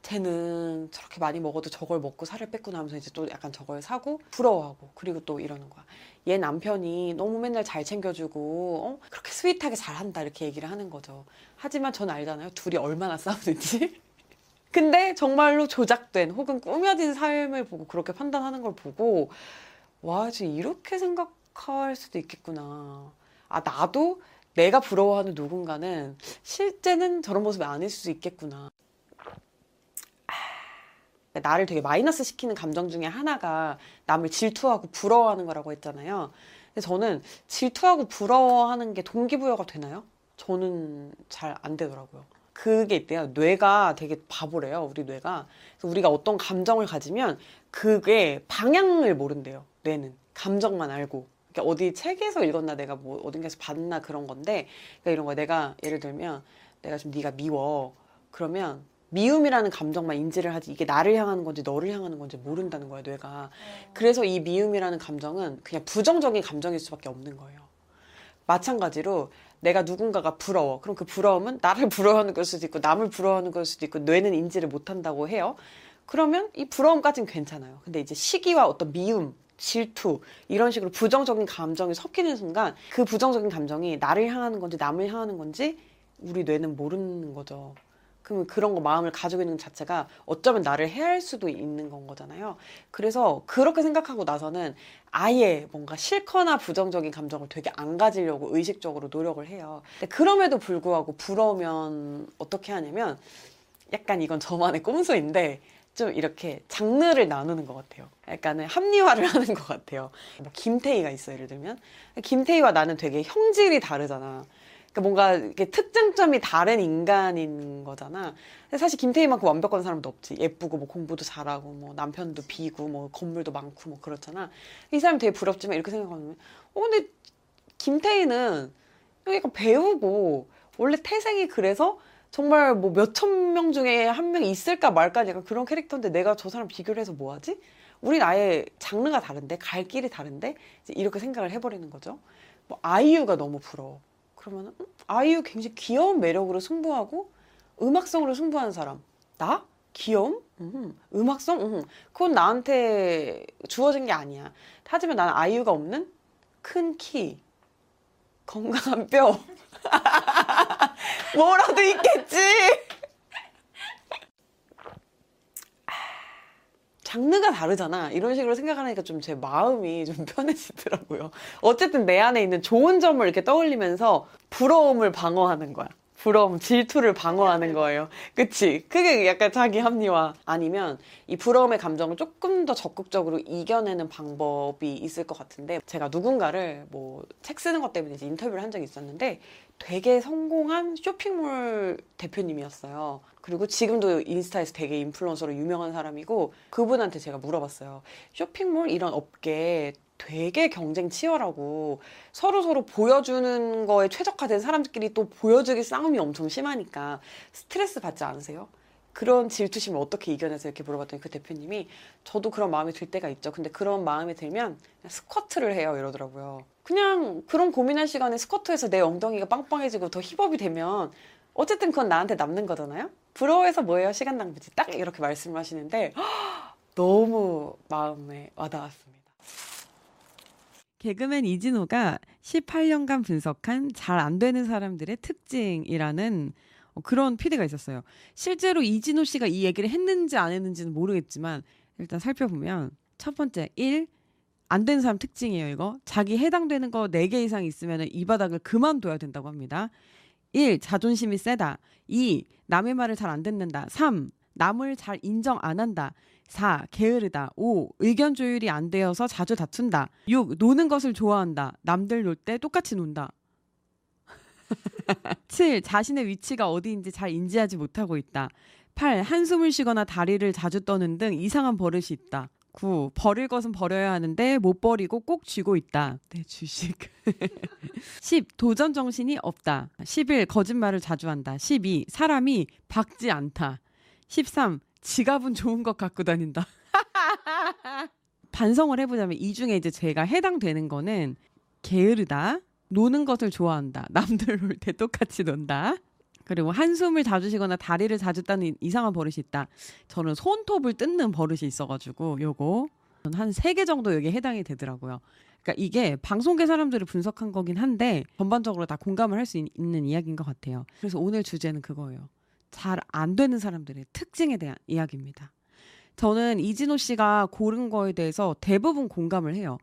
쟤는 저렇게 많이 먹어도 저걸 먹고 살을 뺐구나 하면서 이제 또 약간 저걸 사고 부러워하고 그리고 또 이러는 거야. 얘 남편이 너무 맨날 잘 챙겨주고 어? 그렇게 스윗하게 잘한다 이렇게 얘기를 하는 거죠. 하지만 전 알잖아요. 둘이 얼마나 싸우는지. 근데 정말로 조작된 혹은 꾸며진 삶을 보고 그렇게 판단하는 걸 보고 와 지금 이렇게 생각할 수도 있겠구나. 아 나도 내가 부러워하는 누군가는 실제는 저런 모습이 아닐 수도 있겠구나. 아, 나를 되게 마이너스 시키는 감정 중에 하나가 남을 질투하고 부러워하는 거라고 했잖아요. 근데 저는 질투하고 부러워하는 게 동기부여가 되나요? 저는 잘 안 되더라고요. 그게 있대요. 뇌가 되게 바보래요. 우리 뇌가. 그래서 우리가 어떤 감정을 가지면 그게 방향을 모른대요. 뇌는. 감정만 알고. 그러니까 어디 책에서 읽었나 내가 뭐 어딘가에서 봤나 그런 건데 그러니까 이런 거 내가 예를 들면 내가 좀 네가 미워. 그러면 미움이라는 감정만 인지를 하지 이게 나를 향하는 건지 너를 향하는 건지 모른다는 거야 뇌가. 그래서 이 미움이라는 감정은 그냥 부정적인 감정일 수밖에 없는 거예요. 마찬가지로 내가 누군가가 부러워. 그럼 그 부러움은 나를 부러워하는 걸 수도 있고 남을 부러워하는 걸 수도 있고 뇌는 인지를 못한다고 해요. 그러면 이 부러움까지는 괜찮아요. 근데 이제 시기와 어떤 미움, 질투 이런 식으로 부정적인 감정이 섞이는 순간 그 부정적인 감정이 나를 향하는 건지 남을 향하는 건지 우리 뇌는 모르는 거죠. 그러면 그런 거 마음을 가지고 있는 것 자체가 어쩌면 나를 해할 수도 있는 건 거잖아요. 그래서 그렇게 생각하고 나서는 아예 뭔가 싫거나 부정적인 감정을 되게 안 가지려고 의식적으로 노력을 해요. 그럼에도 불구하고 부러우면 어떻게 하냐면 약간 이건 저만의 꼼수인데 좀 이렇게 장르를 나누는 것 같아요. 약간은 합리화를 하는 것 같아요. 뭐 김태희가 있어 예를 들면 김태희와 나는 되게 형질이 다르잖아. 그러니까 뭔가 이렇게 특장점이 다른 인간인 거잖아. 사실 김태희만큼 완벽한 사람도 없지. 예쁘고 뭐 공부도 잘하고 뭐 남편도 비고 뭐 건물도 많고 뭐 그렇잖아. 이 사람 되게 부럽지만 이렇게 생각하면 어 근데 김태희는 약간 배우고 원래 태생이 그래서 정말 뭐 몇천 명 중에 한 명 있을까 말까 약간 그런 캐릭터인데 내가 저 사람 비교를 해서 뭐 하지? 우린 아예 장르가 다른데 갈 길이 다른데 이렇게 생각을 해버리는 거죠. 뭐 아이유가 너무 부러워. 그러면은 음, 아이유 굉장히 귀여운 매력으로 승부하고 음악성으로 승부하는 사람. 나? 귀여움? 음, 음악성? 음, 그건 나한테 주어진 게 아니야. 하지만 나는 아이유가 없는 큰 키 건강한 뼈. 뭐라도 있겠지 장르가 다르잖아. 이런 식으로 생각하니까 좀 제 마음이 좀 편해지더라고요. 어쨌든 내 안에 있는 좋은 점을 이렇게 떠올리면서 부러움을 방어하는 거야. 부러움, 질투를 방어하는 거예요. 그치? 그게 약간 자기 합리화. 아니면 이 부러움의 감정을 조금 더 적극적으로 이겨내는 방법이 있을 것 같은데 제가 누군가를 뭐 책 쓰는 것 때문에 이제 인터뷰를 한 적이 있었는데 되게 성공한 쇼핑몰 대표님이었어요. 그리고 지금도 인스타에서 되게 인플루언서로 유명한 사람이고 그분한테 제가 물어봤어요. 쇼핑몰 이런 업계 되게 경쟁 치열하고 서로 서로 보여주는 거에 최적화된 사람들끼리 또 보여주기 싸움이 엄청 심하니까 스트레스 받지 않으세요? 그런 질투심을 어떻게 이겨내서 이렇게 물어봤더니 그 대표님이 저도 그런 마음이 들 때가 있죠. 근데 그런 마음이 들면 그냥 스쿼트를 해요 이러더라고요. 그냥 그런 고민할 시간에 스쿼트해서 내 엉덩이가 빵빵해지고 더 힙업이 되면 어쨌든 그건 나한테 남는 거잖아요. 부러워해서 뭐예요? 시간 낭비지. 딱 이렇게 말씀을 하시는데 너무 마음에 와닿았습니다. 개그맨 이진호가 18년간 분석한 잘 안 되는 사람들의 특징이라는 어, 그런 피드가 있었어요. 실제로 이진호 씨가 이 얘기를 했는지 안 했는지는 모르겠지만 일단 살펴보면 첫 번째 1. 안 되는 사람 특징이에요, 이거. 자기 해당되는 거 4개 이상 있으면 이 바닥을 그만둬야 된다고 합니다. 1. 자존심이 세다. 2. 남의 말을 잘 안 듣는다. 3. 남을 잘 인정 안 한다. 4. 게으르다. 5. 의견 조율이 안 되어서 자주 다툰다. 6. 노는 것을 좋아한다. 남들 놀 때 똑같이 논다. 7. 자신의 위치가 어디인지 잘 인지하지 못하고 있다. 8. 한숨을 쉬거나 다리를 자주 떠는 등 이상한 버릇이 있다. 9. 버릴 것은 버려야 하는데 못 버리고 꼭 쥐고 있다. 내 주식. 10. 도전 정신이 없다. 11. 거짓말을 자주 한다. 12. 사람이 박지 않다. 13. 지갑은 좋은 것 갖고 다닌다. 반성을 해보자면 이 중에 이제 제가 해당되는 거는 게으르다. 노는 것을 좋아한다. 남들 놀 때 똑같이 논다. 그리고 한숨을 자주 쉬거나 다리를 자주 따는 이상한 버릇이 있다. 저는 손톱을 뜯는 버릇이 있어가지고 요거 한 세 개 정도 여기에 해당이 되더라고요. 그러니까 이게 방송계 사람들을 분석한 거긴 한데 전반적으로 다 공감을 할 수 있는 이야기인 것 같아요. 그래서 오늘 주제는 그거예요. 잘 안 되는 사람들의 특징에 대한 이야기입니다. 저는 이진호 씨가 고른 거에 대해서 대부분 공감을 해요.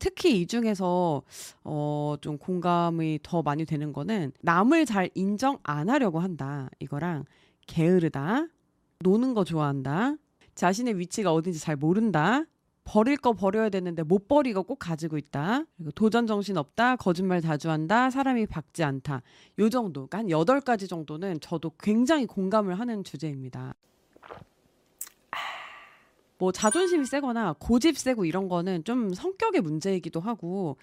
특히 이 중에서 어 좀 공감이 더 많이 되는 거는 남을 잘 인정 안 하려고 한다. 이거랑 게으르다. 노는 거 좋아한다. 자신의 위치가 어딘지 잘 모른다. 버릴 거 버려야 되는데 못 버리고 꼭 가지고 있다. 그리고 도전 정신 없다. 거짓말 자주 한다. 사람이 박지 않다. 요 정도. 한 여덟 가지 정도는 저도 굉장히 공감을 하는 주제입니다. 뭐 자존심이 세거나 고집 세고 이런 거는 좀 성격의 문제이기도 하고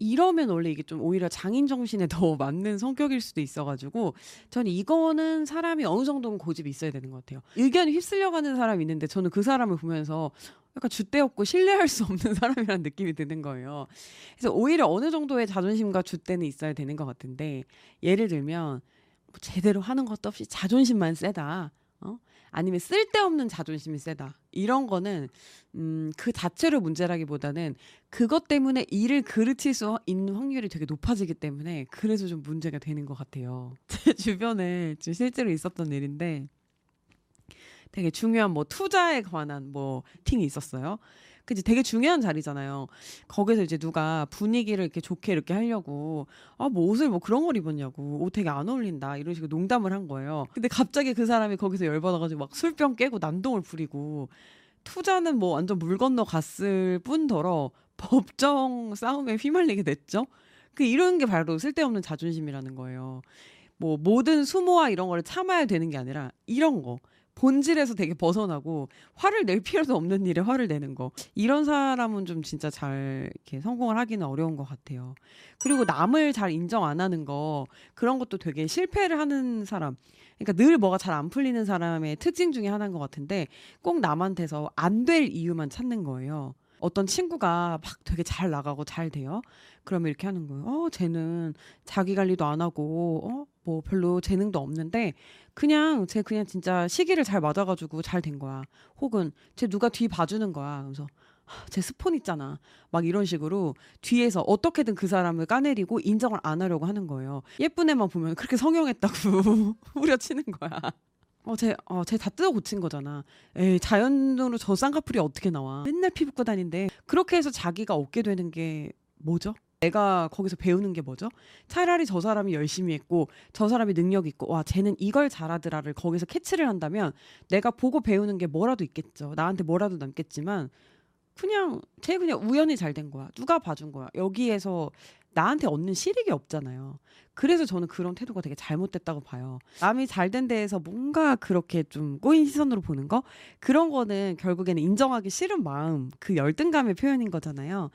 이러면 원래 이게 좀 오히려 장인 정신에 더 맞는 성격일 수도 있어가지고 저는 이거는 사람이 어느 정도는 고집이 있어야 되는 것 같아요. 의견이 휩쓸려가는 사람이 있는데 저는 그 사람을 보면서 약간 줏대없고 신뢰할 수 없는 사람이라는 느낌이 드는 거예요. 그래서 오히려 어느 정도의 자존심과 줏대는 있어야 되는 것 같은데 예를 들면 뭐 제대로 하는 것도 없이 자존심만 세다. 어? 아니면 쓸데없는 자존심이 세다. 이런 거는 음, 그 자체로 문제라기보다는 그것 때문에 일을 그르칠 수 있는 확률이 되게 높아지기 때문에 그래서 좀 문제가 되는 것 같아요. 제 주변에 지금 실제로 있었던 일인데 되게 중요한 뭐 투자에 관한 뭐 미팅이 있었어요. 그지 되게 중요한 자리잖아요. 거기서 이제 누가 분위기를 이렇게 좋게 이렇게 하려고 아 뭐 옷을 뭐 그런 걸 입었냐고 옷 되게 안 어울린다 이런 식으로 농담을 한 거예요. 근데 갑자기 그 사람이 거기서 열받아가지고 막 술병 깨고 난동을 부리고 투자는 뭐 완전 물 건너 갔을 뿐더러 법정 싸움에 휘말리게 됐죠. 그 이런 게 바로 쓸데없는 자존심이라는 거예요. 뭐 모든 수모와 이런 거를 참아야 되는 게 아니라 이런 거 본질에서 되게 벗어나고 화를 낼 필요도 없는 일에 화를 내는 거 이런 사람은 좀 진짜 잘 이렇게 성공을 하기는 어려운 것 같아요. 그리고 남을 잘 인정 안 하는 거 그런 것도 되게 실패를 하는 사람. 그러니까 늘 뭐가 잘 안 풀리는 사람의 특징 중에 하나인 것 같은데 꼭 남한테서 안 될 이유만 찾는 거예요. 어떤 친구가 막 되게 잘 나가고 잘 돼요. 그러면 이렇게 하는 거예요. 어, 쟤는 자기 관리도 안 하고, 어, 뭐 별로 재능도 없는데, 그냥 쟤 그냥 진짜 시기를 잘 맞아가지고 잘 된 거야. 혹은 쟤 누가 뒤 봐주는 거야. 그래서 제 스폰 있잖아. 막 이런 식으로 뒤에서 어떻게든 그 사람을 까내리고 인정을 안 하려고 하는 거예요. 예쁜 애만 보면 그렇게 성형했다고 후려치는 거야. 어, 쟤, 어, 쟤 다 뜯어 고친 거잖아. 에이, 자연으로 저 쌍꺼풀이 어떻게 나와. 맨날 피부과 다닌데. 그렇게 해서 자기가 얻게 되는 게 뭐죠? 내가 거기서 배우는 게 뭐죠? 차라리 저 사람이 열심히 했고, 저 사람이 능력 있고, 와, 쟤는 이걸 잘하더라를 거기서 캐치를 한다면, 내가 보고 배우는 게 뭐라도 있겠죠. 나한테 뭐라도 남겠지만, 그냥, 쟤 그냥 우연히 잘 된 거야. 누가 봐준 거야. 여기에서 나한테 얻는 실익이 없잖아요. 그래서 저는 그런 태도가 되게 잘못됐다고 봐요. 남이 잘 된 데에서 뭔가 그렇게 좀 꼬인 시선으로 보는 거? 그런 거는 결국에는 인정하기 싫은 마음, 그 열등감의 표현인 거잖아요.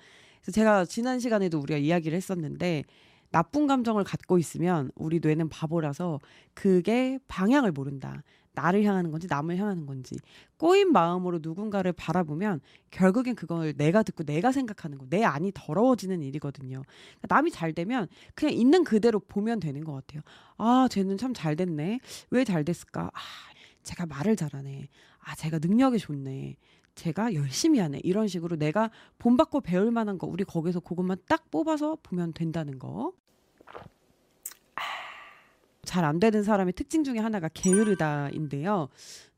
그래서 제가 지난 시간에도 우리가 이야기를 했었는데, 나쁜 감정을 갖고 있으면 우리 뇌는 바보라서 그게 방향을 모른다. 나를 향하는 건지 남을 향하는 건지 꼬인 마음으로 누군가를 바라보면 결국엔 그걸 내가 듣고 내가 생각하는 거 내 안이 더러워지는 일이거든요. 그러니까 남이 잘 되면 그냥 있는 그대로 보면 되는 것 같아요. 아 쟤는 참 잘 됐네. 왜 잘 됐을까? 아 제가 말을 잘하네. 아 제가 능력이 좋네. 제가 열심히 하네 이런 식으로 내가 본받고 배울 만한 거 우리 거기서 그것만 딱 뽑아서 보면 된다는 거. 잘 안 되는 사람의 특징 중에 하나가 게으르다인데요.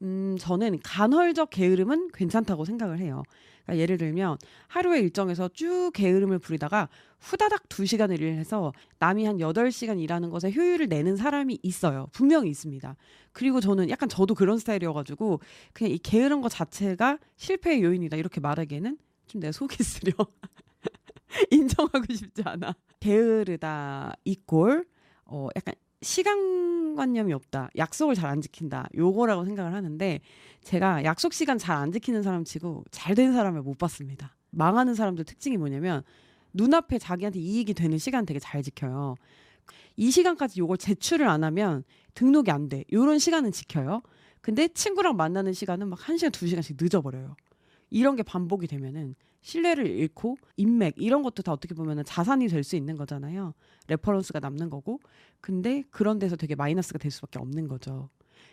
음, 저는 간헐적 게으름은 괜찮다고 생각을 해요. 그러니까 예를 들면 하루의 일정에서 쭉 게으름을 부리다가 후다닥 두시간을 일해서 남이 한 여덟 시간 일하는 것에 효율을 내는 사람이 있어요. 분명히 있습니다. 그리고 저는 약간 저도 그런 스타일이어가지고 그냥 이 게으른 것 자체가 실패의 요인이다 이렇게 말하기에는 좀 내 속이 쓰려. 인정하고 싶지 않아. 게으르다 이꼴 어 약간 시간관념이 없다. 약속을 잘 안 지킨다. 요거라고 생각을 하는데 제가 약속 시간 잘 안 지키는 사람 치고 잘 된 사람을 못 봤습니다. 망하는 사람들 특징이 뭐냐면 눈앞에 자기한테 이익이 되는 시간 되게 잘 지켜요. 이 시간까지 요걸 제출을 안 하면 등록이 안 돼. 요런 시간은 지켜요. 근데 친구랑 만나는 시간은 막 1시간, 2시간씩 늦어버려요. 이런 게 반복이 되면은 신뢰를 잃고 인맥 이런 것도 다 어떻게 보면은 자산이 될 수 있는 거잖아요. reference가 남는 거고. 근데 그런 데서 되게 마이너스가 될 수밖에 없는 거죠.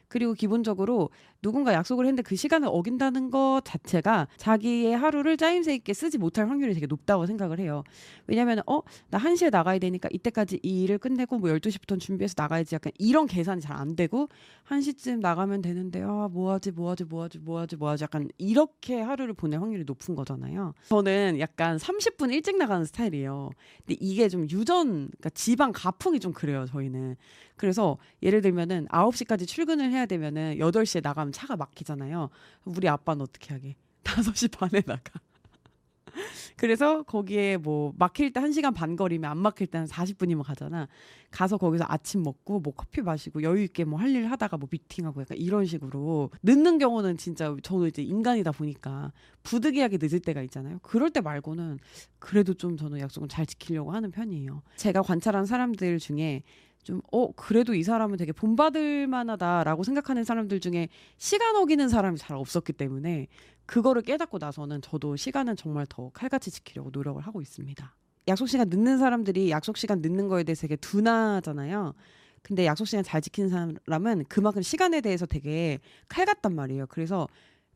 그리고 기본적으로 누군가 약속을 했는데 그 시간을 어긴다는 것 자체가 자기의 하루를 짜임새 있게 쓰지 못할 확률이 되게 높다고 생각을 해요. 왜냐면 어, 나 1시에 나가야 되니까 이때까지 이 일을 끝내고 뭐 12시부터 준비해서 나가야지 약간 이런 계산이 잘 안 되고 1시쯤 나가면 되는데 아, 뭐 하지 뭐 하지 뭐 하지 뭐 하지 뭐 하지 약간 이렇게 하루를 보낼 확률이 높은 거잖아요. 저는 약간 30분 일찍 나가는 스타일이에요. 근데 이게 좀 유전 그러니까 지방 가풍이 좀 그래요, 저희는. 그래서 예를 들면은 9시까지 출근을 해야 되면은 8시에 나가면 차가 막히잖아요. 우리 아빠는 어떻게 하게? 5시 반에 나가. 그래서 거기에 뭐 막힐 때 1시간 반 거리면 안 막힐 때 한 40분이면 가잖아. 가서 거기서 아침 먹고 뭐 커피 마시고 여유 있게 뭐 할 일 하다가 뭐 미팅하고 약간 이런 식으로 늦는 경우는 진짜 저는 이제 인간이다 보니까 부득이하게 늦을 때가 있잖아요. 그럴 때 말고는 그래도 좀 저는 약속은 잘 지키려고 하는 편이에요. 제가 관찰한 사람들 중에 좀, 어, 그래도 이 사람은 되게 본받을 만하다라고 생각하는 사람들 중에 시간 어기는 사람이 잘 없었기 때문에 그거를 깨닫고 나서는 저도 시간은 정말 더 칼같이 지키려고 노력을 하고 있습니다. 약속 시간 늦는 사람들이 약속 시간 늦는 거에 대해서 되게 둔하잖아요. 근데 약속 시간 잘 지키는 사람은 그만큼 시간에 대해서 되게 칼같단 말이에요. 그래서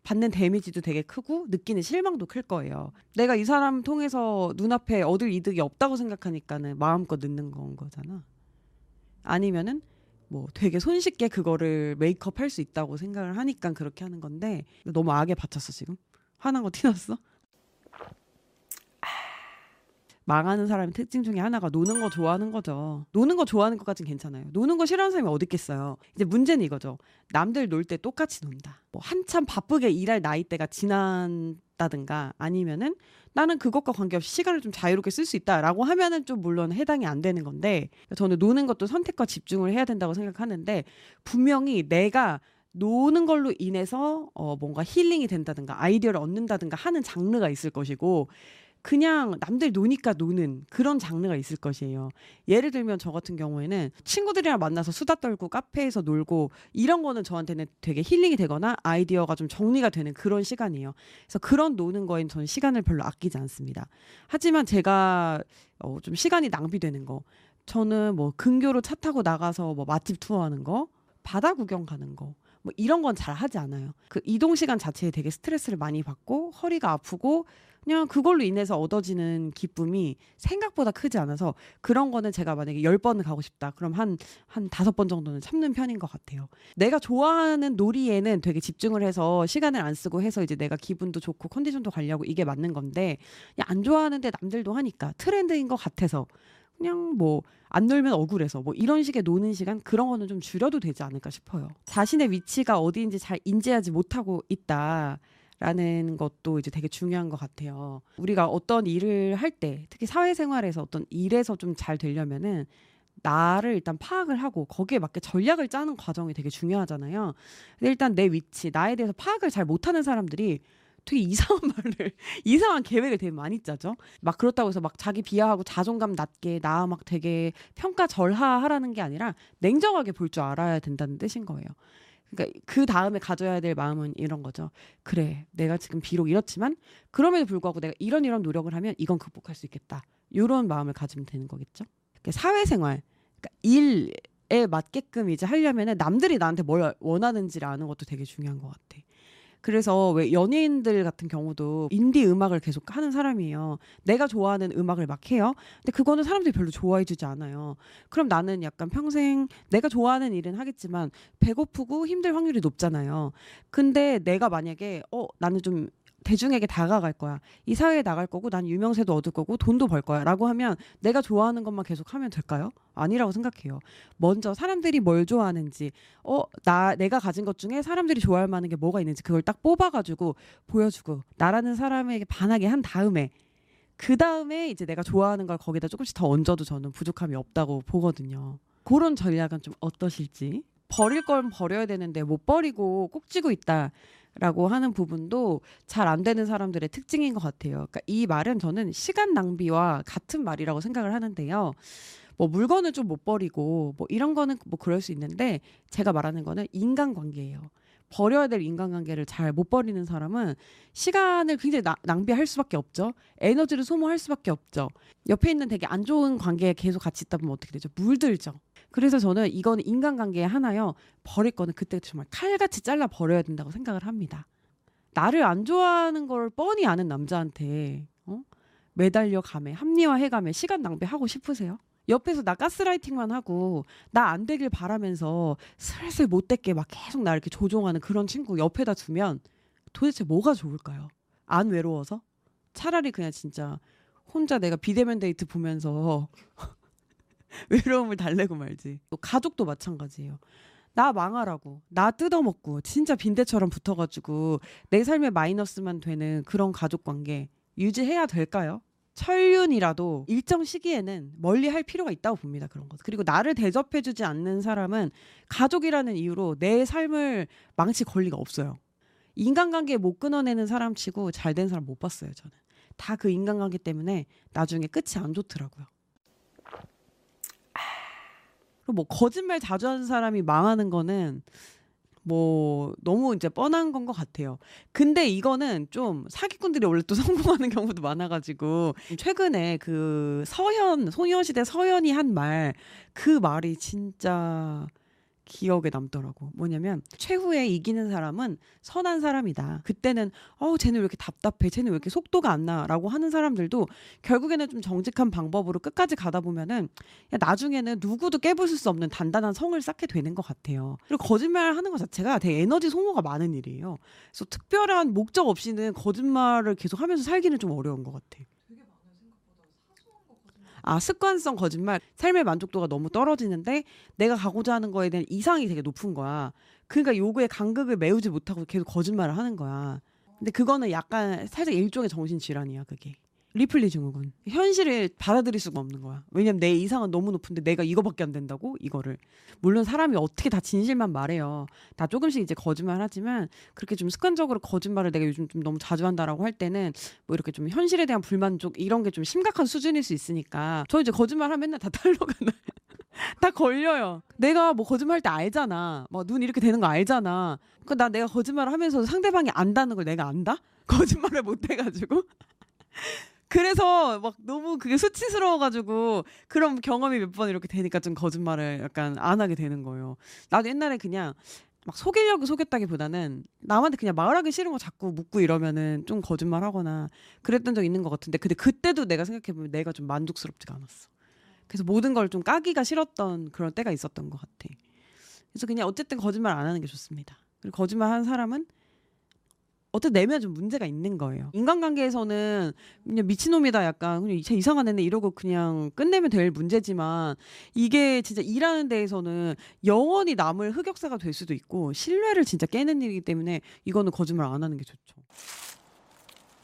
받는 데미지도 되게 크고 느끼는 실망도 클 거예요. 내가 이 사람 통해서 눈앞에 얻을 이득이 없다고 생각하니까는 마음껏 늦는 건 거잖아. 아니면은 뭐 되게 손쉽게 그거를 메이크업 할 수 있다고 생각을 하니까 그렇게 하는 건데 너무 악에 받쳤어 지금 화난 거 티났어? 망하는 사람의 특징 중에 하나가 노는 거 좋아하는 거죠. 노는 거 좋아하는 것까진 괜찮아요. 노는 거 싫어하는 사람이 어디 있겠어요. 이제 문제는 이거죠. 남들 놀 때 똑같이 논다. 뭐 한참 바쁘게 일할 나이대가 지난다든가 아니면은 나는 그것과 관계없이 시간을 좀 자유롭게 쓸 수 있다라고 하면은 좀 물론 해당이 안 되는 건데 저는 노는 것도 선택과 집중을 해야 된다고 생각하는데 분명히 내가 노는 걸로 인해서 어 뭔가 힐링이 된다든가 아이디어를 얻는다든가 하는 장르가 있을 것이고 그냥 남들 노니까 노는 그런 장르가 있을 것이에요. 예를 들면 저 같은 경우에는 친구들이랑 만나서 수다 떨고 카페에서 놀고 이런 거는 저한테는 되게 힐링이 되거나 아이디어가 좀 정리가 되는 그런 시간이에요. 그래서 그런 노는 거엔 저는 시간을 별로 아끼지 않습니다. 하지만 제가 어, 좀 시간이 낭비되는 거 저는 뭐 근교로 차 타고 나가서 뭐 맛집 투어하는 거 바다 구경 가는 거 뭐 이런 건 잘 하지 않아요. 그 이동 시간 자체에 되게 스트레스를 많이 받고 허리가 아프고 그냥 그걸로 인해서 얻어지는 기쁨이 생각보다 크지 않아서 그런 거는 제가 만약에 열 번을 가고 싶다. 그럼 한, 한 다섯 번 정도는 참는 편인 것 같아요. 내가 좋아하는 놀이에는 되게 집중을 해서 시간을 안 쓰고 해서 이제 내가 기분도 좋고 컨디션도 관리하고 이게 맞는 건데 안 좋아하는데 남들도 하니까 트렌드인 것 같아서 그냥 뭐 안 놀면 억울해서 뭐 이런 식의 노는 시간 그런 거는 좀 줄여도 되지 않을까 싶어요. 자신의 위치가 어디인지 잘 인지하지 못하고 있다. 라는 것도 이제 되게 중요한 것 같아요. 우리가 어떤 일을 할 때, 특히 사회생활에서 어떤 일에서 좀 잘 되려면은 나를 일단 파악을 하고 거기에 맞게 전략을 짜는 과정이 되게 중요하잖아요. 근데 일단 내 위치, 나에 대해서 파악을 잘 못하는 사람들이 되게 이상한 말을, 이상한 계획을 되게 많이 짜죠. 막 그렇다고 해서 막 자기 비하하고 자존감 낮게 나 막 되게 평가 절하하라는 게 아니라 냉정하게 볼 줄 알아야 된다는 뜻인 거예요. 그러니까 그 다음에 가져야 될 마음은 이런 거죠. 그래, 내가 지금 비록 이렇지만 그럼에도 불구하고 내가 이런 이런 노력을 하면 이건 극복할 수 있겠다. 이런 마음을 가지면 되는 거겠죠. 그러니까 사회생활, 그러니까 일에 맞게끔 이제 하려면은 남들이 나한테 뭘 원하는지를 아는 것도 되게 중요한 것 같아. 그래서 왜 연예인들 같은 경우도 인디 음악을 계속 하는 사람이에요. 내가 좋아하는 음악을 막 해요. 근데 그거는 사람들이 별로 좋아해 주지 않아요. 그럼 나는 약간 평생 내가 좋아하는 일은 하겠지만 배고프고 힘들 확률이 높잖아요. 근데 내가 만약에 어 나는 좀 대중에게 다가갈 거야. 이 사회에 나갈 거고 난 유명세도 얻을 거고 돈도 벌 거야. 라고 하면 내가 좋아하는 것만 계속 하면 될까요? 아니라고 생각해요. 먼저 사람들이 뭘 좋아하는지, 어, 나, 내가 가진 것 중에 사람들이 좋아할 만한 게 뭐가 있는지 그걸 딱 뽑아 가지고 보여주고 나라는 사람에게 반하게 한 다음에 그 다음에 이제 내가 좋아하는 걸 거기다 조금씩 더 얹어도 저는 부족함이 없다고 보거든요. 그런 전략은 좀 어떠실지. 버릴 건 버려야 되는데 못 버리고 꼭 쥐고 있다. 라고 하는 부분도 잘 안 되는 사람들의 특징인 것 같아요. 그러니까 이 말은 저는 시간 낭비와 같은 말이라고 생각을 하는데요. 뭐 물건을 좀 못 버리고 뭐 이런 거는 뭐 그럴 수 있는데 제가 말하는 거는 인간관계예요. 버려야 될 인간관계를 잘 못 버리는 사람은 시간을 굉장히 나- 낭비할 수밖에 없죠. 에너지를 소모할 수밖에 없죠. 옆에 있는 되게 안 좋은 관계에 계속 같이 있다 보면 어떻게 되죠? 물들죠. 그래서 저는 이거는 인간관계의 하나요. 버릴 거는 그때 정말 칼같이 잘라 버려야 된다고 생각을 합니다. 나를 안 좋아하는 걸 뻔히 아는 남자한테 어? 매달려 감에 합리화해 감에 시간 낭비하고 싶으세요? 옆에서 나 가스라이팅만 하고 나 안 되길 바라면서 슬슬 못 됐게 막 계속 나 이렇게 조종하는 그런 친구 옆에다 두면 도대체 뭐가 좋을까요? 안 외로워서? 차라리 그냥 진짜 혼자 내가 비대면 데이트 보면서 외로움을 달래고 말지. 또 가족도 마찬가지예요. 나 망하라고, 나 뜯어먹고, 진짜 빈대처럼 붙어가지고 내 삶에 마이너스만 되는 그런 가족 관계 유지해야 될까요? 철륜이라도 일정 시기에는 멀리 할 필요가 있다고 봅니다. 그런 것. 그리고 나를 대접해주지 않는 사람은 가족이라는 이유로 내 삶을 망칠 권리가 없어요. 인간관계 못 끊어내는 사람 치고 잘 된 사람 못 봤어요. 저는 다 그 인간관계 때문에 나중에 끝이 안 좋더라고요. 그리고 뭐 거짓말 자주 하는 사람이 망하는 거는 뭐 너무 이제 뻔한 건 것 같아요. 근데 이거는 좀 사기꾼들이 원래 또 성공하는 경우도 많아가지고 최근에 그 서현 소녀시대 서현이 한 말 그 말이 진짜 기억에 남더라고. 뭐냐면 최후에 이기는 사람은 선한 사람이다. 그때는 어 쟤는 왜 이렇게 답답해, 쟤는 왜 이렇게 속도가 안 나라고 하는 사람들도 결국에는 좀 정직한 방법으로 끝까지 가다 보면은 야, 나중에는 누구도 깨부술 수 없는 단단한 성을 쌓게 되는 것 같아요. 그리고 거짓말 하는 것 자체가 되게 에너지 소모가 많은 일이에요. 그래서 특별한 목적 없이는 거짓말을 계속 하면서 살기는 좀 어려운 것 같아. 아, 습관성 거짓말. 삶의 만족도가 너무 떨어지는데 내가 가고자 하는 거에 대한 이상이 되게 높은 거야. 그러니까 요구에 간극을 메우지 못하고 계속 거짓말을 하는 거야. 근데 그거는 약간 살짝 일종의 정신질환이야, 그게. 리플리 증후군. 현실을 받아들일 수가 없는 거야. 왜냐면 내 이상은 너무 높은데 내가 이거밖에 안 된다고? 이거를. 물론 사람이 어떻게 다 진실만 말해요. 다 조금씩 이제 거짓말 하지만 그렇게 좀 습관적으로 거짓말을 내가 요즘 좀 너무 자주 한다라고 할 때는 뭐 이렇게 좀 현실에 대한 불만족 이런 게 좀 심각한 수준일 수 있으니까 저 이제 거짓말 하면 맨날 다 탈로가 나요. 다 걸려요. 내가 뭐 거짓말 할 때 알잖아. 뭐눈 이렇게 되는 거 알잖아. 그나 내가 거짓말을 하면서 상대방이 안다는 걸 내가 안다? 거짓말을 못 해가지고. 그래서 막 너무 그게 수치스러워가지고 그런 경험이 몇 번 이렇게 되니까 좀 거짓말을 약간 안 하게 되는 거예요. 나도 옛날에 그냥 막 속이려고 속였다기보다는 남한테 그냥 말하기 싫은 거 자꾸 묻고 이러면은 좀 거짓말하거나 그랬던 적 있는 것 같은데 근데 그때도 내가 생각해보면 내가 좀 만족스럽지가 않았어. 그래서 모든 걸 좀 까기가 싫었던 그런 때가 있었던 것 같아. 그래서 그냥 어쨌든 거짓말 안 하는 게 좋습니다. 그리고 거짓말 하는 사람은 어쨌든 내면 좀 문제가 있는 거예요. 인간관계에서는 그냥 미친놈이다 약간 그냥 쟤 이상한 애네 이러고 그냥 끝내면 될 문제지만 이게 진짜 일하는 데에서는 영원히 남을 흑역사가 될 수도 있고 신뢰를 진짜 깨는 일이기 때문에 이거는 거짓말 안 하는 게 좋죠.